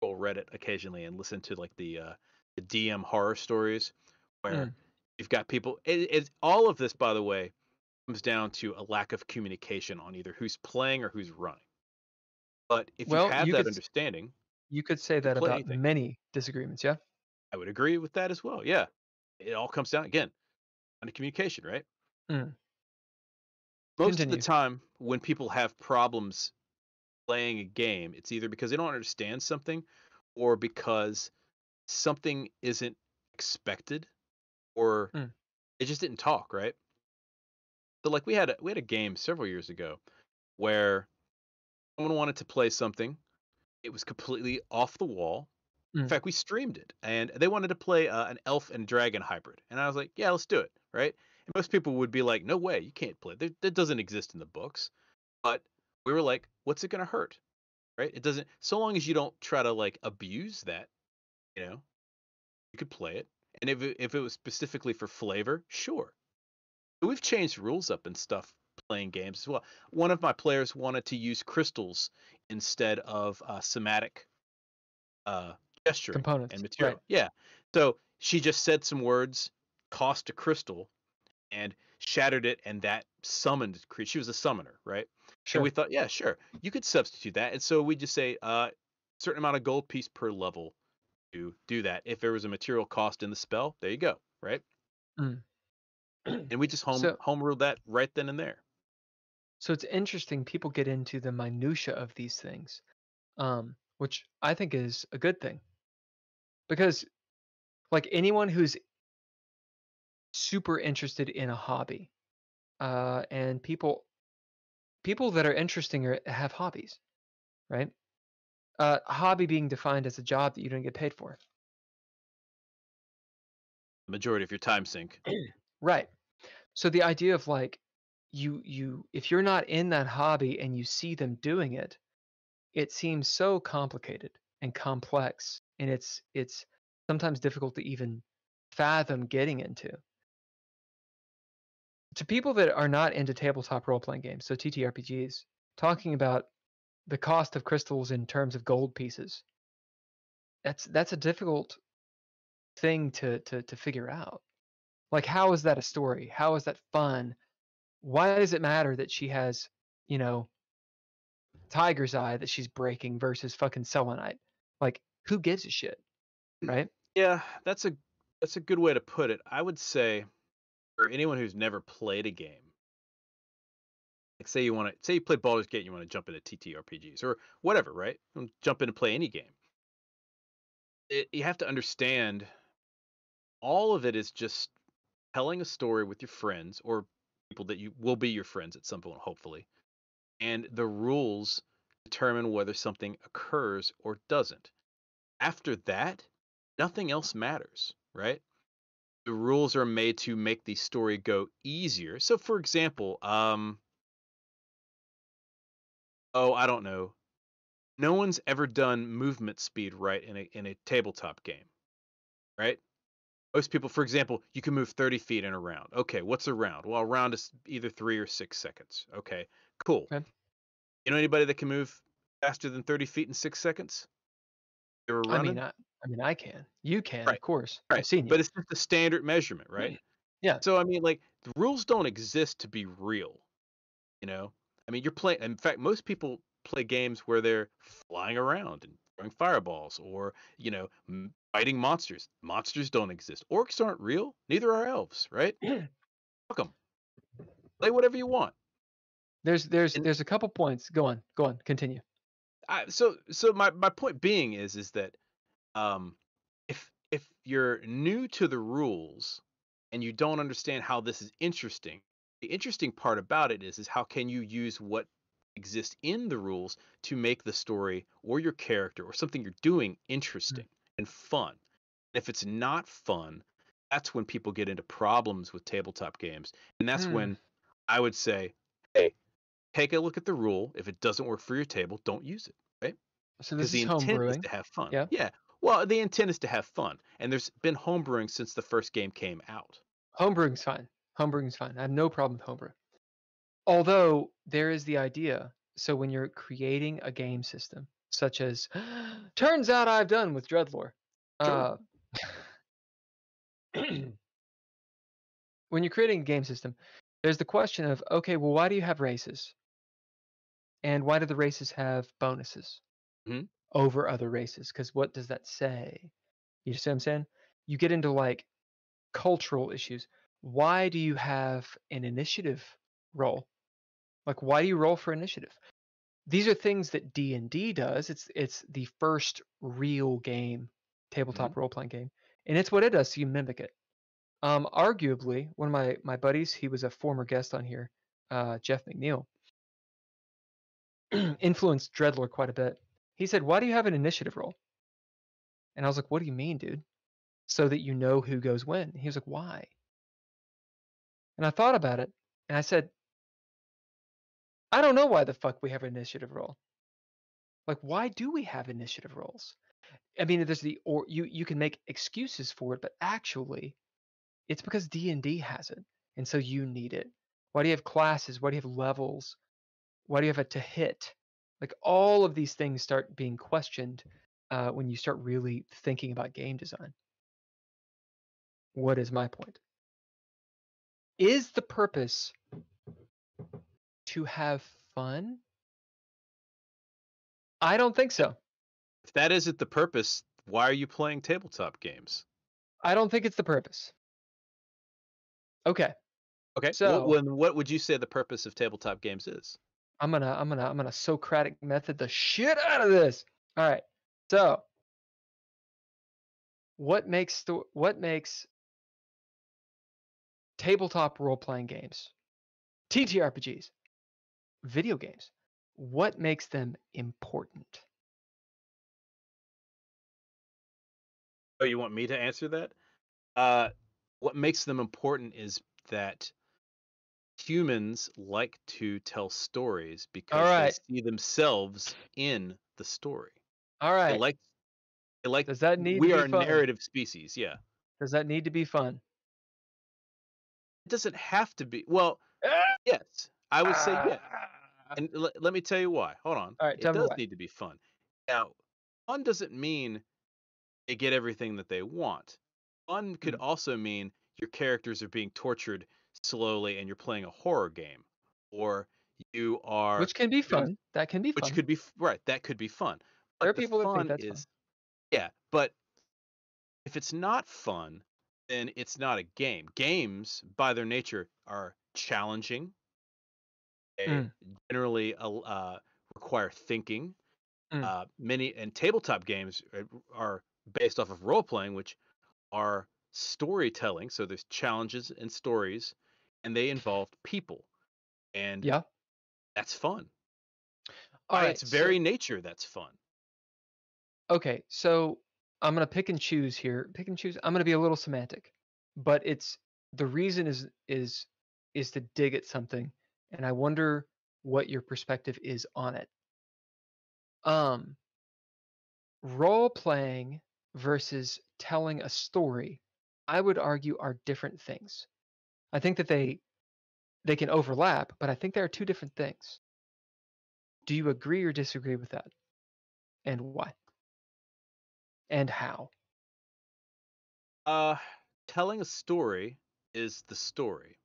troll Reddit occasionally and listen to like the uh the DM horror stories where Mm. you've got people it, it's all of this by the way comes down to a lack of communication on either who's playing or who's running. But if Well, you have you that could understanding, You could say that about anything. many disagreements. Yeah. I would agree with that as well. Yeah. It all comes down again on communication, right? Mm. Most of the time when people have problems playing a game, it's either because they don't understand something or because something isn't expected or Mm. it just didn't talk, right? So like we had a, we had a game several years ago where someone wanted to play something. It was completely off the wall. In Mm. fact, we streamed it, and they wanted to play uh, an elf and dragon hybrid, and I was like, "Yeah, let's do it." Right? And most people would be like, "No way, you can't play. That, that doesn't exist in the books." But we were like, "What's it gonna hurt?" Right? It doesn't. So long as you don't try to like abuse that, you know, you could play it. And if it, if it was specifically for flavor, sure. But we've changed rules up and stuff playing games as well. One of my players wanted to use crystals instead of uh, somatic uh, gesturing Components, and material. right. Yeah. So she just said some words, cost a crystal, and shattered it, and that summoned. cre- She was a summoner, right? Sure. And we thought, yeah, sure, you could substitute that. And so we just say uh, certain amount of gold piece per level to do that. If there was a material cost in the spell, there you go, right? Mm. *clears throat* And we just home So- home ruled that right then and there. So it's interesting. People get into the minutia of these things, um, which I think is a good thing, because like anyone who's super interested in a hobby, uh, and people people that are interesting are, have hobbies, right? Uh, hobby being defined as a job that you don't get paid for, majority of your time sink. *clears throat* right? So the idea of like you you if you're not in that hobby and you see them doing it, it seems so complicated and complex and it's it's sometimes difficult to even fathom getting into. To people that are not into tabletop role playing games, so TTRPGs, talking about the cost of crystals in terms of gold pieces, that's that's a difficult thing to to to figure out. Like how is that a story? How is that fun? Why does it matter that she has, you know, tiger's eye that she's breaking versus fucking selenite? Like who gives a shit? Mm, right? Yeah, that's a that's a good way to put it. I would say for anyone who's never played a game, like say you want to say you play Baldur's Gate, and you want to jump into TTRPGs or whatever, right? Jump in and play any game. It, you have to understand all of it is just telling a story with your friends or people that you will be your friends at some point, hopefully. And the rules determine whether something occurs or doesn't. After that, nothing else matters, right? The rules are made to make the story go easier. So, for example, um, oh, I don't know. No one's ever done movement speed right in a in a tabletop game, right? Most people, for example, you can move 30 feet in a round. Okay, what's a round? Well, a round is either three or six seconds. Okay, cool. Okay. You know anybody that can move faster than 30 feet in six seconds? You ever I running? mean, I, I mean, I can. You can, Right, of course. right. I've seen you. But it's just a standard measurement, right? Yeah. So I mean, like the rules don't exist to be real. You know, I mean, you're playing. In fact, most people play games where they're flying around and throwing fireballs, or you know, fighting monsters. Monsters don't exist. Orcs aren't real. Neither are elves, right? *clears throat* Fuck 'em. Play whatever you want. there's there's and- there's a couple points. Go on, go on, continue. I, so so my my point being is is that um if if you're new to the rules and you don't understand how this is interesting the interesting part about it is is how can you use what exists in the rules to make the story or your character or something you're doing interesting and fun if it's not fun that's when people get into problems with tabletop games and that's Hmm. when i would say hey take a look at the rule if it doesn't work for your table don't use it right So because this the is intent is to have fun. Yeah. Yeah. Well, the intent is to have fun, and there's been homebrewing since the first game came out. Homebrewing's fine. Homebrewing's fine. I have no problem with homebrew. Although there is the idea. So when you're creating a game system, such as turns out I've done with Dreadlore. Uh, *clears throat* when you're creating a game system, there's the question of okay, well, why do you have races? And why do the races have bonuses Mhm. over other races? Because what does that say? You see what I'm saying? You get into like cultural issues. Why do you have an initiative roll? Like, why do you roll for initiative? These are things that D and D does. It's it's the first real game, tabletop role playing game, and it's what it does. So you mimic it. Um, arguably, one of my my buddies, he was a former guest on here, uh, Jeff McNeil, *clears throat* influenced Dreadlore quite a bit. He said, "Why do you have an initiative roll?" And I was like, "What do you mean, dude?" So that you know who goes when. He was like, "Why?" And I thought about it, and I said, "I don't know why the fuck we have an initiative roll. Like, why do we have initiative rolls? I mean, there's the or you you can make excuses for it, but actually, it's because D and D has it, and so you need it. Why do you have classes? Why do you have levels? Why do you have a to hit? Like all of these things start being questioned uh, when you start really thinking about game design. What is my point? Is the purpose to have fun? I don't think so. If that isn't the purpose, why are you playing tabletop games? I don't think it's the purpose. Okay, Okay. So- well, then what would you say the purpose of tabletop games is? I'm gonna I'm gonna I'm gonna Socratic method the shit out of this. All right. So, what makes sto- what makes tabletop role playing games, TTRPGs, video games? What makes them important? Oh, you want me to answer that? Uh, what makes them important is that humans like to tell stories because right. they see themselves in the story. All right. They like, they like. Does that need we to be are a narrative species. Yeah, Does that need to be fun? it doesn't have to be. Well, *laughs* yes, I would say yes. Ah. And l- let me tell you why. Hold on. All right, it does need to be fun. Now, fun doesn't mean they get everything that they want. Fun could Mm. also mean your characters are being tortured slowly and you're playing a horror game, or you are Which can be fun. That can be fun. which could be right. That could be fun. There are But people that think fun that's fun. is, yeah. But if it's not fun, then it's not a game. Games, by their nature, are challenging. They Mm. generally uh, uh, require thinking. Mm. Uh, many and tabletop games are- are based off of role playing, which are storytelling. So there's challenges and stories, and they involve people, and Yeah. that's fun. All By right. its so- very nature, that's fun. okay so i'm going to pick and choose here pick and choose i'm going to be a little semantic but it's the reason is is is to dig at something and i wonder what your perspective is on it. Um role playing versus telling a story i would argue are different things. I think that they they can overlap but i think there are two different things. Do you agree or disagree with that? And why? And how? Uh, telling a story is the story.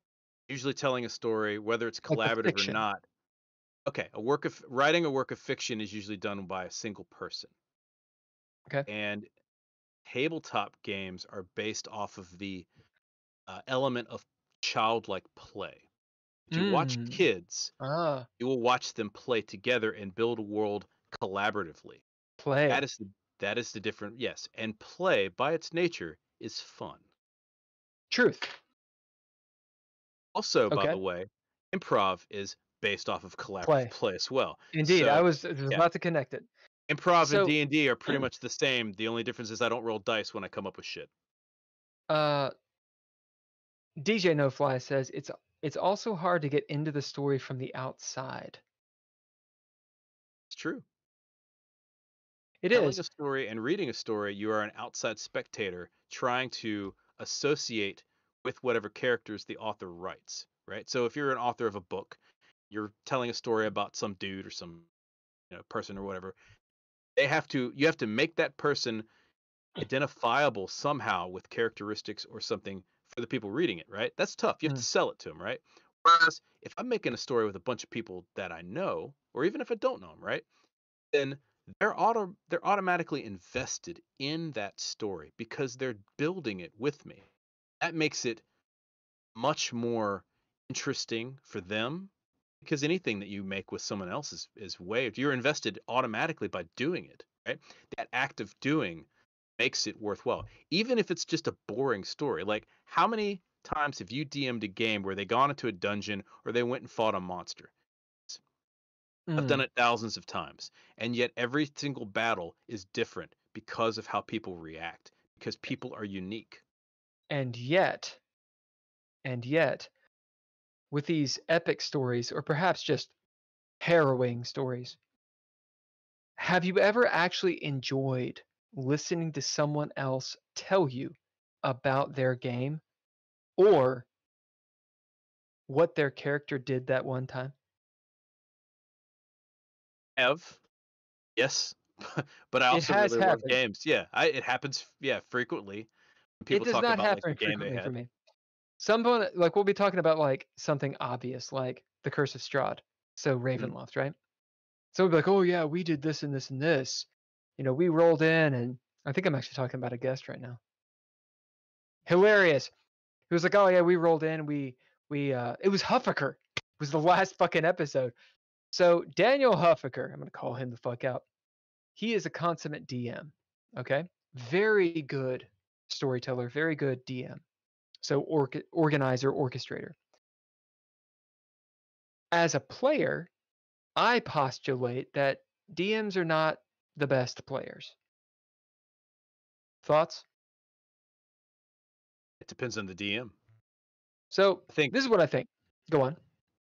Usually, telling a story, whether it's Like collaborative or not. Okay, a work of writing a work of fiction is usually done by a single person. Okay. And tabletop games are based off of the uh, element of childlike play. If you watch Mm. kids, ah you will watch them play together and build a world collaboratively. play That is the that is the different yes. And play by its nature is fun. truth Also, by the way, improv is based off of collaborative Play. play, as well. indeed i So, was, I was yeah. about to connect it Improv So- and D and D are pretty *clears throat* much the same. The only difference is I don't roll dice when I come up with shit. uh dj no fly says it's it's also hard to get into the story from the outside It's true. It telling is. a story and reading a story, you are an outside spectator trying to associate with whatever characters the author writes, right? So if you're an author of a book, you're telling a story about some dude or some you know person or whatever. They have to you have to make that person identifiable somehow with characteristics or something for the people reading it, right? That's tough. You have Mm. to sell it to them, right? Whereas if I'm making a story with a bunch of people that I know, or even if I don't know them, right? Then they're auto they're automatically invested in that story because they're building it with me. That makes it much more interesting for them because anything that you make with someone else is, is waived. You're invested automatically by doing it, right? That act of doing makes it worthwhile. Even if it's just a boring story. Like how many times have you DM'd a game where they gone into a dungeon or they went and fought a monster? I've Mm. done it thousands of times. And yet every single battle is different because of how people react. Because people are unique. And yet, and yet, with these epic stories, or perhaps just harrowing stories, have you ever actually enjoyed listening to someone else tell you about their game or what their character did that one time? Have yes, *laughs* but I also really love games. Yeah, I, it happens. Yeah, frequently. People it does not like, happen the frequently for me. Someone like we'll be talking about like something obvious, like the Curse of Strahd. So Mm-hmm. Ravenloft, right? So we'll be like, oh yeah, we did this and this and this. You know, we rolled in, and I think I'm actually talking about a guest right now. Hilarious. He was like, oh yeah, we rolled in. We we uh, it was Hulker. It was the *laughs* last fucking episode. So Daniel Hulker, I'm gonna call him the fuck out. He is a consummate DM. Okay, very good storyteller, very good DM. So orc- organizer, orchestrator. As a player, I postulate that DMs are not the best players. Thoughts? It depends on the DM. So I think this is what I think. Go on.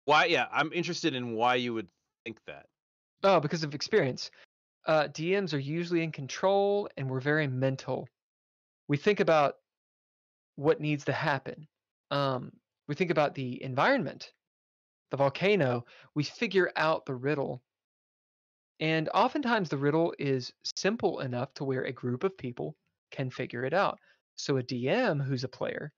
why. Yeah, I'm interested in why you would think that. Oh, because of experience. Uh, DMs are usually in control and we're very mental. We think about what needs to happen. Um, we think about the environment, the volcano. We figure out the riddle. And oftentimes the riddle is simple enough to where a group of people can figure it out. So a DM who's a player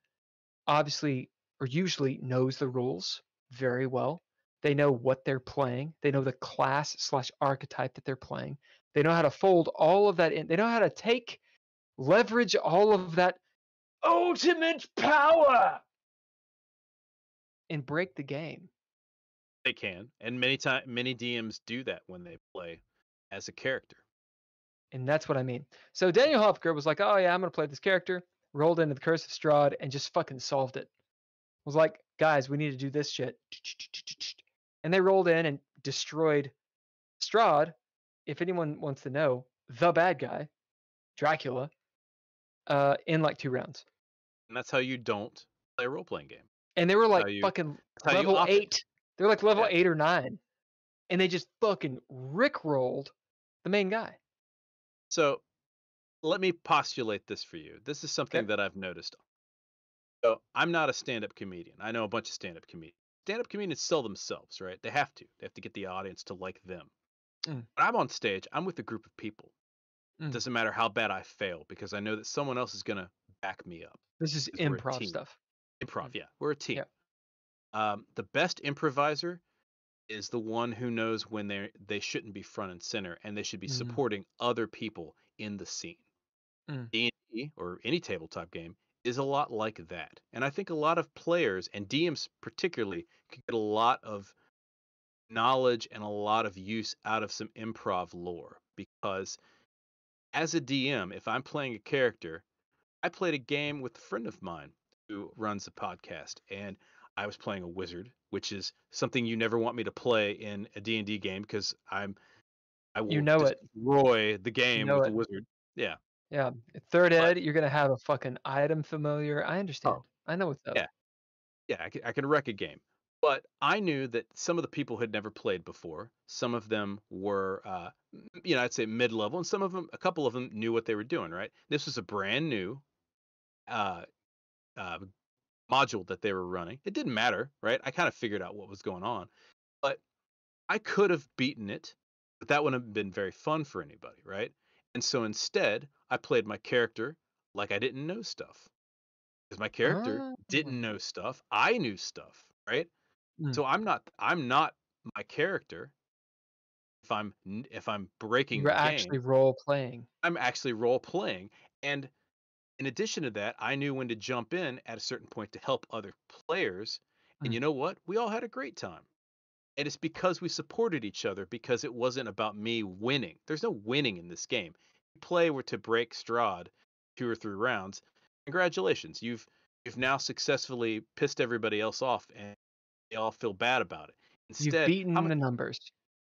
obviously or usually knows the rules very well. They know what they're playing. They know the class slash archetype that they're playing. They know how to fold all of that in. They know how to take, leverage all of that ultimate power and break the game. They can, and many time many DMs do that when they play as a character. And that's what I mean. So Daniel Hulker was like, oh yeah, I'm to play this character. Rolled into the Curse of Strahd and just fucking solved it. Was like, guys, we need to do this shit. And they rolled in and destroyed Strahd. If anyone wants to know, the bad guy, Dracula, uh, in like two rounds. And that's how you don't play a role playing game. And they were like you- fucking level eight. They're like level Yeah. eight or nine. And they just fucking rickrolled the main guy. So let me postulate this for you. This is something Okay. that I've noticed. So I'm not a stand up comedian. I know a bunch of stand up comedians. Stand up comedians sell themselves, right? They have to. They have to get the audience to like them. Mm. When I'm on stage, I'm with a group of people. Mm. It doesn't matter how bad I fail because I know that someone else is going to back me up. This is Because we're a improv stuff. Improv, yeah. We're a team. Yeah. Um, the best improviser is the one who knows when they they shouldn't be front and center and they should be Mhm. supporting other people in the scene. Mm. D&D or any tabletop game is a lot like that. And I think a lot of players and DMs particularly could get a lot of knowledge and a lot of use out of some improv lore because as a DM, if I'm playing a character, I played a game with a friend of mine who runs a podcast and I was playing a wizard, which is something you never want me to play in a D&D game because I'm I will You know it. destroy the game know with it. the wizard. Yeah. Yeah. Third But- ed, you're gonna have a fucking item familiar. I oh. understand. I know what's up. yeah. Yeah, I can, I can wreck a game. But I knew that some of the people had never played before. Some of them were, uh, you know, I'd say mid level, and some of them, a couple of them knew what they were doing. Right. This was a brand new uh, uh, module that they were running. It didn't matter, right? I kind of figured out what was going on, but I could have beaten it, but that wouldn't have been very fun for anybody, right? And so instead, I played my character like I didn't know stuff. Because my character didn't Ah. know stuff. I knew stuff, right? Mm. So I'm not I'm not my character if I'm if I'm breaking You're the game. actually role playing. I'm actually role playing. And in addition to that, I knew when to jump in at a certain point to help other players. And Mm. you know what? We all had a great time. And it's because we supported each other because it wasn't about me winning. There's no winning in this game. You play were to break Strahd two or three rounds. Congratulations. You've you've now successfully pissed everybody else off and they all feel bad about it. You've Instead, beaten I'm- the numbers.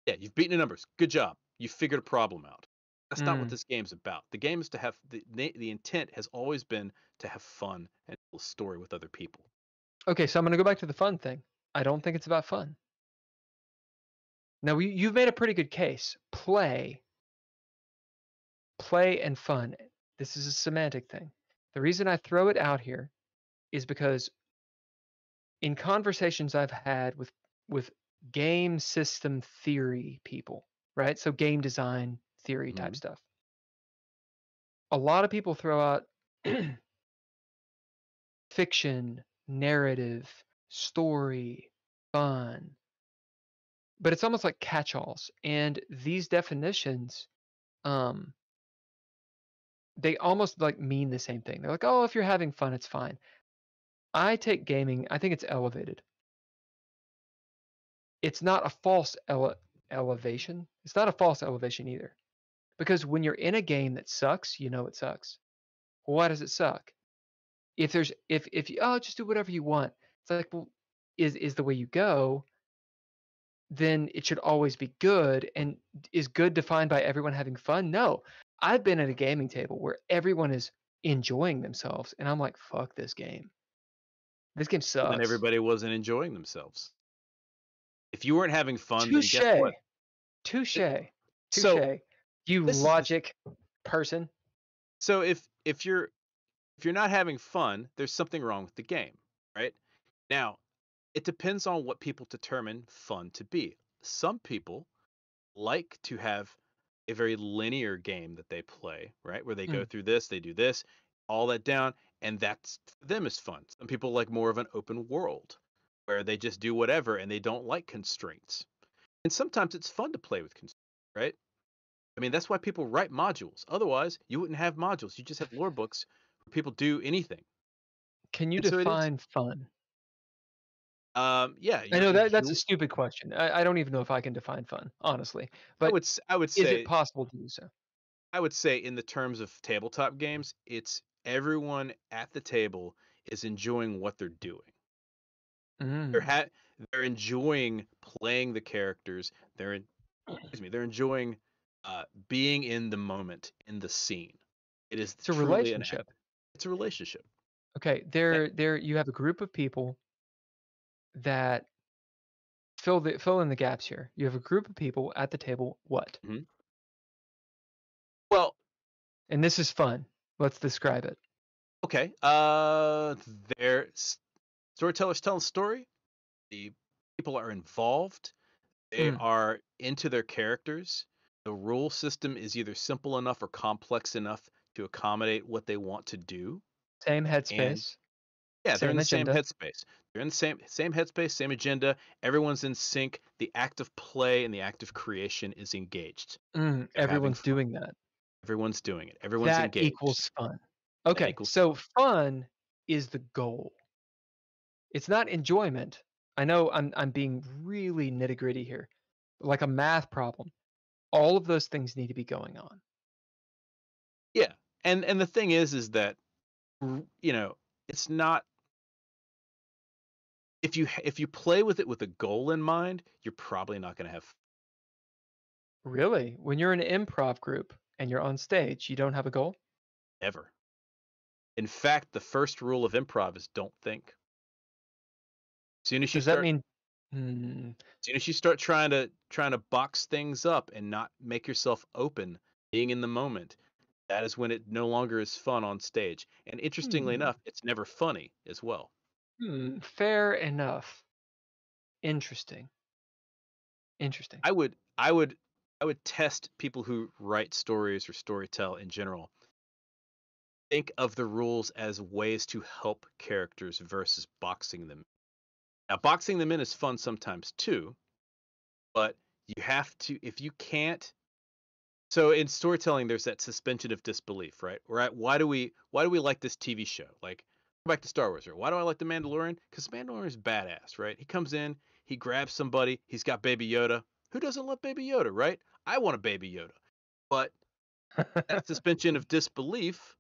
yeah, you've beaten the numbers. Good job. You figured a problem out. That's not what Mm. this game's about. The game is to have the the intent has always been to have fun and tell a story with other people. Okay, so I'm gonna go back to the fun thing. I don't think it's about fun. Now you, you've made a pretty good case. Play, play and fun. This is a semantic thing. The reason I throw it out here is because in conversations I've had with with game system theory people, right? So game design theory type Mhm. stuff. A lot of people throw out *clears throat* fiction, narrative, story, fun. But it's almost like catch-alls. And these definitions, um, they almost like mean the same thing. They're like, oh, if you're having fun, it's fine. I take gaming, I think it's elevated. It's not a false ele- elevation. It's not a false elevation either. Because when you're in a game that sucks, you know it sucks. Why does it suck? If there's if if you oh just do whatever you want. It's like well is is the way you go, then it should always be good. And is good defined by everyone having fun? No. I've been at a gaming table where everyone is enjoying themselves, and I'm like, fuck this game. This game sucks. And everybody wasn't enjoying themselves. If you weren't having fun, then Touche. guess what? Touche. Touche. So you this is logic person. So if if you're if you're not having fun, there's something wrong with the game, right? Now, it depends on what people determine fun to be. Some people like to have a very linear game that they play, right? Where they go Mm. through this, they do this, all that down, and that's them is fun. Some people like more of an open world where they just do whatever and they don't like constraints. And sometimes it's fun to play with constraints, right? I mean, that's why people write modules. Otherwise, you wouldn't have modules. You just have lore books where people do anything. Can you And so define fun? Um, yeah, I know that that's a stupid question. I, I don't even know if I can define fun, honestly. But I would I would is say it possible to do so? I would say in the terms of tabletop games, it's everyone at the table is enjoying what they're doing. They're Mm. ha- they're enjoying playing the characters. They're in, excuse me. They're enjoying uh, being in the moment, in the scene. It is It's a truly an relationship. It's a relationship. Okay, there there you have a group of people that fill the fill in the gaps here. You have a group of people at the table. What? Well, And this is fun. Let's describe it. Okay. Uh, their s- storytellers telling a story. The people are involved. They Mm. are into their characters. The rule system is either simple enough or complex enough to accommodate what they want to do. Same headspace. Yeah, they're in the agenda. same headspace. They're in the same same headspace, same agenda. Everyone's in sync. The act of play and the act of creation is engaged. Mm, everyone's doing that. Everyone's doing it. Everyone's that engaged. equals fun. Okay, equals so fun is the goal. It's not enjoyment. I know I'm I'm being really nitty gritty here, like a math problem. All of those things need to be going on. Yeah, and and the thing is, is that you know it's not if you if you play with it with a goal in mind, you're probably not going to have. Really, when you're in an improv group and you're on stage, you don't have a goal. Ever. In fact, the first rule of improv is don't think. As soon as you Does that start, mean Hmm. As soon as you start trying to trying to box things up and not make yourself open, being in the moment, that is when it no longer is fun on stage. And interestingly Hmm. enough, it's never funny as well. Hmm. Fair enough. Interesting. Interesting. I would I would I would test people who write stories or storytell in general. Think of the rules as ways to help characters versus boxing them. Now boxing them in is fun sometimes too, but you have to if you can't so in storytelling there's that suspension of disbelief, right? Right? Why do we why do we like this TV show? Like back to Star Wars, right? Why do I like the Mandalorian? Because Mandalorian is badass, right? He comes in, he grabs somebody, he's got Baby Yoda. Who doesn't love Baby Yoda, right? I want a Baby Yoda. But that *laughs* suspension of disbelief,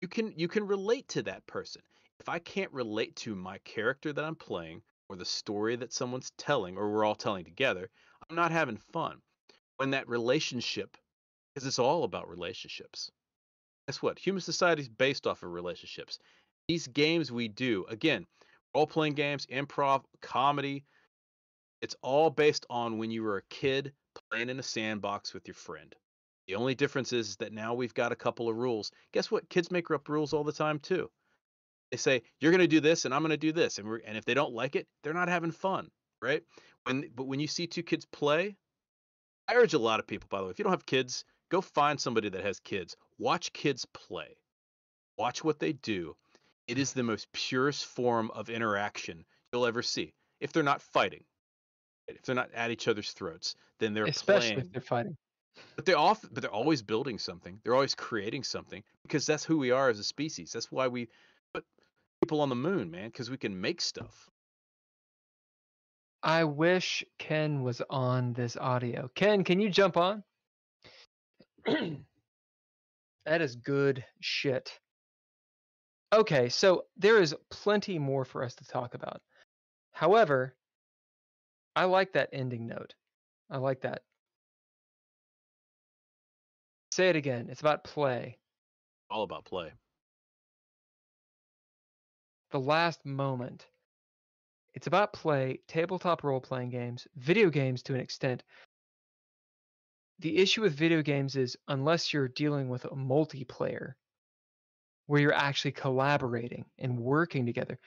you can you can relate to that person. If I can't relate to my character that I'm playing or the story that someone's telling or we're all telling together, I'm not having fun. When that relationship, because it's all about relationships. Guess what? Human society is based off of relationships. These games we do, again, role playing games, improv, comedy, it's all based on when you were a kid playing in a sandbox with your friend. The only difference is that now we've got a couple of rules. Guess what? Kids make up rules all the time too. They say you're going to do this and I'm going to do this, and and if they don't like it, they're not having fun, right? When but when you see two kids play, I urge a lot of people, by the way, if you don't have kids, go find somebody that has kids. Watch kids play. Watch what they do. It is the most purest form of interaction you'll ever see. If they're not fighting, if they're not at each other's throats, then they're Especially playing. if they're fighting. But they're off. But they're always building something. They're always creating something because that's who we are as a species. That's why we put people on the moon, man, because we can make stuff. I wish Ken was on this audio. Ken, can you jump on? *clears throat* that is good shit. Okay, so there is plenty more for us to talk about. However, I like that ending note. I like that. Say it again. It's about play. All about play. The last moment. It's about play, tabletop role playing games, video games to an extent. The issue with video games is unless you're dealing with a multiplayer where you're actually collaborating and working together.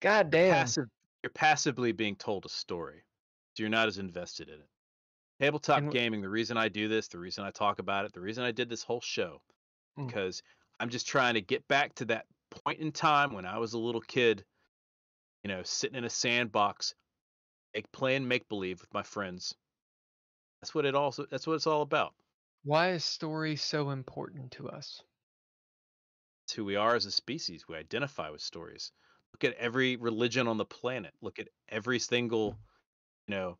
God damn. Passive. You're passively being told a story, so you're not as invested in it. Tabletop And gaming. The reason I do this, the reason I talk about it, the reason I did this whole show, Mm. because I'm just trying to get back to that point in time when I was a little kid, you know, sitting in a sandbox, make, playing make believe with my friends. That's what it also. That's what it's all about. Why is story so important to us? It's who we are as a species. We identify with stories. Look at every religion on the planet. Look at every single, know,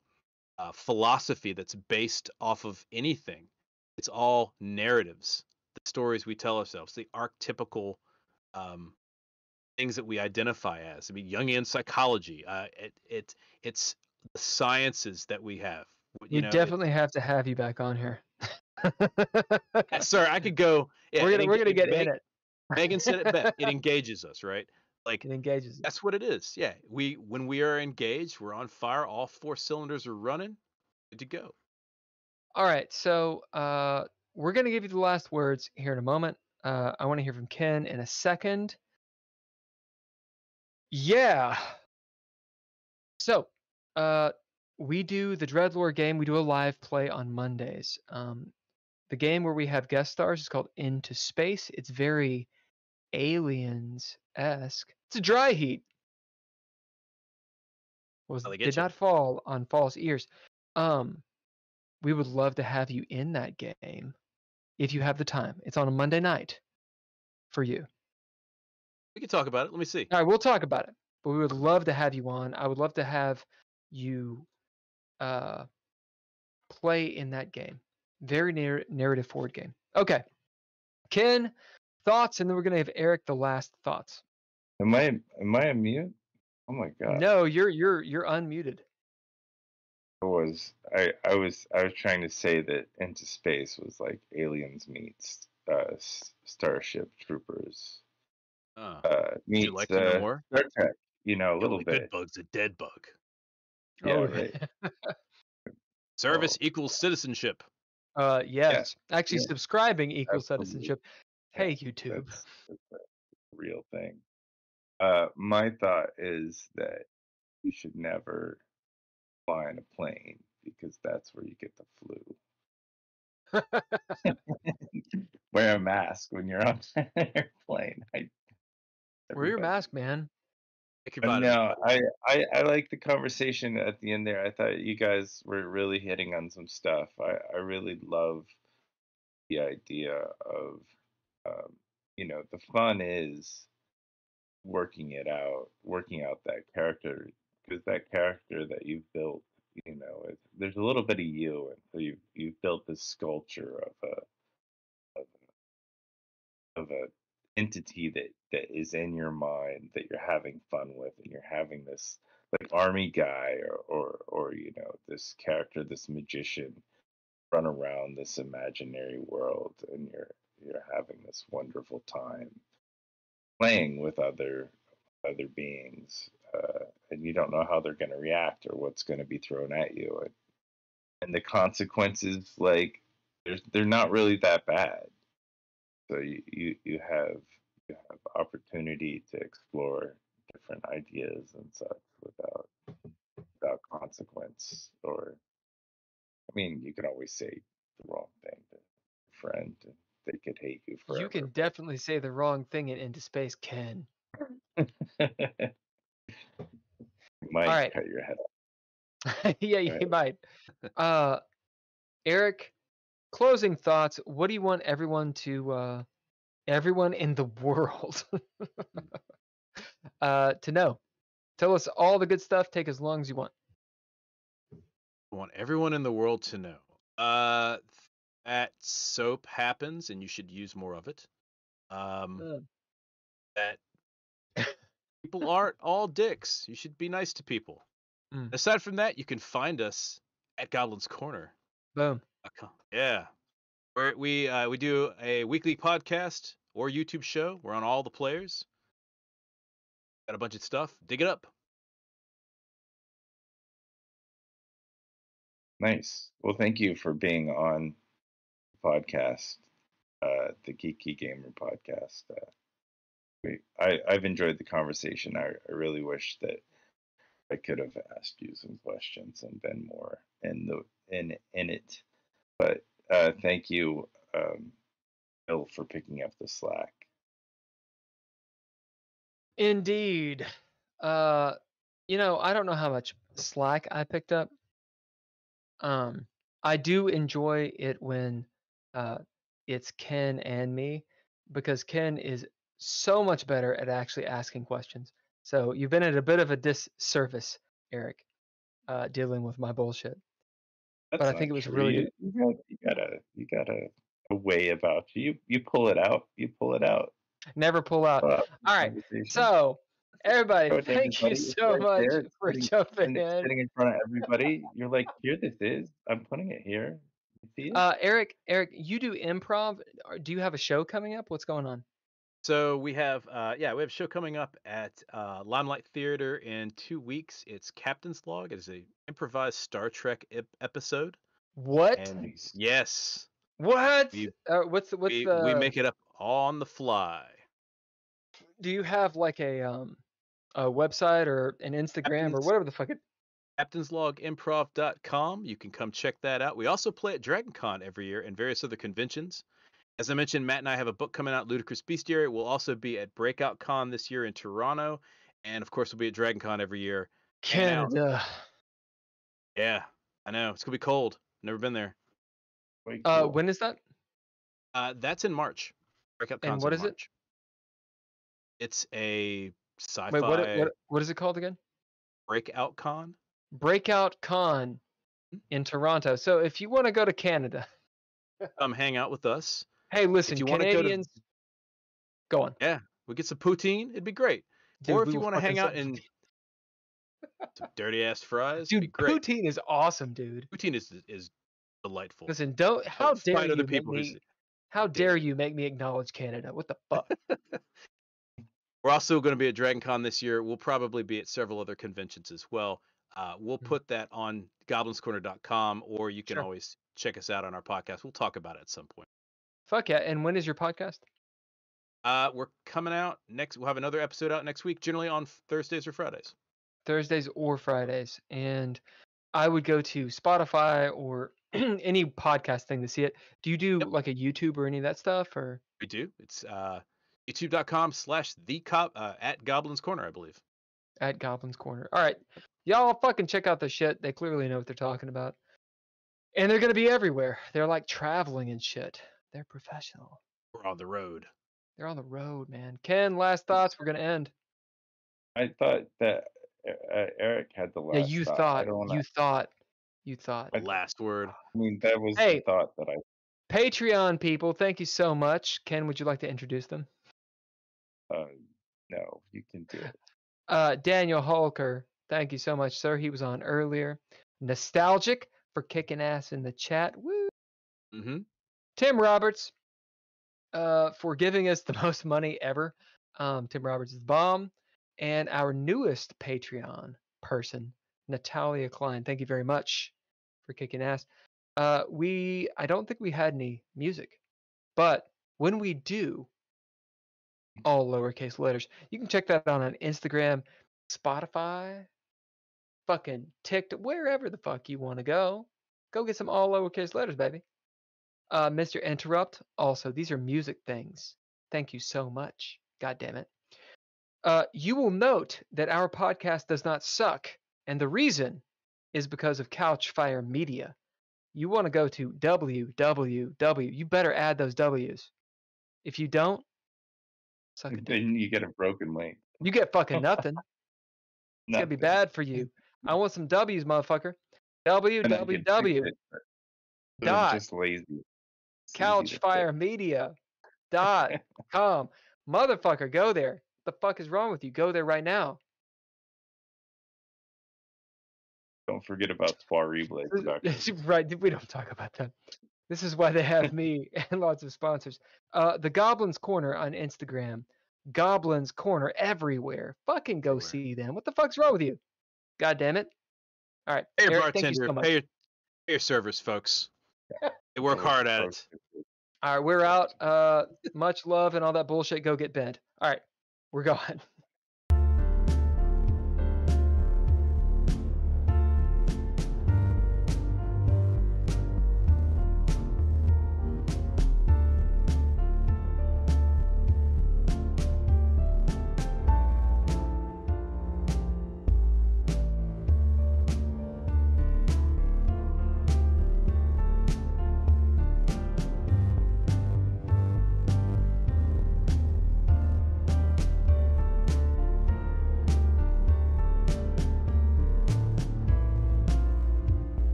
uh, philosophy that's based off of anything. It's all narratives, the stories we tell ourselves, the archetypical um, things that we identify as. I mean, Jungian psychology. Uh, it, it it's the sciences that we have. You, We know, it- definitely have to have you back on here. Yeah, sorry, I could go. *laughs* Yeah, we're gonna we're gonna get Meg- in it. Megan said it best. It engages us, right? Like It engages you. That's what it is. Yeah. We when we are engaged, we're on fire, all four cylinders are running, good to go. All right, so uh, we're gonna give you the last words here in a moment. Uh, I want to hear from Ken in a second. Yeah. So, uh, we do the Dreadlore game. We do a live play on Mondays. Um, the game where we have guest stars is called Into Space. It's very aliens esque. It's a dry heat. Was How they get did you. not fall on false ears. Um, we would love to have you in that game if you have the time. It's on a Monday night for you. We can talk about it. Let me see. All right, we'll talk about it. But we would love to have you on. I would love to have you uh, play in that game. Very narr- narrative forward game. Okay. Ken, thoughts, and then we're gonna have Eric the last thoughts. Am I am I a mute? Oh my god. No, you're you're you're unmuted. I was I I was I was trying to say that Into Space was like Aliens meets uh Starship Troopers. Uh, Uh would you meets like to know uh, more? Star Trek, you know, a The little only bit. Good bug's a dead bug. Yeah, Oh, right. *laughs* Service Oh. equals citizenship. Uh, yes. Actually, Yeah. subscribing equals Absolutely. citizenship. Hey, YouTube. That's, that's real thing. Uh, my thought is that you should never fly in a plane because that's where you get the flu. *laughs* *laughs* Wear a mask when you're on *laughs* an airplane. I, Wear your mask, man. Take your But vitamin. no, I, I I like the conversation at the end there. I thought you guys were really hitting on some stuff. I, I really love the idea of um, you know the fun is working it out, working out that character because that character that you've built, you know, it, there's a little bit of you, and so you you've built this sculpture of a of a, of a entity that that is in your mind that you're having fun with and you're having this like army guy or or, or you know this character this magician run around this imaginary world and you're you're having this wonderful time playing with other other beings uh, and you don't know how they're going to react or what's going to be thrown at you. And, and the consequences like they're, they're not really that bad. So you, you, you have you have opportunity to explore different ideas and such without without consequence or I mean you can always say the wrong thing to a friend and they could hate you forever. You can definitely say the wrong thing in Into Space, Ken. *laughs* might Alright. cut your head off. *laughs* yeah, you Right. might. Uh, Eric, closing thoughts. What do you want everyone to, uh, everyone in the world, *laughs* uh, to know? Tell us all the good stuff. Take as long as you want. I want everyone in the world to know. Uh, that soap happens, and you should use more of it. Um, Uh. that *laughs* people aren't all dicks. You should be nice to people. Mm. Aside from that, you can find us at Goblin's Corner. Boom. Yeah, where we uh, we do a weekly podcast or YouTube show. We're on all the players. Got a bunch of stuff. Dig it up. Nice. Well, thank you for being on the podcast, uh, the Geeky Gamer podcast. Uh, we, I, I've enjoyed the conversation. I, I really wish that I could have asked you some questions and been more in the in in it. But uh, thank you, um, Bill, for picking up the slack. Indeed. Uh, you know, I don't know how much slack I picked up. Um, I do enjoy it when uh, it's Ken and me because Ken is so much better at actually asking questions. So you've been at a bit of a disservice, Eric, uh, dealing with my bullshit. That's I think it was true. really you, good. You got, you got a you got a, a way about you. You you pull it out. You pull it out. Never pull out. Uh, All right. So, everybody, ahead, thank you. So much there. For jumping in. sitting in front of everybody. *laughs* You're like, here this is. I'm putting it here. Uh, Eric, Eric, you do improv. Or Do you have a show coming up? What's going on? So we have, uh, yeah, we have a show coming up at uh, Limelight Theater in two weeks. It's Captain's Log. It is a improvised Star Trek ep- episode. What? And yes, what? we- uh, what's what's we, the? we make it up on the fly. Do you have like a um a website or an Instagram or whatever the fuck it? captainslogimprov.com. You can come check that out. We also play at Dragon Con every year and various other conventions. As I mentioned, Matt and I have a book coming out, Ludicrous Bestiary. We'll also be at Breakout Con this year in Toronto. And of course, we'll be at Dragon Con every year. Hanging out. Canada. Yeah, I know. It's going to be cold. Never been there. Quite Uh, cool. when is that? Uh, that's in March. Breakout And Con's what in is it? March. It's a sci-fi Wait, what, what what is it called again? Breakout Con. Breakout Con Hmm? in Toronto. So if you want to go to Canada, *laughs* Come hang out with us. hey, listen, you wanna go to- Canadians, go on. Yeah, we get some poutine. It'd be great. Dude, or if you want to hang out sell- in some dirty ass fries, it'd be dude, great. poutine is awesome, dude. Poutine is is delightful. Listen, don't how Find dare other you make people who me, s- how dare you make me acknowledge Canada? What the fuck? *laughs* We're also going to be at Dragon Con this year. We'll probably be at several other conventions as well. Uh, we'll Mhm. put that on goblinscorner.com, or you can Sure. always check us out on our podcast. We'll talk about it at some point. Fuck yeah! And when is your podcast? Uh, we're coming out next. We'll have another episode out next week, generally on Thursdays or Fridays. Thursdays or Fridays, and I would go to Spotify or *clears throat* any podcast thing to see it. Do you do Yep. like a YouTube or any of that stuff, or We do. It's uh, youtube.com slash the cop uh, at Goblins Corner, I believe. at Goblin's Corner? All right, y'all fucking check out the shit. They clearly know what they're talking about, and they're gonna be everywhere. They're like traveling and shit. They're professional. We're on the road. They're on the road, man. Ken, last thoughts. We're gonna end. I thought that uh, Eric had the last. yeah, you thought. Thought. wanna, You thought. You thought. I- Last word. I mean, that was Hey. the thought that I. Patreon people, thank you so much. Ken, would you like to introduce them? Uh, no, you can do it. Uh, Daniel Hulker, thank you so much, sir. He was on earlier. Nostalgic for kicking ass in the chat. Woo. Mm-hmm. Tim Roberts, uh, for giving us the *laughs* most money ever. Um, Tim Roberts is the bomb. And our newest Patreon person, Natalia Cline. Thank you very much for kicking ass. Uh, we, I don't think we had any music, but when we do, all lowercase letters, you can check that out on Instagram, Spotify, fucking TikTok, wherever the fuck you want to go. Go get some all lowercase letters, baby. Uh, Mr. Interrupt, also, these are music things. Thank you so much. God damn it. Uh, you will note that our podcast does not suck, and the reason is because of Couchfire Media. You want to go to www. You better add those W's. If you don't, suck. Then you get a broken link. You get fucking *laughs* nothing. It's gonna be bad for you. I want some W's, motherfucker. And I get www. dot Just lazy. It's easy to Couchfire Media *laughs* dot com. Motherfucker, go there. the fuck is wrong with you? Go there right now. Don't forget about Soireeblade Productions. *laughs* right, we don't talk about that. This is why they have me *laughs* and lots of sponsors. Uh, the Goblins Corner on Instagram, Goblins Corner everywhere. Fucking go see them. What the fuck's wrong with you? God damn it! All right, Hey, Eric, thank you bartender, so much. pay your, pay your servers, folks. *laughs* They work hard at it. All right, we're out. Uh, much love and all that bullshit. Go get bent. All right, we're gone. *laughs*